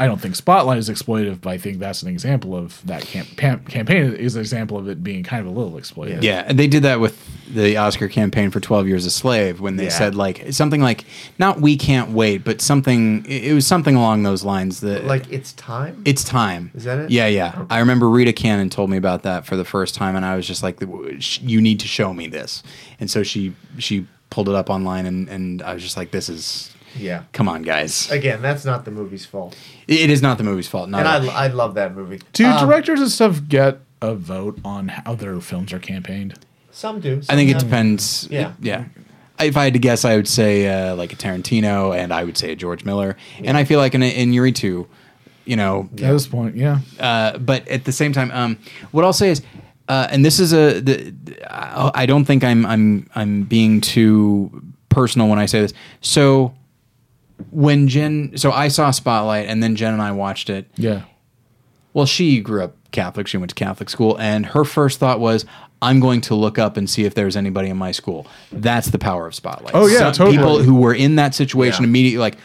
I don't think Spotlight is exploitive, but I think that's an example of that camp- pam- campaign is an example of it being kind of a little exploitive. Yeah, and they did that with the Oscar campaign for 12 Years a Slave when they Yeah. said like something like not we can't wait, but something it it was something along those lines that like it's time it's time. Is that it? Yeah, yeah. I remember Rita Cannon told me about that for the first time and I was just like you need to show me this. And so she she pulled it up online and and I was just like this is yeah come on guys. again that's not the movie's fault It is not the movie's fault. Not and. I, I love that movie Do Um, directors and stuff get a vote on how their films are campaigned? some do I think it some depends. Yeah. yeah. If I had to guess, I would say uh, like a Tarantino, and I would say a George Miller, and I feel like in Inarritu, you know. At this point, yeah. Uh, but at the same time, um, what I'll say is, uh, and this is a, the, I I don't think I'm I'm I'm being too personal when I say this. So when Jen, so I saw Spotlight, and then Jen and I watched it. Yeah. Well, she grew up Catholic. She went to Catholic school, and her first thought was, "I'm going to look up and see if there's anybody in my school." That's the power of Spotlight. Oh, yeah, totally. People who were in that situation Yeah. immediately, like,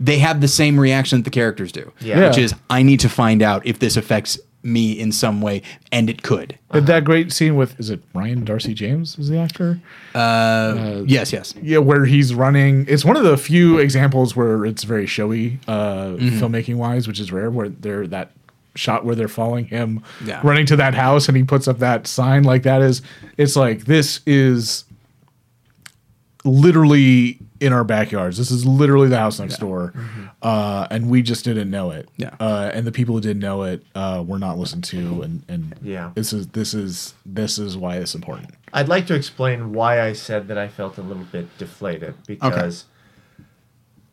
they have the same reaction that the characters do, Yeah. which is, "I need to find out if this affects me in some way," and it could. But that great scene with is it Brian d'Arcy James is the actor? Uh, yes, yes. Yeah, where he's running. It's one of the few examples where it's very showy, uh, Mm-hmm. filmmaking wise, which is rare. Where they're that shot where they're following him Yeah. running to that house, and he puts up that sign like that is. It's like this is literally in our backyards. This is literally the house next door, uh, and we just didn't know it. Mm-hmm. Yeah. uh, and the people who didn't know it uh, were not listened to, and and Yeah. this is this is this is why it's important. I'd like to explain why I said that I felt a little bit deflated because,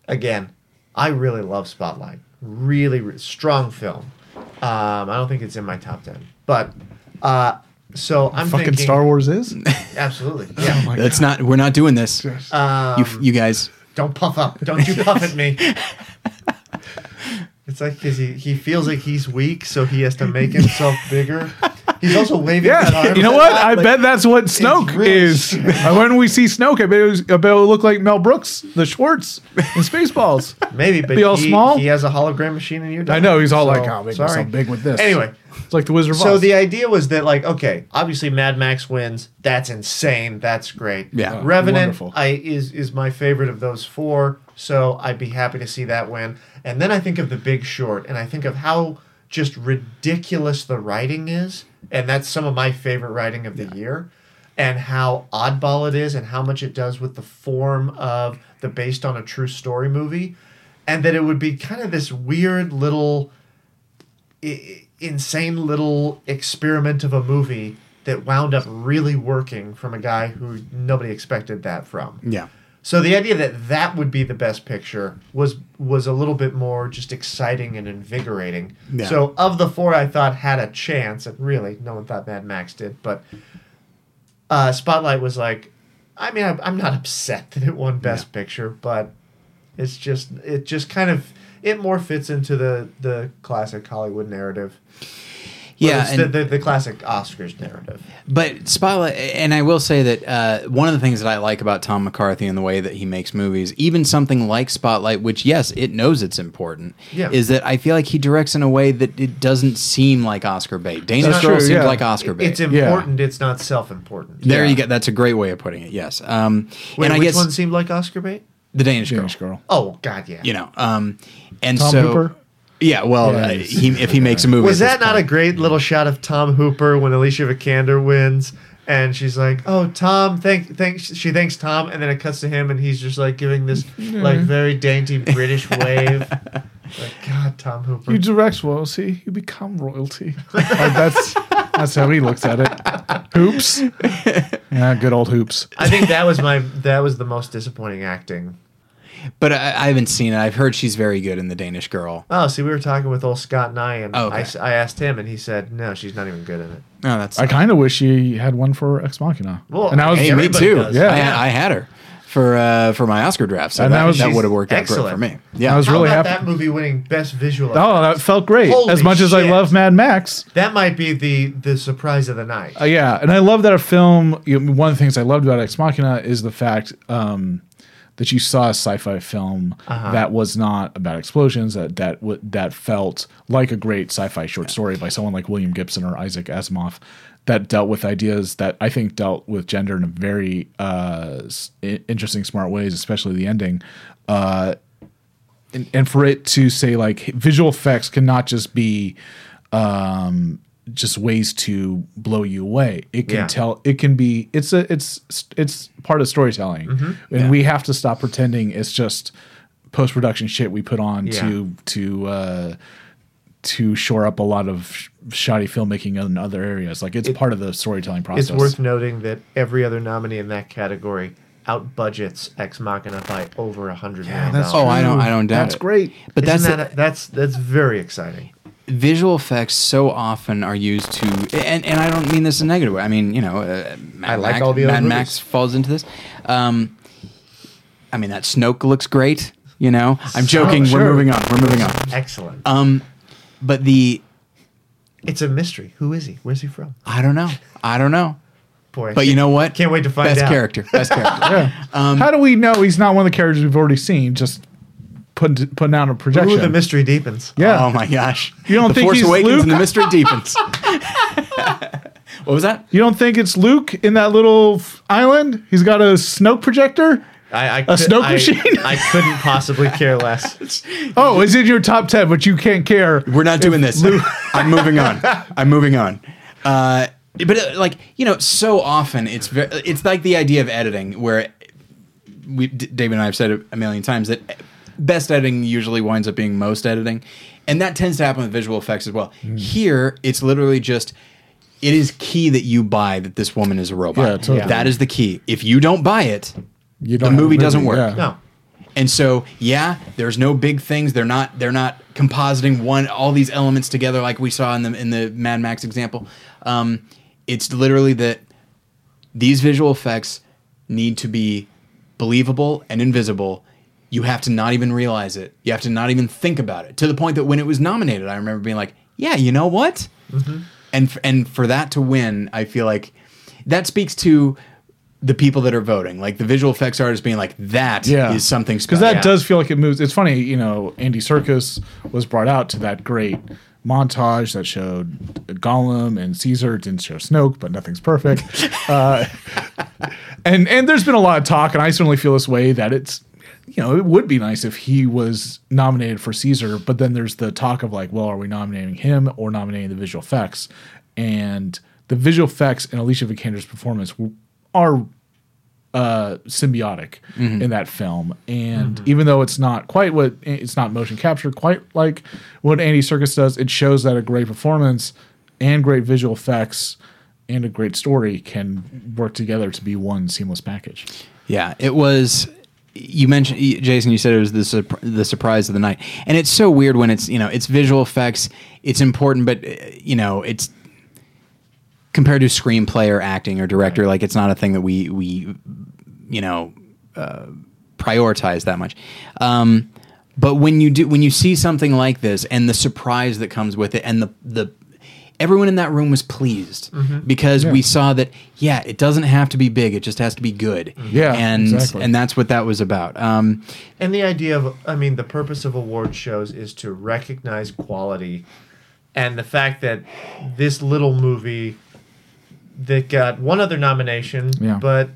again, I really love Spotlight. Really, re- strong film. Um, I don't think it's in my top ten, but uh, so I'm Fucking thinking Star Wars is. Absolutely, yeah. That's not. We're not doing this. Um, you, you guys. don't puff up. Don't you puff at me. It's like 'cause he, he feels like he's weak, so he has to make himself bigger. He's also waving Yeah, arms you know what? I like- bet that's what Snoke is. When we see Snoke, I bet it, was, I bet it would look like Mel Brooks, the Schwartz in Spaceballs. Maybe, but Be all he, small? he has a hologram machine and you don't. I know he's all So, like, "Oh, make sorry. big with this." Anyway, it's like the Wizard of so Oz. the idea was that like, okay, obviously Mad Max wins. That's insane. That's great. Yeah. Revenant wonderful. I is is my favorite of those four. So I'd be happy to see that win. And then I think of The Big Short, and I think of how just ridiculous the writing is, and that's some of my favorite writing of the year. And how oddball it is, and how much it does with the form of the based on a true story movie, and that it would be kind of this weird little i- insane little experiment of a movie that wound up really working from a guy who nobody expected that from. Yeah. So the idea that that would be the best picture was was a little bit more just exciting and invigorating. Yeah. So of the four I thought had a chance, and really no one thought Mad Max did, but uh, Spotlight was like, I mean, I'm, I'm not upset that it won Best Picture, but it's just it just kind of it more fits into the the classic Hollywood narrative. Or Yeah, it's the, and- the, the classic Oscars narrative. But Spotlight, and I will say that uh, one of the things that I like about Tom McCarthy and the way that he makes movies, even something like Spotlight, which yes, it knows it's important, Yeah. is that I feel like he directs in a way that it doesn't seem like Oscar bait. Danish Girl true, seems yeah. like Oscar bait. It's important. It's not self-important. there Yeah. you go. That's a great way of putting it. Yes. Um, Wait, and I which guess one seemed like Oscar bait? the Danish Girl. Girl. Oh God, yeah. You know. Um, and Tom so Hooper? Yeah. Well, Yeah, uh, he, if he makes a movie, Was that not a great little shot of Tom Hooper when Alicia Vikander wins? And she's like, "Oh, Tom, thank, thank." She thanks Tom, and then it cuts to him, and he's just like giving this like very dainty British wave. Like, God, Tom Hooper. You direct royalty, you become royalty. Like, that's that's how he looks at it. Hoops. Yeah, good old hoops. I think that was my that was the most disappointing acting. But I, I haven't seen it. I've heard she's very good in the Danish Girl. Oh, see, we were talking with old Scott Nye, and Oh, okay. I asked him, and he said, "No, she's not even good in it." Oh, that's I kind of wish she had one for Ex Machina. Well, and I was Hey, me too. does. Yeah. I, I had her for uh, for my Oscar draft, so And that, that was- that would have worked out excellent. great for me. Yeah, I was How really about happy. that movie winning Best Visual? Oh, that felt great. Holy as much as I love Mad Max, that might be the the surprise of the night. Uh, yeah, and I love that a film. You know, one of the things I loved about Ex Machina is the fact um, that you saw a sci-fi film Uh-huh. that was not about explosions. That that w- that felt like a great sci-fi short story by someone like William Gibson or Isaac Asimov. That dealt with ideas that I think dealt with gender in a very uh, interesting, smart ways, especially the ending. Uh, and, and for it to say like visual effects cannot just be um just ways to blow you away it can Yeah. tell it can be it's a it's it's part of storytelling and Yeah. we have to stop pretending it's just post-production shit we put on Yeah. to to uh to shore up a lot of sh- shoddy filmmaking in other areas like it's part of the storytelling process It's worth noting that every other nominee in that category out budgets Ex Machina by over a hundred million that's Oh, dollars. I don't. I don't doubt That's it. great. But Isn't that's that a- that's that's very exciting. Visual effects so often are used to, and, and I don't mean this in a negative way. I mean, you know, uh, Mad I like Max, all the other Mad. Max falls into this. Um, I mean, that Snoke looks great. You know, I'm joking. sure. We're moving on. We're moving on. Excellent. Um, but the it's a mystery. Who is he? Where's he from? I don't know. I don't know. Boy, But you know what? Can't wait to find Best out. character. Best character. Um, how do we know he's not one of the characters we've already seen just putting putting down a projection Ooh, the mystery deepens. yeah Oh my gosh. You don't the think Force he's Awakens Luke? and the mystery deepens. what was that? You don't think it's Luke in that little f- island? He's got a Snoke projector. I, I A could- Snoke I- machine? I couldn't possibly care less. Oh, is in your top ten, but you can't care. We're not doing this. I'm moving on. I'm moving on. Uh, but uh, like you know, so often it's ve- it's like the idea of editing, where we D- David and I have said it a million times that best editing usually winds up being most editing, and that tends to happen with visual effects as well. Mm. Here, it's literally just. It is key that you buy that this woman is a robot. Yeah, totally. That is the key. If you don't buy it, You the don't have a movie doesn't work. yeah. No. And so, yeah, there's no big things. They're not they're not compositing one all these elements together like we saw in the in the Mad Max example. Um, it's literally that these visual effects need to be believable and invisible. You have to not even realize it. You have to not even think about it. To the point that when it was nominated, I remember being like, "Yeah, you know what?" And f- and for that to win, I feel like that speaks to the people that are voting, like the visual effects artists being like, "That is Yeah, something special. because special." that does feel like it moves. It's funny, you know. Andy Serkis was brought out to that great montage that showed Gollum and Caesar. It didn't show Snoke, but nothing's perfect. uh, and and there's been a lot of talk, and I certainly feel this way that it's. You know, it would be nice if he was nominated for Caesar, but then there's the talk of like, well, are we nominating him or nominating the visual effects? And the visual effects in Alicia Vikander's performance are uh, symbiotic in that film. And even though it's not quite what it's not motion capture, quite like what Andy Serkis does, it shows that a great performance and great visual effects and a great story can work together to be one seamless package. Yeah, it was. You mentioned Jason. You said it was the the surprise of the night, and it's so weird when it's you know it's visual effects. It's important, but uh, you know it's compared to screenplay or acting or director. Like it's not a thing that we we you know, uh, prioritized that much. Um, but when you do, when you see something like this, and the surprise that comes with it, and the the everyone in that room was pleased because we saw that yeah, it doesn't have to be big; it just has to be good. Yeah, and exactly. and that's what that was about. Um, And the idea of, I mean, the purpose of award shows is to recognize quality. And the fact that this little movie that got one other nomination, Yeah. but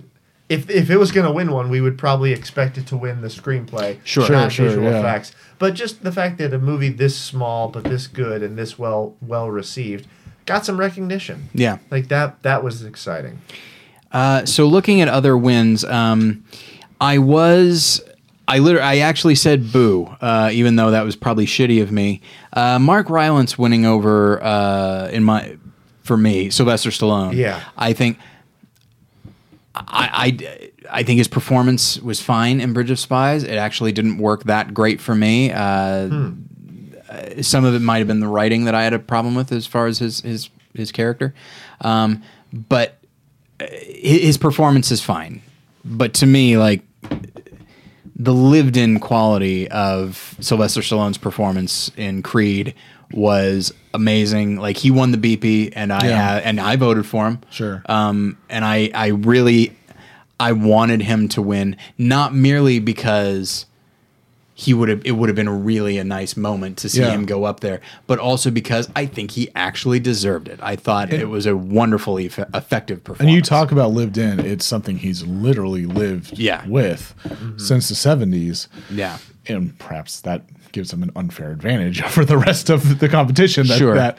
if, if it was going to win one, we would probably expect it to win the screenplay, Sure. Sure, not sure, visual yeah. effects. But just the fact that a movie this small but this good and this well well received got some recognition. yeah. Like that that was exciting. Uh, so looking at other wins, um, I was. I literally, I actually said boo, uh, even though that was probably shitty of me. Uh, Mark Rylance winning over uh, in my for me, Sylvester Stallone. Yeah. I think I, I, I think his performance was fine in Bridge of Spies. It actually didn't work that great for me. Uh, uh, Some of it might have been the writing that I had a problem with as far as his his his character, um, but uh, his performance is fine. But to me, like the lived-in quality of Sylvester Stallone's performance in Creed was amazing. Like he won the BP, and I Yeah. ha- and I voted for him. Sure. Um, and I I really I wanted him to win, not merely because he would have it would have been really a nice moment to see Yeah. him go up there, but also because I think he actually deserved it. I thought it was a wonderfully eff- effective performance. And you talk about lived in, it's something he's literally lived Yeah. with since the 70s. yeah. And perhaps that gives him an unfair advantage over the rest of the competition. That, Sure. That,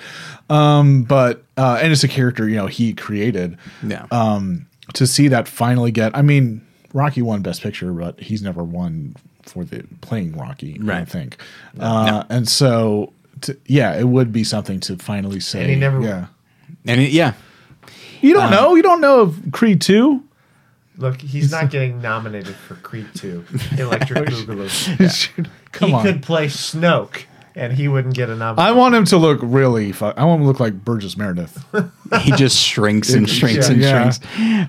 um, but, uh, and it's a character, you know, he created. Yeah. Um, to see that finally get, I mean, Rocky won Best Picture, but he's never won for the playing Rocky, I Right. don't think. Uh, And so, to, yeah, it would be something to finally say. And he never- yeah. and it, yeah. You don't know. You don't know of Creed 2. Look, he's not getting nominated for Creed 2, Electric Boogaloo. Come he on. could play Snoke, and he wouldn't get a nomination. I want him to look really. Fu- I want him to look like Burgess Meredith. He just shrinks and shrinks Yeah. and Yeah. shrinks.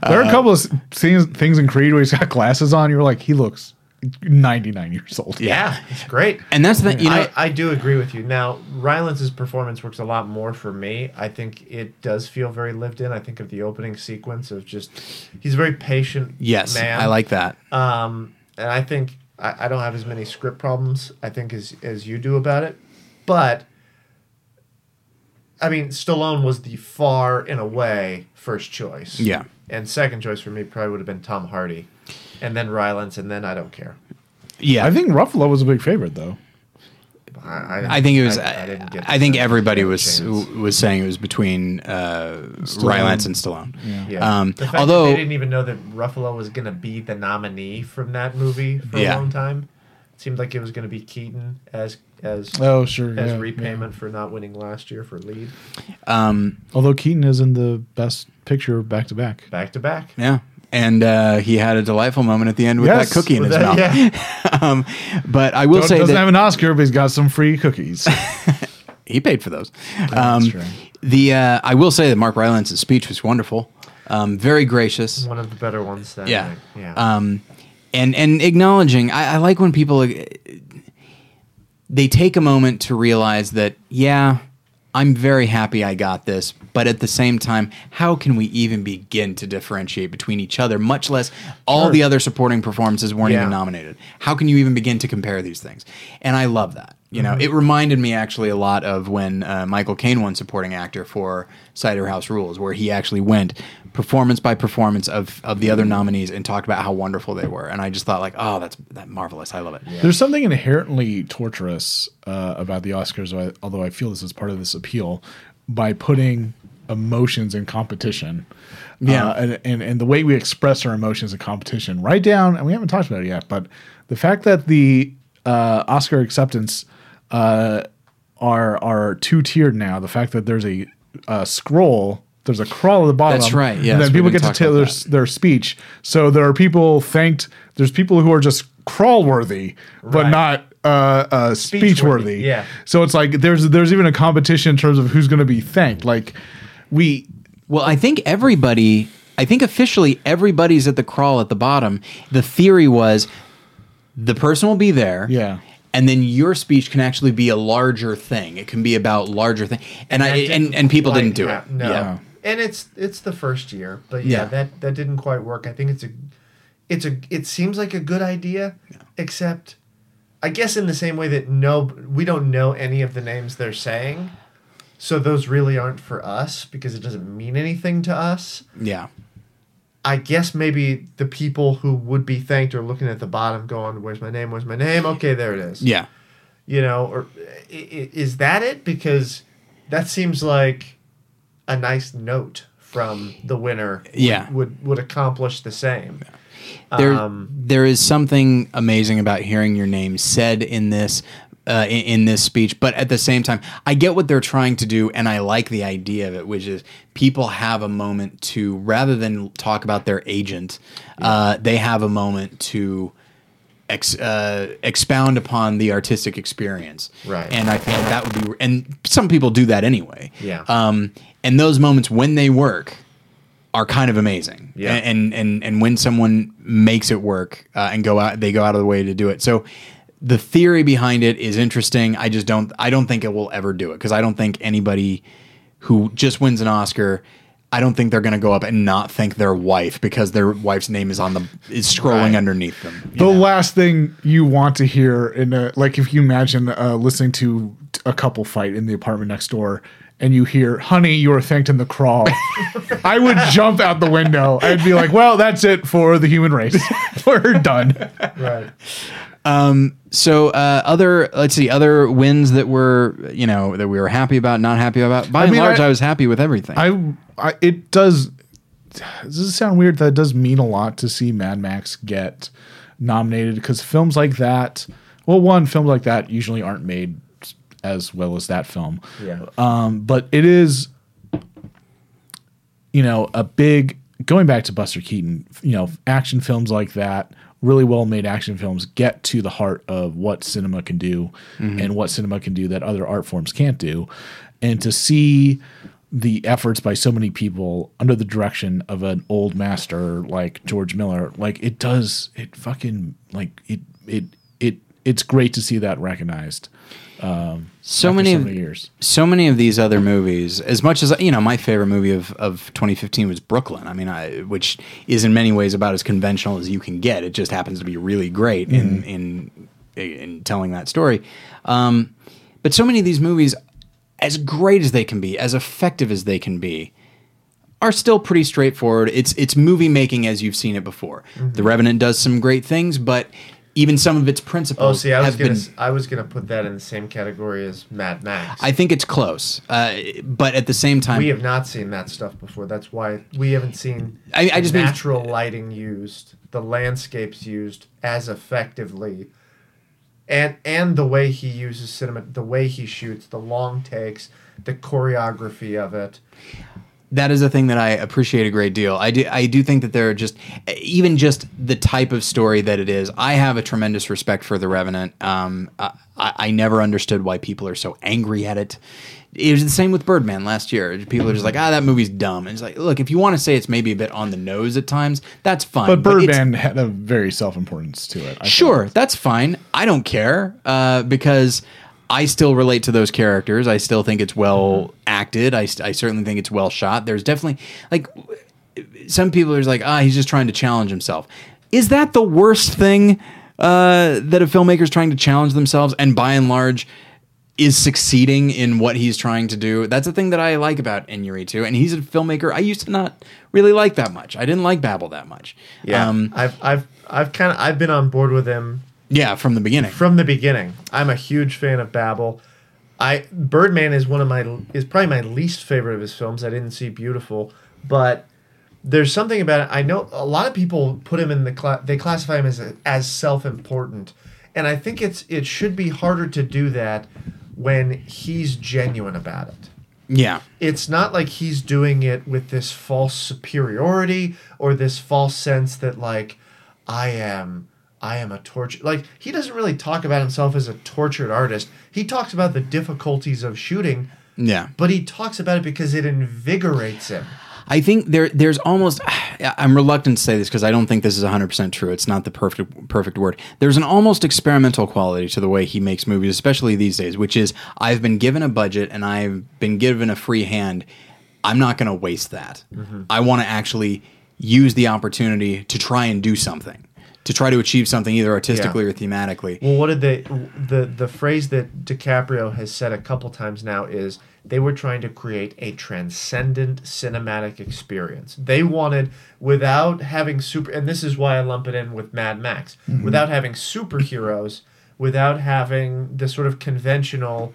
there are a uh, couple of s- things things in Creed where he's got glasses on. You're like, he looks 99 years old. yeah, it's great. And that's the you know I, I do agree with you. Now, Rylance's performance works a lot more for me. I think it does feel very lived in. I think of the opening sequence of just he's a very patient. yes, man. I like that. Um, and I think I, I don't have as many script problems I think as as you do about it, but I mean, Stallone was the far and away first choice. Yeah. And second choice for me probably would have been Tom Hardy, and then Rylance, and then I don't care. Yeah, I think Ruffalo was a big favorite though. I, I, I think it was. I, I, I didn't get. I think everybody he had a was chance. was saying it was between uh, Rylance and Stallone. Yeah. Um, the fact although that they didn't even know that Ruffalo was going to be the nominee from that movie for Yeah. a long time, it seemed like it was going to be Keaton as as Oh, sure. as yeah, repayment for not winning last year for lead um. Although Keaton is in the best picture back to back. back to back. yeah, and uh, he had a delightful moment at the end with Yes, that cookie in his that- mouth. yeah. um, but I will Don't- say doesn't that have an Oscar, but he's got some free cookies. he paid for those. Um, true. the uh, I will say that Mark Rylance's speech was wonderful, um, very gracious. One of the better ones that yeah. night. Yeah. Um, and and acknowledging, I, I like when people uh, they take a moment to realize that yeah, I'm very happy I got this, but at the same time, how can we even begin to differentiate between each other? Much less all Sure. the other supporting performances weren't Yeah. even nominated. How can you even begin to compare these things? And I love that. You know, it reminded me actually a lot of when uh, Michael Caine won supporting actor for Cider House Rules, where he actually went performance by performance of, of the other nominees and talked about how wonderful they were. And I just thought like, oh, that's that marvelous. I love it. There's something inherently torturous uh, about the Oscars, although I feel this is part of this appeal, by putting emotions in competition. Yeah. Uh, and, and, and the way we express our emotions in competition, right down, and we haven't talked about it yet, but the fact that the uh, Oscar acceptance uh, are are two tiered now, the fact that there's a, uh scroll. There's a crawl at the bottom. That's right, Yeah. And then people get to talk tell their, their speech. So there are people thanked. There's people who are just crawl worthy, but Right. not uh, uh, speech Speech-worthy, worthy. yeah. So it's like there's there's even a competition in terms of who's going to be thanked. Like we, Well, I think everybody I think officially everybody's at the crawl at the bottom. The theory was the person will be there. Yeah. And then your speech can actually be a larger thing. It can be about larger thing. And, I and, and people didn't do it. No, Yeah. and it's it's the first year, but yeah, Yeah. that that didn't quite work. I think it's a it's a it seems like a good idea, except I guess in the same way that no, we don't know any of the names they're saying, so those really aren't for us because it doesn't mean anything to us. Yeah. I guess maybe the people who would be thanked are looking at the bottom, going, "Where's my name? Where's my name?" Okay, there it is. Yeah. you know, or is that it? Because that seems like a nice note from the winner. Yeah. would would accomplish the same. There, Um, there is something amazing about hearing your name said in this, uh, in, in this speech. But at the same time, I get what they're trying to do, and I like the idea of it, which is people have a moment to, rather than talk about their agent, uh, they have a moment to. Ex, uh, expound upon the artistic experience, Right. And I think that would be, and some people do that anyway, Yeah. Um, and those moments when they work, are kind of amazing. Yeah. And and and when someone makes it work uh, and go out, they go out of the way to do it. So the theory behind it is interesting. I just don't. I don't think it will ever do it because I don't think anybody who just wins an Oscar. I don't think they're going to go up and not thank their wife because their wife's name is on the is scrolling Right. underneath them. The know? last thing you want to hear in a like if you imagine uh, listening to a couple fight in the apartment next door and you hear honey you were thanked in the crawl i would jump out the window i'd be like well that's it for the human race we're done right. So uh, other let's see other wins that were you know that we were happy about, not happy about. By and mean, large, I- I, was happy with everything. I, I it does does it sound weird that does mean a lot to see mad max get nominated because films like that well one films like that usually aren't made as well as that film Yeah. um, but it is you know a big going back to buster keaton you know action films like that really well made action films get to the heart of what cinema can do mm-hmm. and what cinema can do that other art forms can't do. And to see the efforts by so many people under the direction of an old master like george miller like it does it fucking like it it it it's great to see that recognized um, so many so of many years. so many of these other movies as much as you know my favorite movie of, of 2015 was brooklyn. I mean I, which is in many ways about as conventional as you can get. It just happens to be really great in in in telling that story. Um, but so many of these movies as great as they can be as effective as they can be are still pretty straightforward. It's it's movie making as you've seen it before. The revenant does some great things but even some of its principles. Oh, see, I was gonna been I was gonna put that in the same category as Mad Max. I think it's close, uh, but at the same time, we have not seen that stuff before. That's why we haven't seen I- I the just mean- natural lighting used, the landscapes used as effectively, and and the way he uses cinema, the way he shoots, the long takes, the choreography of it. That is a thing that I appreciate a great deal. I do, I do think that there are just even just the type of story that it is. I have a tremendous respect for The Revenant. Um, I, I never understood why people are so angry at it. It was the same with Birdman last year. People are just like, ah, that movie's dumb. And it's like, look, if you want to say it's maybe a bit on the nose at times, that's fine. But Birdman had a very self importance to it. I Sure, that's fine. I don't care uh, because I still relate to those characters. I still think it's well acted. I, I certainly think it's well shot. There's definitely like some people are just like, ah, he's just trying to challenge himself. Is that the worst thing uh, that a filmmaker is trying to challenge themselves and by and large is succeeding in what he's trying to do? That's the thing that I like about Inarritu. And he's a filmmaker I used to not really like that much. I didn't like Babel that much. Um, I've I've I've kind of I've been on board with him yeah, from the beginning. from the beginning. I'm a huge fan of Babel. I Birdman is one of my is probably my least favorite of his films. I didn't see Biutiful, but there's something about it. I know a lot of people put him in the cla- they classify him as as self-important, and I think it's it should be harder to do that when he's genuine about it yeah. it's not like he's doing it with this false superiority or this false sense that like I am I am a torture like he doesn't really talk about himself as a tortured artist. He talks about the difficulties of shooting, Yeah. but he talks about it because it invigorates him. I think there there's almost I'm reluctant to say this because I don't think this is 100% true. It's not the perfect perfect word. There's an almost experimental quality to the way he makes movies, especially these days, which is I've been given a budget and I've been given a free hand. I'm not going to waste that. Mm-hmm. I want to actually use the opportunity to try and do something, to try to achieve something either artistically or thematically. Well, what did they? The the phrase that DiCaprio has said a couple times now is they were trying to create a transcendent cinematic experience. They wanted, without having super, and this is why I lump it in with Mad Max, mm-hmm. without having superheroes, without having the sort of conventional.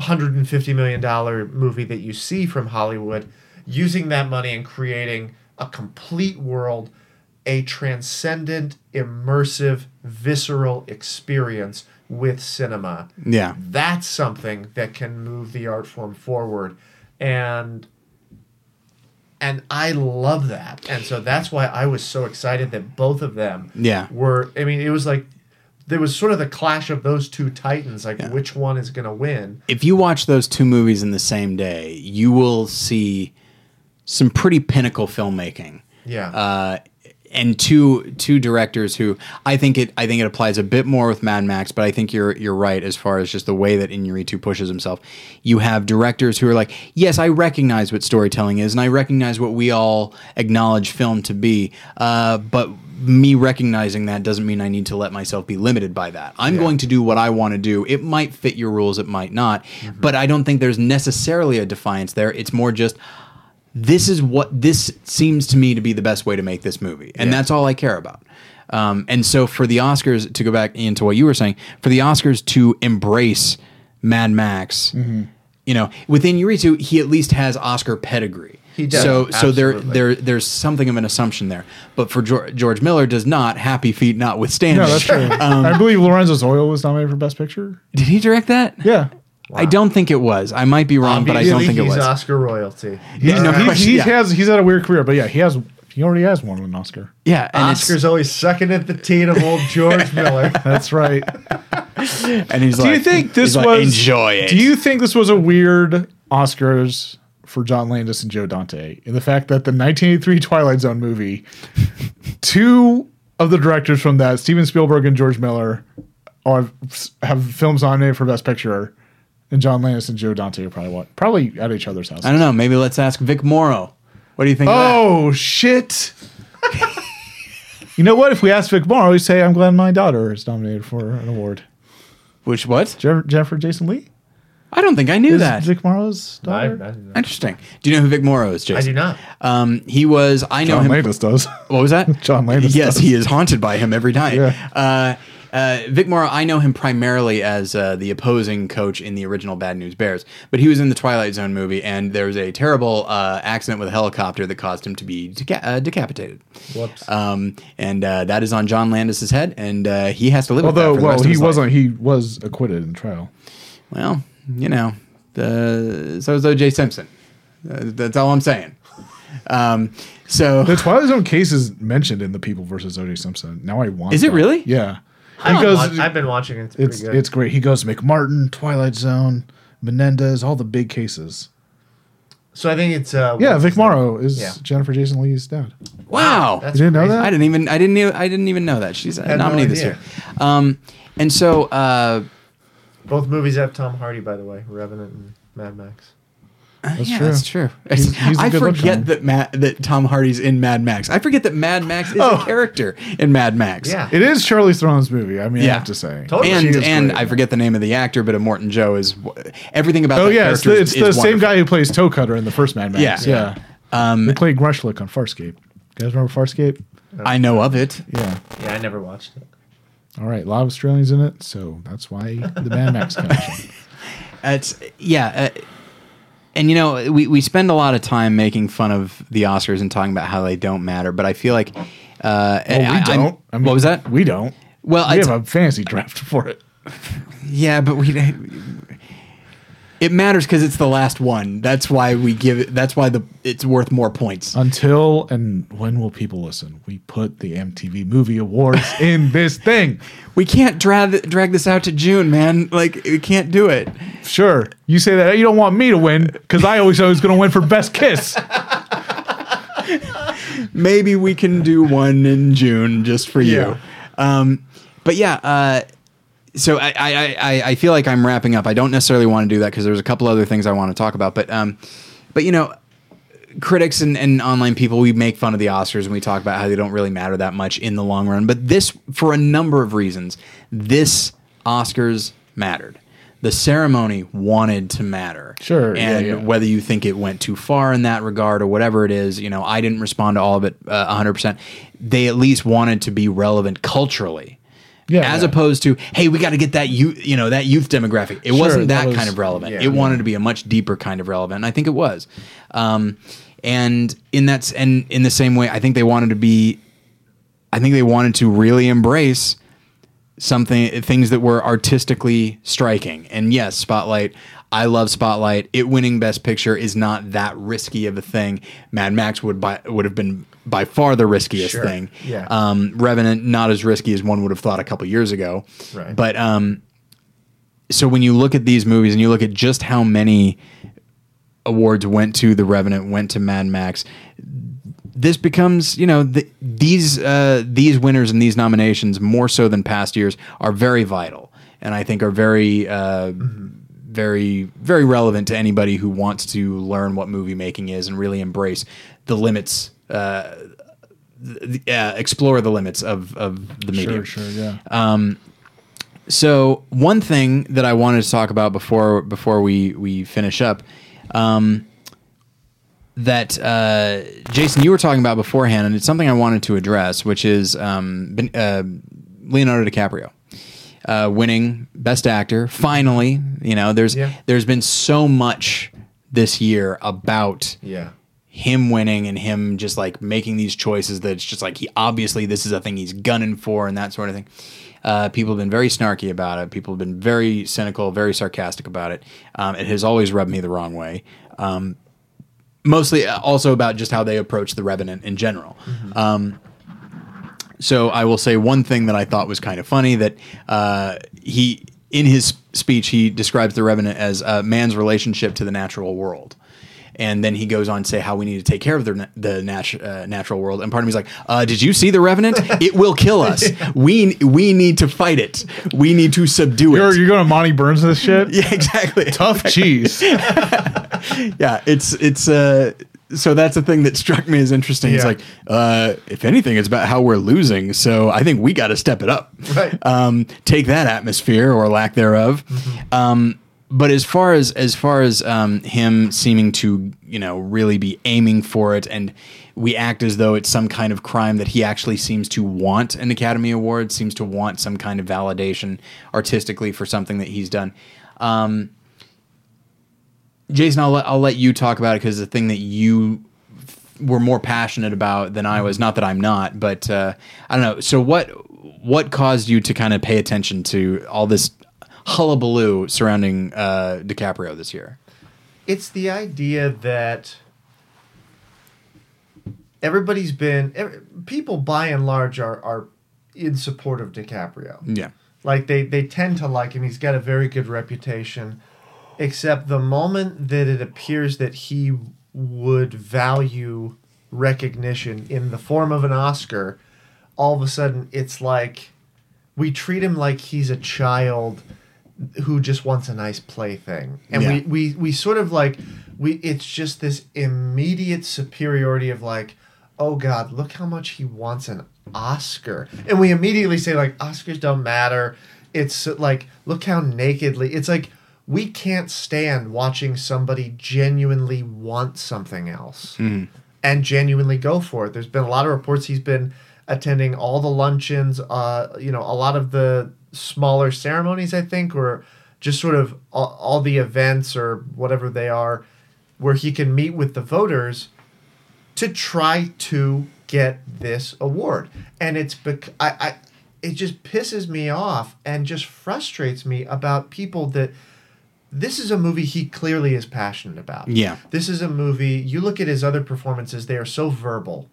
$150 million movie that you see from Hollywood, using that money and creating a complete world, a transcendent, immersive, visceral experience with cinema. Yeah. That's something that can move the art form forward. And and I love that. And so that's why I was so excited that both of them Yeah. were I mean, it was like there was sort of the clash of those two titans, like which one is gonna win. if you watch those two movies in the same day, you will see some pretty pinnacle filmmaking. Yeah. Uh, and two two directors who I think it I think it applies a bit more with Mad Max, but I think you're you're right as far as just the way that Inarritu pushes himself. You have directors who are like, yes, I recognize what storytelling is, and I recognize what we all acknowledge film to be, uh, but me recognizing that doesn't mean I need to let myself be limited by that. I'm going to do what I want to do. It might fit your rules, it might not, but I don't think there's necessarily a defiance there. It's more just this is what this seems to me to be the best way to make this movie, and that's all I care about. Um, and so for the Oscars to go back into what you were saying, for the Oscars to embrace Mad Max, Mm-hmm. you know, with Inarritu, he at least has Oscar pedigree. He does, So so there there there's something of an assumption there. But for George, George Miller does not. Happy Feet notwithstanding. No, that's true. Um, I believe Lorenzo's Oil was nominated for Best Picture. Did he direct that? Yeah. I don't think it was. I might be wrong, but I don't think it he's was. Oscar royalty. Yeah, no He's, he yeah. has he's had a weird career, but yeah, he has he already has won an Oscar. yeah, and it's- Oscar's always sucking at the teat of old George Miller. That's right. and he's like, Do like, you think this he's like, was enjoy it? Do you think this was a weird Oscars for John Landis and Joe Dante in the fact that the 1983 Twilight Zone movie, two of the directors from that, Steven Spielberg and George Miller, are have films nominated for Best Picture, and John Landis and Joe Dante are probably what probably at each other's house. I don't know. Maybe let's ask Vic Morrow. What do you think? of that? Oh shit! you know what? If we ask Vic Morrow, we say, "I'm glad my daughter is nominated for an award." Which what? Jennifer, Jennifer Jason Lee I don't think I knew is that. Vic Morrow's I, I, daughter. do not. Interesting. Do you know who Vic Morrow is, I do not. Um, he was. I know John him. Landis does. What was that? John Landis Yes, does. he is haunted by him every night. Yeah. Uh, uh, Vic Morrow, I know him primarily as uh, the opposing coach in the original Bad News Bears, but he was in the Twilight Zone movie, and there was a terrible uh, accident with a helicopter that caused him to be deca- uh, decapitated. Whoops. Um, and uh, that is on John Landis's head, and uh, he has to live Although, with that the well, he wasn't. He was acquitted in trial. Well, you know, the, so is O.J. Simpson. That's all I'm saying. Um, so The Twilight Zone case is mentioned in the People versus O.J. Simpson. Now I want. Is it that. really? Yeah. I He don't goes. watch- I've been watching it. It's it's good. it's great. He goes McMartin, Twilight Zone, Menendez, all the big cases. so I think it's uh, Yeah, Vic his name? Morrow is Yeah. Jennifer Jason Lee's dad. wow, That's You didn't know that? I didn't even I didn't e- I didn't even know that she's a Had no nominee this year. Um, and so uh, Both movies have Tom Hardy, by the way, Revenant and Mad Max. That's yeah, true. that's true. He's- he's a I good look forget Tom. that Matt that Tom Hardy's in Mad Max. I forget that Mad Max is Oh. a character in Mad Max. Yeah. It is Charlize Theron's movie. I mean, I Yeah. have to say. Totally. And and great. I forget the name of the actor, but Immortan Joe is everything about. Oh that yeah, it's character the, is- it's the same guy who plays Toe Cutter in the first Mad Max. Yeah. Yeah. Um, They played Grunchlk on Farscape. You guys remember Farscape? I know of it. Yeah. Yeah, I never watched it. All right. A lot of Australians in it, so that's why the Mad Max connection. It's yeah, uh, and you know we we spend a lot of time making fun of the Oscars and talking about how they don't matter, but I feel like uh, Well, we I- don't. I mean, what was that? We don't. Well, we it's- have a fantasy draft for it. Yeah, but we. It matters because it's the last one. That's why we give it. That's why the it's worth more points. Until and when will people listen? We put the MTV Movie Awards in this thing. We can't drag drag this out to June, man. Like we can't do it. Sure, you say that you don't want me to win because I always always going to win for Best Kiss. maybe we can do one in June just for you. Yeah. Um, but yeah, uh, so I, I, I, I feel like I'm wrapping up. I don't necessarily want to do that because there's a couple other things I want to talk about. But um, but you know, critics and, and online people, we make fun of the Oscars and we talk about how they don't really matter that much in the long run. But this, for a number of reasons, this Oscars mattered. The ceremony wanted to matter. Sure, yeah, And yeah. whether you think it went too far in that regard or whatever it is, you know, I didn't respond to all of it uh, 100%. They at least wanted to be relevant culturally. Yeah, As yeah. opposed to, hey, we got to get that youth, you know, that youth demographic. It wasn't that that, was- kind of relevant. yeah. it wanted to be a much deeper kind of relevant. And I think it was. Um, and in that, and in the same way, I think they wanted to be, I think they wanted to really embrace something, things that were artistically striking. And yes, Spotlight. I love Spotlight. It winning Best Picture is not that risky of a thing. Mad Max would by, would have been by far the riskiest Sure. thing. Yeah. Um, Revenant not as risky as one would have thought a couple years ago. Right. But um, so when you look at these movies and you look at just how many awards went to The Revenant, went to Mad Max, this becomes you know the, these uh, these winners and these nominations more so than past years are very vital and I think are very uh, very very relevant to anybody who wants to learn what movie making is and really embrace the limits. Uh, uh, explore the limits of, of the medium. Sure, sure, yeah. Um, So one thing that I wanted to talk about before before we we finish up, um, that uh, Jason you were talking about beforehand, and it's something I wanted to address, which is um, uh, Leonardo DiCaprio. Uh, winning Best Actor, finally. You know, there's Yeah. there's been so much this year about Yeah. him winning and him just like making these choices that it's just like he obviously this is a thing he's gunning for and that sort of thing. Uh, people have been very snarky about it. People have been very cynical, very sarcastic about it. Um, it has always rubbed me the wrong way. Um, mostly uh, also about just how they approach the Revenant in general. Um, so I will say one thing that I thought was kind of funny that uh, he in his speech he describes the Revenant as uh, man's relationship to the natural world. And then he goes on to say how we need to take care of the, the uh, natural world. And part of me's like, uh, "Did you see the Revenant? It will kill us. We we need to fight it. We need to subdue You're, it." you're going to Monty Burns this shit? yeah, exactly. Tough cheese. yeah, it's it's uh so that's the thing that struck me as interesting. It's like, uh, if anything, it's about how we're losing. So I think we got to step it up. Right. Um, take that atmosphere or lack thereof. Um, but as far as as far as um, him seeming to you know really be aiming for it, and we act as though it's some kind of crime that he actually seems to want an Academy Award, seems to want some kind of validation artistically for something that he's done. Um, Jason, I'll let, I'll let you talk about it because the thing that you were more passionate about than I was. Not that I'm not, but uh, I don't know. So what what caused you to kind of pay attention to all this hullabaloo surrounding uh, DiCaprio this year? It's the idea that everybody's been every, people by and large are are in support of DiCaprio. Yeah, Like they they tend to like him. He's got a very good reputation. Except the moment that it appears that he would value recognition in the form of an Oscar, all of a sudden it's like we treat him like he's a child who just wants a nice plaything. And Yeah. we, we we sort of like we it's just this immediate superiority of like, oh God, look how much he wants an Oscar. And we immediately say like Oscars don't matter. It's like look how nakedly it's like we can't stand watching somebody genuinely want something else and genuinely go for it. There's been a lot of reports he's been attending all the luncheons, uh, you know, a lot of the smaller ceremonies, I think, or just sort of all, all the events or whatever they are, where he can meet with the voters to try to get this award. And it's bec- I, I it just pisses me off and just frustrates me about people that this is a movie he clearly is passionate about. Yeah. This is a movie, you look at his other performances, they are so verbal.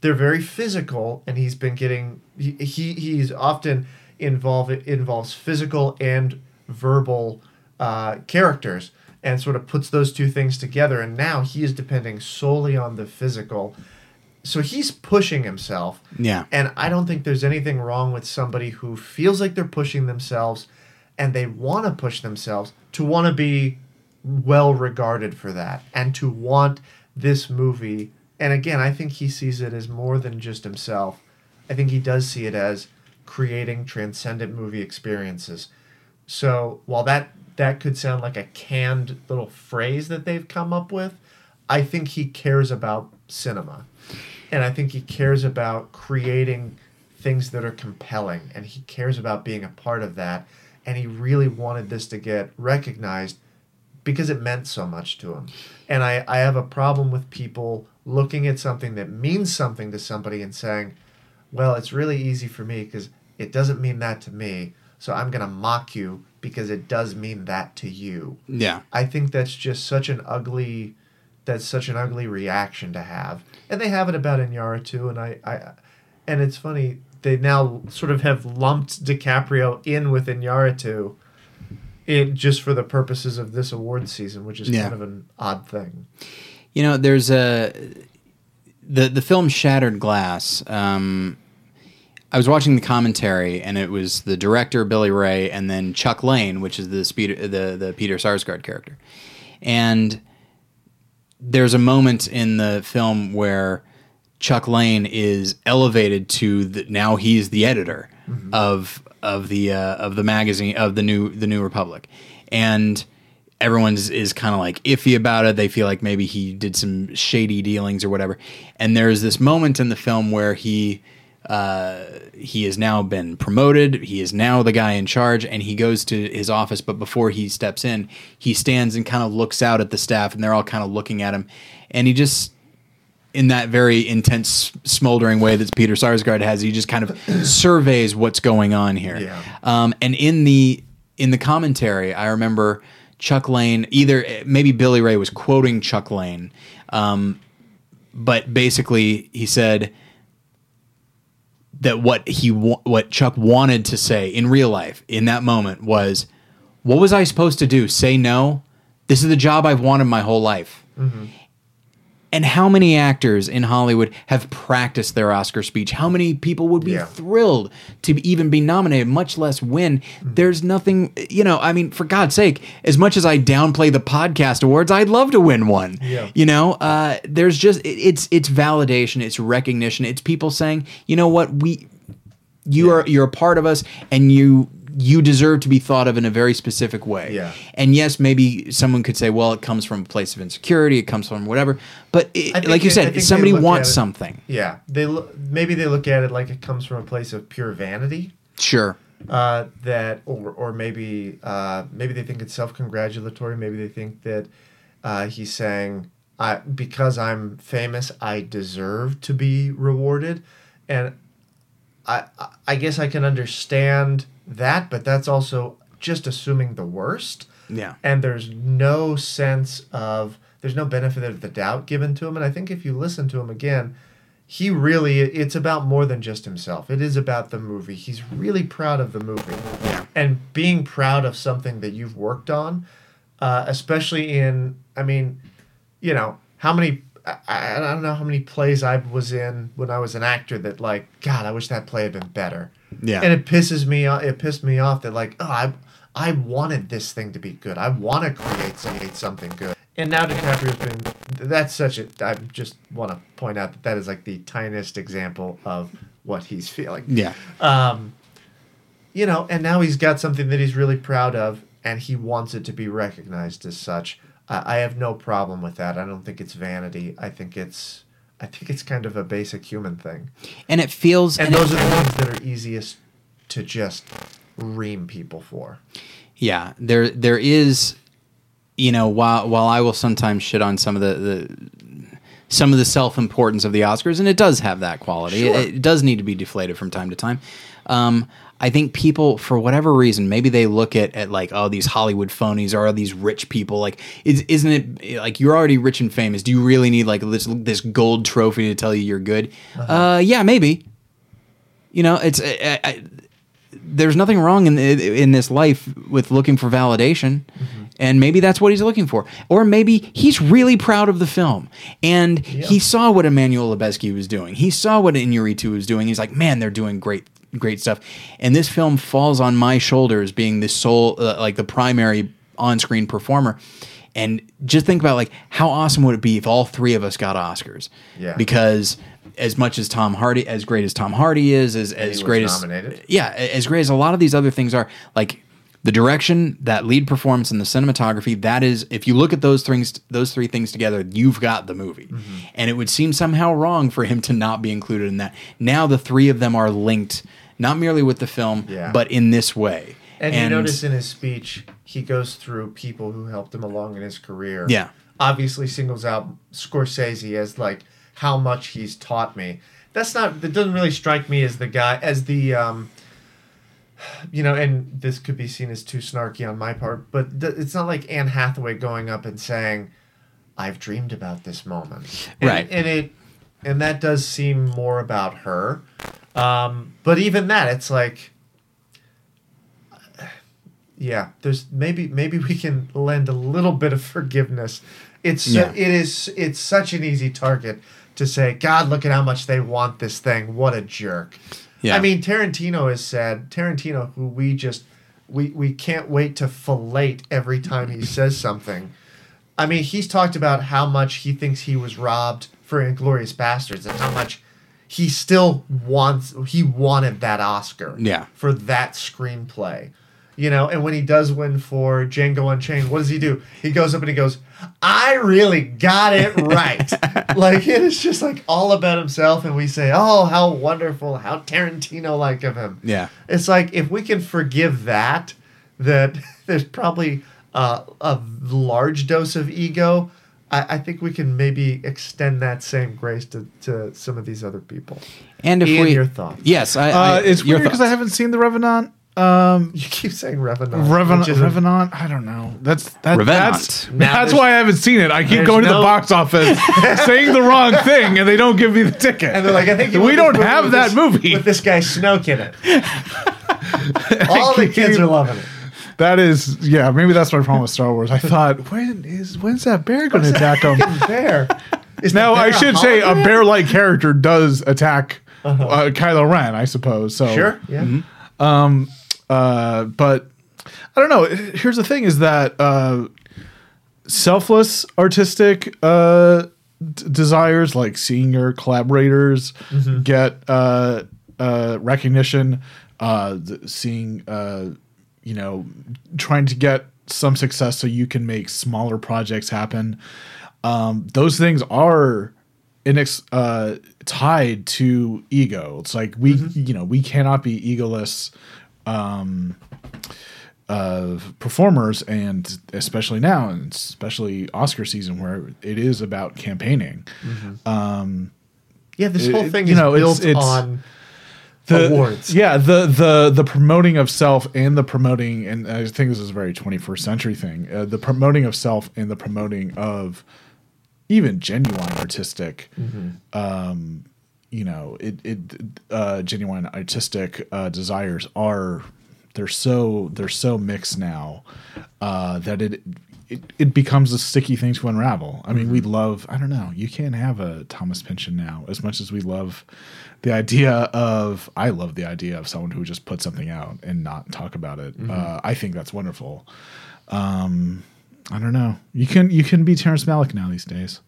They're very physical and he's been getting he, he he's often involved it involves physical and verbal uh, characters and sort of puts those two things together and now he is depending solely on the physical so he's pushing himself. Yeah. And I don't think there's anything wrong with somebody who feels like they're pushing themselves and they want to push themselves to want to be well regarded for that and to want this movie. And again, I think he sees it as more than just himself. I think he does see it as creating transcendent movie experiences. So while that that could sound like a canned little phrase that they've come up with, I think he cares about cinema. And I think he cares about creating things that are compelling and he cares about being a part of that and he really wanted this to get recognized because it meant so much to him. And I, I have a problem with people looking at something that means something to somebody and saying, well, it's really easy for me because it doesn't mean that to me. So I'm going to mock you because it does mean that to you. Yeah. I think that's just such an ugly that's such an ugly reaction to have. And they have it about Inarritu and I, I and it's funny they now sort of have lumped DiCaprio in with Inarritu in just for the purposes of this award season, which is Yeah. kind of an odd thing. You know, there's a the the film Shattered Glass. Um, I was watching the commentary, and it was the director Billy Ray, and then Chuck Lane, which is the speed, the the Peter Sarsgaard character, and there's a moment in the film where Chuck Lane is elevated to the, now he's the editor of of the uh, of the magazine of the new the New Republic, and everyone's is kind of like iffy about it. They feel like maybe he did some shady dealings or whatever. And there's this moment in the film where he uh, he has now been promoted. He is now the guy in charge, and he goes to his office. But before he steps in, he stands and kind of looks out at the staff, and they're all kind of looking at him, and he just. In that very intense, smoldering way that Peter Sarsgaard has, he just kind of surveys what's going on here. Yeah. Um, and in the in the commentary, I remember Chuck Lane. Either maybe Billy Ray was quoting Chuck Lane, um, but basically he said that what he wa- what Chuck wanted to say in real life in that moment was, "What was I supposed to do? Say no? This is the job I've wanted my whole life." And how many actors in Hollywood have practiced their Oscar speech? How many people would be Yeah. thrilled to even be nominated, much less win? There's nothing, you know, I mean, for God's sake, as much as I downplay the podcast awards, I'd love to win one. Yeah. You know, uh, there's just, it- it's, it's validation, it's recognition, it's people saying, you know what, we, you are, you're a part of us and you, you deserve to be thought of in a very specific way. Yeah. And yes, maybe someone could say, well, it comes from a place of insecurity, it comes from whatever. But it, like you said, they somebody wants it- something. Yeah, they lo- maybe they look at it like it comes from a place of pure vanity. Sure. uh, that or or maybe uh, maybe they think it's self congratulatory. Maybe they think that uh, he's saying I because I'm famous, I deserve to be rewarded, and I- I guess I can understand that, but that's also just assuming the worst. Yeah. And there's no sense of there's no benefit of the doubt given to him. And I think if you listen to him again, he really it's about more than just himself. It is about the movie. He's really proud of the movie. Yeah. And being proud of something that you've worked on, uh, especially in I mean, you know, how many I, I don't know how many plays I was in when I was an actor that like, God, I wish that play had been better. Yeah. And it pisses me off. It pissed me off that like, oh, I, I wanted this thing to be good. I want to create, create something good. And now DiCaprio's been. That's such a. I just want to point out that that is like the tiniest example of what he's feeling. Yeah. Um, you know, and now he's got something that he's really proud of, and he wants it to be recognized as such. I I have no problem with that. I don't think it's vanity. I think it's. I think it's kind of a basic human thing. And it feels And and those it- are the ones that are easiest to just ream people for. yeah there there is you know while while i will sometimes shit on some of the, the some of the self-importance of the oscars and it does have that quality Sure. it, it does need to be deflated from time to time um, i think people for whatever reason maybe they look at, at like oh these hollywood phonies or these rich people like is, isn't it like you're already rich and famous do you really need like this this gold trophy to tell you you're good uh, yeah maybe you know it's I, I, there's nothing wrong in in this life with looking for validation, And maybe that's what he's looking for. Or maybe he's really proud of the film. And he saw what Emmanuel Lubezki was doing. He saw what Inarritu was doing. He's like, man, they're doing great, great stuff. And this film falls on my shoulders being the sole, uh, like the primary on screen performer. And just think about like how awesome would it be if all three of us got Oscars? Yeah. Because as much as Tom Hardy, as great as Tom Hardy is, as, as great as nominated. yeah, as great as a lot of these other things are, like the direction, that lead performance, and the cinematography. That is, if you look at those things, those three things together, you've got the movie. Mm-hmm. And it would seem somehow wrong for him to not be included in that. Now the three of them are linked, not merely with the film, Yeah. but in this way. And, you notice in his speech, he goes through people who helped him along in his career. Yeah. Obviously singles out Scorsese as like how much he's taught me. That's not that doesn't really strike me as the guy as the um you know, and this could be seen as too snarky on my part, but th- it's not like Anne Hathaway going up and saying, "I've dreamed about this moment," And- Right. And it, and that does seem more about her. Um, but even that, it's like, yeah, there's maybe maybe we can lend a little bit of forgiveness. It's Yeah. it is it's such an easy target to say, God, look at how much they want this thing. What a jerk. Yeah. I mean, Tarantino has said Tarantino, who we just we we can't wait to fillet every time he says something. I mean, he's talked about how much he thinks he was robbed for Inglourious Basterds and how much he still wants he wanted that Oscar Yeah. for that screenplay. You know, and when he does win for Django Unchained, what does he do? He goes up and he goes, I really got it right. like it is just like all about himself, and we say, Oh, how wonderful, how Tarantino like of him. Yeah. It's like if we can forgive that, that there's probably uh, a large dose of ego. I, I think we can maybe extend that same grace to, to some of these other people. And if Ian, we, your thoughts? Yes, I, Uh, it's weird because. I haven't seen the Revenant. Um, You keep saying Revenant. Revenant, which is a- Revenant. I don't know. That's that, that's Now that's why I haven't seen it. I keep there's going to the box office saying the wrong thing, and they don't give me the ticket. And they're like, I think you we don't have that this- movie. with this guy Snoke in it. All the kids are loving it. That is, yeah. Maybe that's my problem with Star Wars. I thought, when is when's that bear going to attack him? Bear. Is Now I should say a bear-like character does attack uh Kylo Ren, I suppose. So Sure. Yeah. Mm-hmm. Uh, but I don't know. Here's the thing: is that uh, selfless artistic uh, d- desires, like seeing your collaborators get uh, uh, recognition, uh, th- seeing uh, you know, trying to get some success so you can make smaller projects happen. Um, those things are inex- uh, tied to ego. It's like we, you know, we cannot be egoless um, uh, performers, and especially now, and especially Oscar season, where it is about campaigning. Um yeah. This whole It- thing you know, it's- it's- on The, awards. Yeah, the the the promoting of self and the promoting, and I think this is a very 21st century thing. Uh, the promoting of self and the promoting of even genuine artistic, um, you know, it it uh, genuine artistic uh, desires are they're so they're so mixed now uh, that it. It, it becomes a sticky thing to unravel. I mean, we love, I don't know, you can't have a Thomas Pynchon now as much as we love the idea of, I love the idea of someone who just put something out and not talk about it. Uh, I think that's wonderful. Um, I don't know. You can you can be Terrence Malick now these days.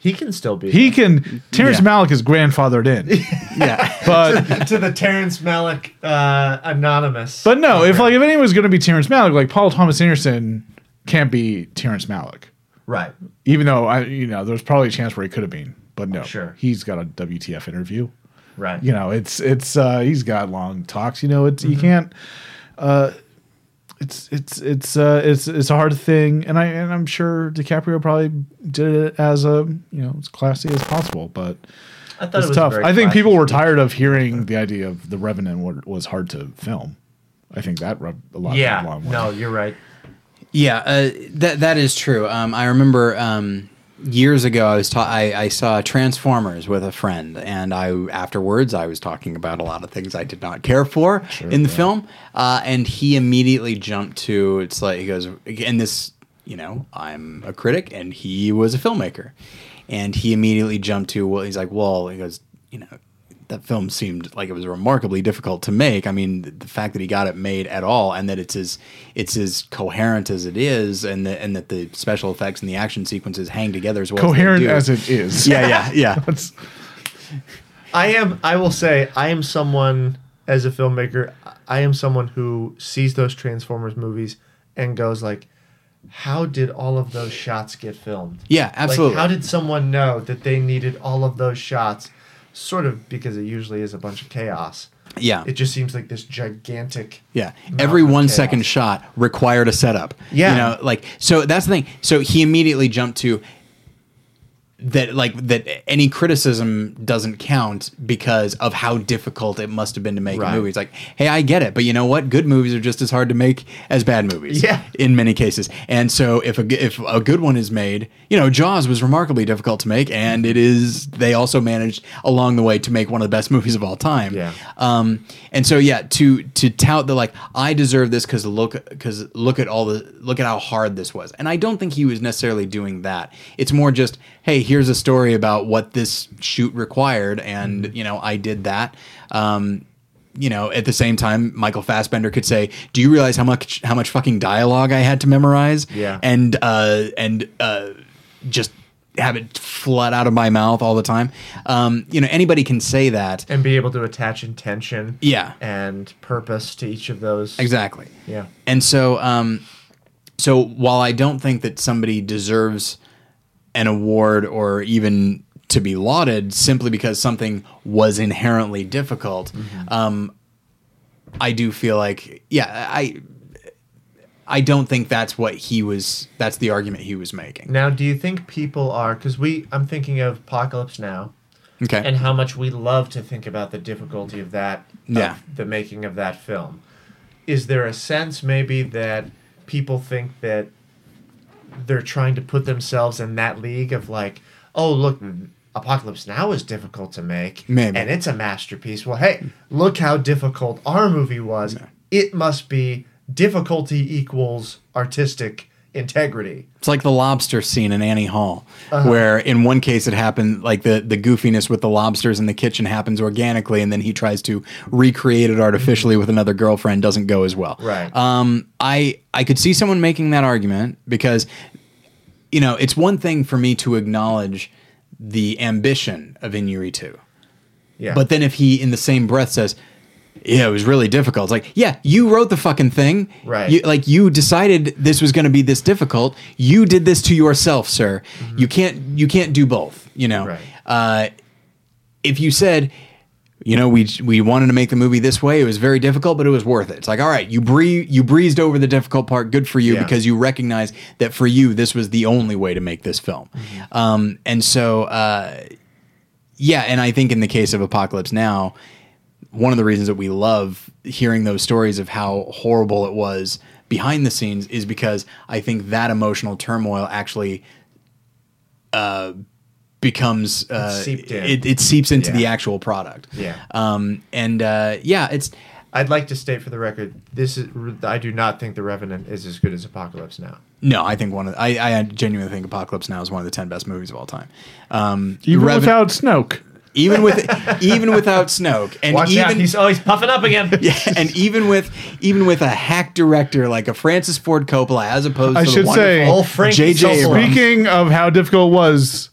He can still be. He can. Terrence Yeah. Malick is grandfathered in, yeah. but to the Terrence Malick uh, anonymous. but no. If like if anyone's going to be Terrence Malick, like Paul Thomas Anderson can't be Terrence Malick. right. Even though I, you know, there's probably a chance where he could have been, but no, Sure. he's got a WTF interview. Right. You know, it's it's uh he's got long talks. You know, it's you can't. uh It's it's it's uh it's it's a hard thing, and I and I'm sure DiCaprio probably did it as a you know as classy as possible, but I thought it was tough. I think people were tired of hearing the idea of the Revenant wa- was hard to film. I think that rubbed a lot. of people Yeah. No, you're right. Yeah, uh, that that is true. Um, I remember um, years ago, I was ta- I, I saw Transformers with a friend, and I afterwards I was talking about a lot of things I did not care for in the film, uh, and he immediately jumped to it's like he goes, and this you know I'm a critic, and he was a filmmaker, and he immediately jumped to well, he's like, well, he goes, you know. That film seemed like it was remarkably difficult to make. I mean, the fact that he got it made at all, and that it's as it's as coherent as it is, and that and that the special effects and the action sequences hang together as well. Coherent as, they as it is. yeah, yeah, yeah. That's- I am. I will say, I am someone as a filmmaker. I am someone who sees those Transformers movies and goes like, "How did all of those shots get filmed? Yeah, absolutely. Like, how did someone know that they needed all of those shots? Sort of because it usually is a bunch of chaos. yeah, It just seems like this gigantic. yeah. Every one second shot required a setup. Yeah. you know, like so. That's the thing. So he immediately jumped to that like that any criticism doesn't count because of how difficult it must have been to make Right. a movie. It's like, hey, I get it, but you know what? Good movies are just as hard to make as bad movies. Yeah. in many cases. And so if a if a good one is made, you know, Jaws was remarkably difficult to make, and it is. They also managed along the way to make one of the best movies of all time. Yeah. Um, and so yeah, to to tout the like I deserve this because look because look at all the look at how hard this was, and I don't think he was necessarily doing that. It's more just hey, here's a story about what this shoot required, and you know I did that. Um, you know, at the same time, Michael Fassbender could say, "Do you realize how much how much fucking dialogue I had to memorize?" Yeah. and uh, and uh, just have it flood out of my mouth all the time. Um, you know, anybody can say that. And be able to attach intention. Yeah. And purpose to each of those. Exactly. Yeah. And so, um, so while I don't think that somebody deserves an award or even to be lauded simply because something was inherently difficult, um, I do feel like, yeah, I, I don't think that's what he was. That's the argument he was making. Now, do you think people are because we? I'm thinking of Apocalypse Now. Okay. and how much we love to think about the difficulty of that of Yeah. the making of that film is there a sense maybe that people think that they're trying to put themselves in that league of like oh look apocalypse now is difficult to make Maybe. and it's a masterpiece. Well hey look how difficult our movie was. It must be difficulty equals artistic integrity It's like the lobster scene in Annie Hall, Uh-huh. where in one case it happened like the the goofiness with the lobsters in the kitchen happens organically, and then he tries to recreate it artificially with another girlfriend. Doesn't go as well. Right. Um. I I could see someone making that argument because, you know, it's one thing for me to acknowledge the ambition of Inarritu. yeah But then if he in the same breath says, "Yeah, it was really difficult," it's like, "Yeah, you wrote the fucking thing, Right. You, like you decided this was going to be this difficult. You did this to yourself, sir. You can't you can't do both. You know, Right. uh, if you said." You know, we we wanted to make the movie this way. It was very difficult, but it was worth it. It's like, all right, you bree you breezed over the difficult part. Good for you Yeah. because you recognize that for you this was the only way to make this film. Um, and so, uh, yeah, and I think in the case of Apocalypse Now, one of the reasons that we love hearing those stories of how horrible it was behind the scenes is because I think that emotional turmoil actually uh, becomes uh, seeped in. It, it seeps into the actual product. Yeah. Um, and uh, yeah, it's I'd like to state for the record, this is I do not think The Revenant is as good as Apocalypse Now. no, I think one of I, I genuinely think Apocalypse Now is one of the ten best movies of all time. Um, Even Reven- without Snoke. Even with even without Snoke, and Watch even out, he's oh, always puffing up again. Yeah, and even with even with a hack director like a Francis Ford Coppola, as opposed I to should the say- wonderful Old Frank J.J. Abrams. Speaking of how difficult it was,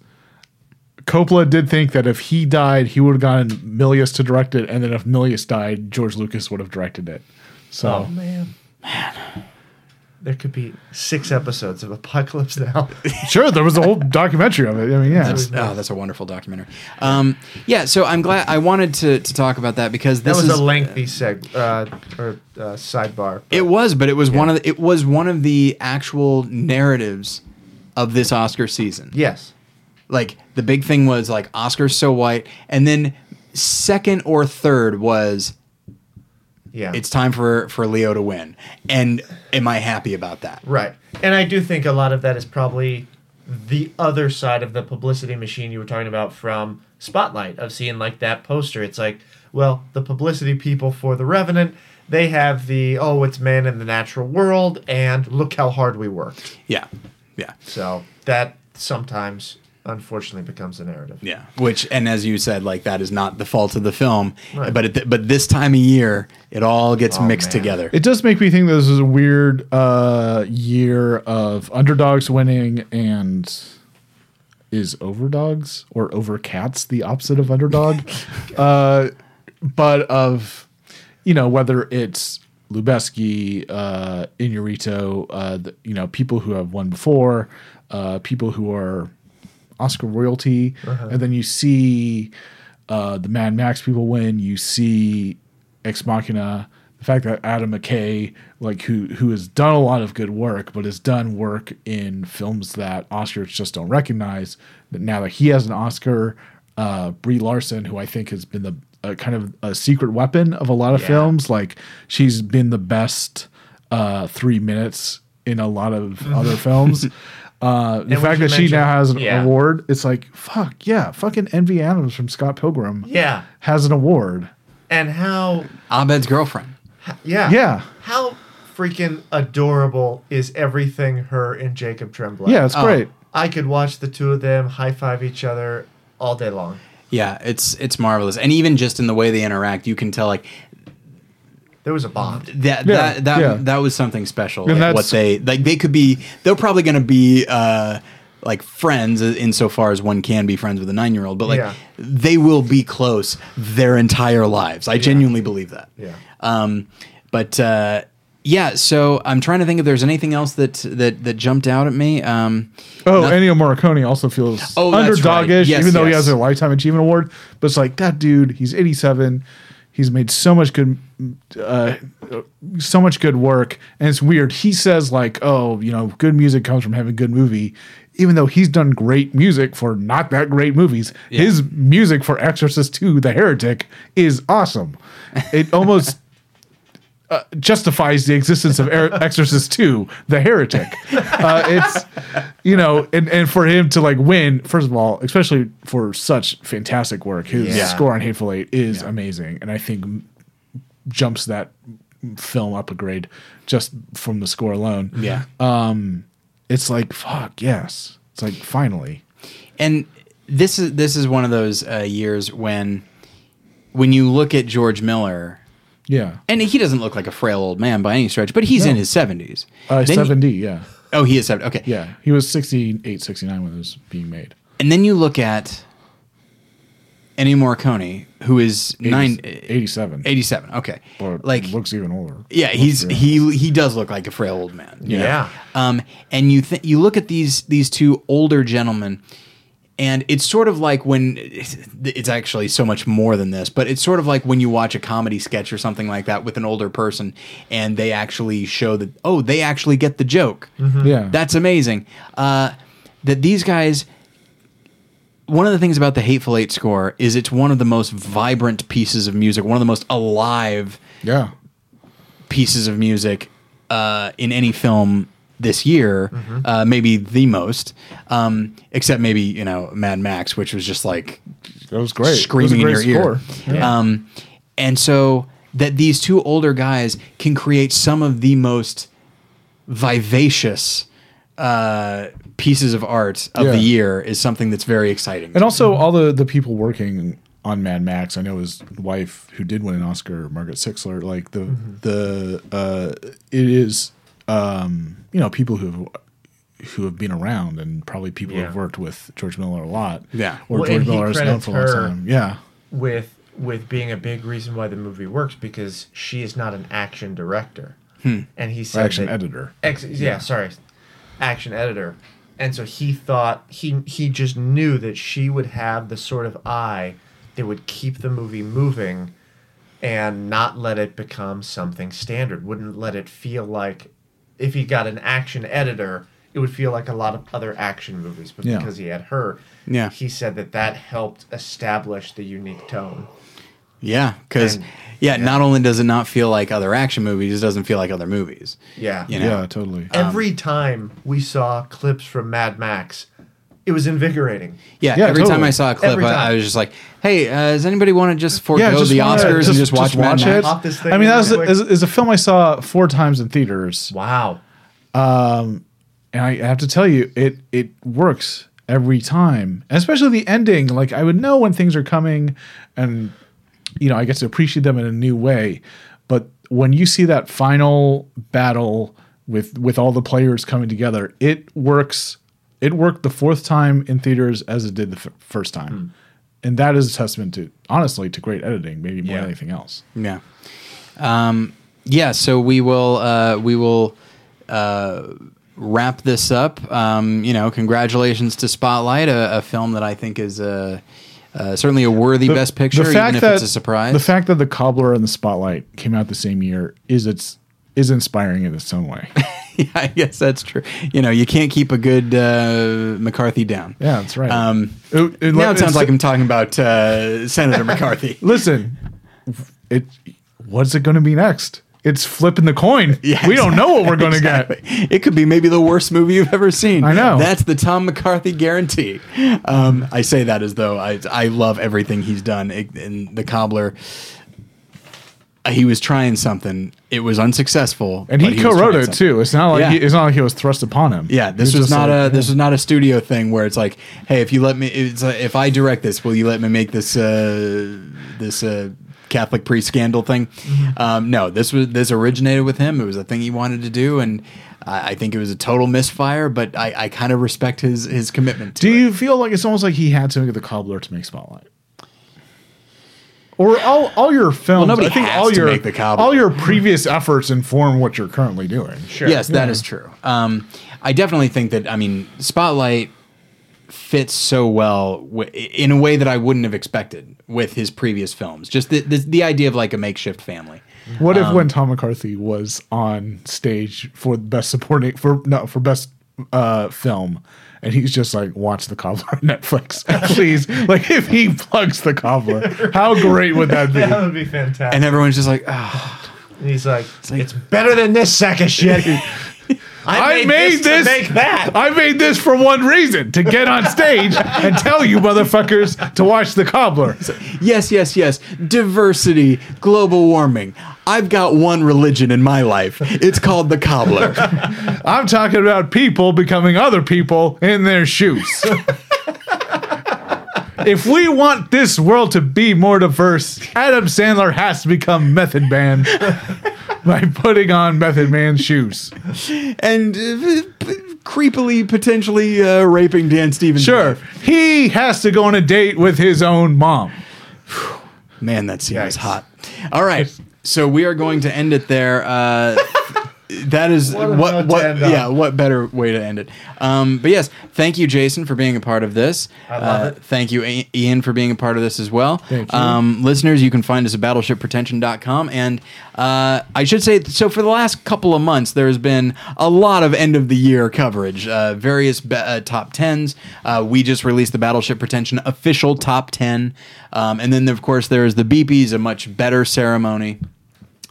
Coppola did think that if he died, he would have gotten Milius to direct it, and then if Milius died, George Lucas would have directed it. So Oh man. Man. There could be six episodes of Apocalypse Now. sure, there was a whole documentary of it. I mean, yeah, That's, oh, that's a wonderful documentary. Um, yeah, so I'm glad I wanted to, to talk about that because That this was is a lengthy seg uh, or uh, sidebar. it was, but it was one of the, it was one of the actual narratives of this Oscar season. Yes. Like the big thing was like Oscars so white, and then second or third was Yeah. it's time for for Leo to win. And am I happy about that? right. And I do think a lot of that is probably the other side of the publicity machine you were talking about from Spotlight of seeing like that poster. It's like, well, the publicity people for The Revenant, they have the oh, it's man in the natural world, and look how hard we worked. Yeah. Yeah. So that sometimes unfortunately becomes a narrative. Yeah, which and as you said, like that is not the fault of the film, Right. but it, but this time of year, it all gets Oh, mixed man. together. It does make me think this is a weird uh, year of underdogs winning and is overdogs or overcats the opposite of underdog. uh, but of, you know, whether it's Lubezki, uh, Inarritu, uh, the, you know, people who have won before, uh, people who are Oscar royalty, and then you see uh, the Mad Max people win. You see Ex Machina. The fact that Adam McKay, like who who has done a lot of good work, but has done work in films that Oscars just don't recognize. That now that he has an Oscar, uh, Brie Larson, who I think has been the uh, kind of a secret weapon of a lot of Yeah. films, like she's been the best uh, three minutes in a lot of other films. Uh, the fact you that she now has an yeah. award, it's like fuck yeah, fucking Envy Adams from Scott Pilgrim Yeah. has an award. And how Abed's girlfriend. yeah. Yeah, How freaking adorable is everything her and Jacob Tremblay? yeah, it's Oh. great. I could watch the two of them high five each other all day long. Yeah, it's it's marvelous, and even just in the way they interact, you can tell like There was a bond. that Yeah, that that, yeah. that was something special. And Like what they like, they could be. They're probably going to be. uh like friends insofar as one can be friends with a nine year old, but like Yeah. they will be close their entire lives. I genuinely believe that. Yeah. Um, but uh, yeah, so I'm trying to think if there's anything else that that that jumped out at me. Um, Oh, no- Ennio Morricone also feels Oh, that's right. underdogish, Yes, even though he has a lifetime achievement award. But it's like that dude. He's 87. He's made so much good, uh, so much good work, and it's weird. He says like, "Oh, you know, good music comes from having a good movie," even though he's done great music for not that great movies. His music for Exorcist 2: The Heretic is awesome. It almost uh, justifies the existence of Er- Exorcist 2, The Heretic. Uh, it's, you know, and, and for him to like win, first of all, especially for such fantastic work, his Yeah. score on Hateful Eight is amazing. And I think m- jumps that film up a grade just from the score alone. yeah. It's like, fuck, yes. It's like, finally. and this is this is one of those uh, years when when you look at George Miller, Yeah. and he doesn't look like a frail old man by any stretch, but he's in his 70s. Uh, Then you- 7D, yeah. oh, he is 70. Okay. Yeah. He was 68, 69 when it was being made. And then you look at Ennio Morricone, who is nine, 87. 87. Okay. Or like, looks even older. yeah, Looks he's very- he he does look like a frail old man. you? Yeah. Um, and you th- you look at these these two older gentlemen, and it's sort of like when it's actually so much more than this, but it's sort of like when you watch a comedy sketch or something like that with an older person, and they actually show that oh they actually get the joke. Yeah. That's amazing. Uh, that these guys. One of the things about the Hateful Eight score is it's one of the most vibrant pieces of music, one of the most alive yeah. pieces of music uh, in any film this year, uh, maybe the most, um, except maybe you know Mad Max, which was just like That was great. screaming in your was a great ear. Yeah. Um, and so that these two older guys can create some of the most vivacious uh, pieces of art of Yeah. the year is something that's very exciting. And also, all the the people working on Mad Max, I know his wife who did win an Oscar, Margaret Sixel. Like the the uh, it is um, you know people who who have been around and probably people who have worked with George Miller a lot. Yeah. or Well, George Miller is known for a long time. Yeah, With with being a big reason why the movie works because she is not an action director. And he said action that- editor. Ex- yeah, sorry, action editor. And so he thought he he just knew that she would have the sort of eye that would keep the movie moving and not let it become something standard. Wouldn't let it feel like if he got an action editor, it would feel like a lot of other action movies. But Yeah. because he had her, Yeah. he said that that helped establish the unique tone. yeah, because And- yeah, not only does it not feel like other action movies, it doesn't feel like other movies. Yeah. You know? Yeah, totally. Every um, time we saw clips from Mad Max, it was invigorating. Yeah, Yeah, every time. I saw a clip, I. I was just like, "Hey, uh, does anybody want to just forego Yeah, just the wanna- Oscars and just watch, Mad watch Max?" it. Pop this thing I mean, that was real quick. is, is a film I saw four times in theaters, Wow. and I have to tell you, it it works every time. And especially the ending. Like I would know when things are coming, and you know I get to appreciate them in a new way. But when you see that final battle with with all the players coming together, it works. It worked the fourth time in theaters as it did the f- first time, and that is a testament to honestly to great editing, maybe more Yeah. than anything else. Yeah. Um, yeah. So we will uh, we will uh, wrap this up. Um, you know, congratulations to Spotlight, a, a film that I think is uh, uh, certainly a worthy Best Picture, even if it's a surprise. The fact that the Cobbler and the Spotlight came out the same year is it's is inspiring in its own way. yeah, I guess that's true. You know, you can't keep a good uh, McCarthy down. Yeah, that's right. Um, It- it- now it sounds like I'm talking about uh, Senator McCarthy. Listen, it what's it going to be next? It's flipping the coin. Yeah, we don't know what we're going to Exactly. get. It could be maybe the worst movie you've ever seen. I know. That's the Tom McCarthy guarantee. Um, I say that as though I I love everything he's done. It, in the Cobbler, he was trying something. It was unsuccessful, And he was co-wrote it too. It's not like Yeah. he, it's not like he was thrust upon him. Yeah, this He was, not like, a this was not a studio thing where it's like, hey, if you let me, it's like, if I direct this, will you let me make this uh, this uh, Catholic priest scandal thing? Mm-hmm. Um, no, this was this originated with him. It was a thing he wanted to do, and I, I think it was a total misfire. But I, I kind of respect his his commitment. To Do it. you feel like it's almost like he had to make the cobbler to make Spotlight? Or all, all your films, nobody I think has all to your make The Cobbler. all your previous efforts inform what you're currently doing. Sure. Yes, that is true. Um, I definitely think that. I mean, Spotlight fits so well w- in a way that I wouldn't have expected with his previous films. Just the the, the idea of like a makeshift family. What if Um, when Tom McCarthy was on stage for best supporting for no for best uh film and he's just like watch the cobbler on Netflix please like if he plugs the cobbler how great would that be That would be fantastic. And everyone's just like, oh, And he's like, it's, better than this sack of shit. I, I made to this make that. I made this for one reason to get on stage and tell you motherfuckers to watch the cobbler yes, yes, yes. Diversity, global warming. I've got one religion in my life. It's called the cobbler. I'm talking about people becoming other people in their shoes if we want this world to be more diverse, Adam Sandler has to become Method Man by putting on Method Man's shoes. and uh, p- creepily, potentially uh, raping Dan Stevens. Sure, he has to go on a date with his own mom. Man, that scene was Yikes. hot. All right. So we are going to end it there. Uh, that is What what what, to end on. yeah what better way to end it um but yes thank you jason for being a part of this I love uh, it. thank you ian for being a part of this as well Thank you. um listeners you can find us at battleshippretension.com and uh i should say so for the last couple of months there's been a lot of end of the year coverage uh various be- uh, top 10s uh we just released the battleship pretension official top 10 um and then of course there's the beepies a much better ceremony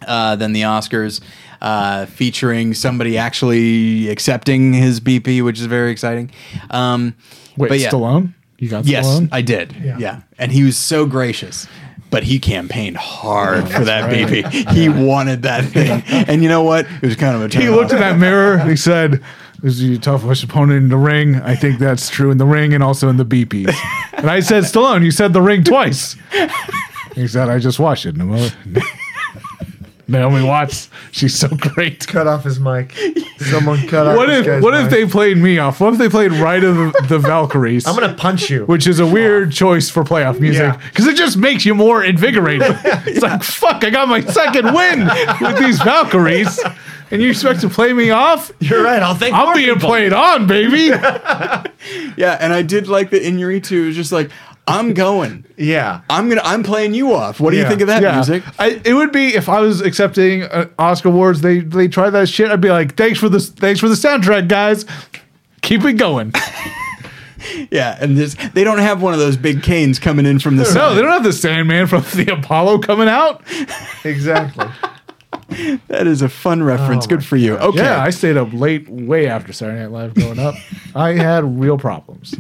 uh, than the Oscars, uh, featuring somebody actually accepting his BP, which is very exciting. Um, Wait, but yeah, Stallone? You got yes, Stallone? I did. Yeah. Yeah. and he was so gracious. But he campaigned hard for that BP. He wanted that thing, and you know what? It was kind of a. he looked in that mirror. and He said, "This is your toughest opponent in the ring. I think that's true in the ring and also in the BPs." And I said, "Stallone, you said the ring twice." He said, "I just watched it." Naomi Watts, she's so great. Cut off his mic. Someone cut off What this if guy's what if they played me off? What if they played Ride of the, the Valkyries? I'm gonna punch you. which is a weird choice for playoff music Yeah. because it just makes you more invigorated. It's like fuck, I got my second win with these Valkyries, and you expect to play me off? You're right. I'll think I'm more being people. played on, baby. Yeah, and I did like the Inarritu was just like, I'm going. Yeah. I'm gonna. I'm playing you off. What do you Yeah. think of that Yeah, music? I, it would be if I was accepting uh, Oscar awards. They they try that shit. I'd be like, thanks for this, thanks for the soundtrack, guys. Keep it going. Yeah, and this, they don't have one of those big canes coming in from the side. They don't have the Sandman from the Apollo coming out. Exactly. That is a fun reference. Oh Good for you. Okay. Yeah, I stayed up late, way after Saturday Night Live growing up. I had real problems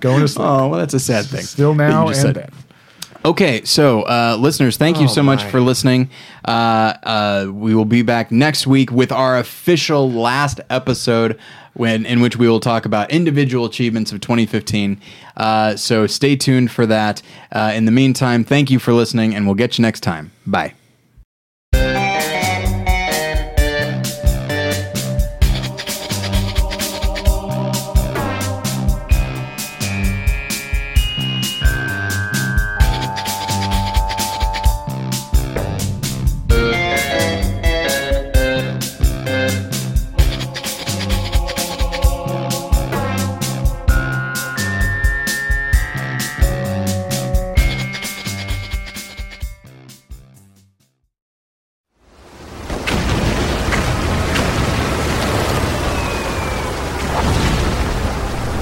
going to sleep. oh, well, that's a sad thing. Still now and said. then. Okay, so uh, listeners, thank you Oh, so much my. for listening. Uh, uh, we will be back next week with our official last episode, when in which we will talk about individual achievements of 2015. Uh, so stay tuned for that. Uh, in the meantime, thank you for listening, and we'll get you next time. Bye.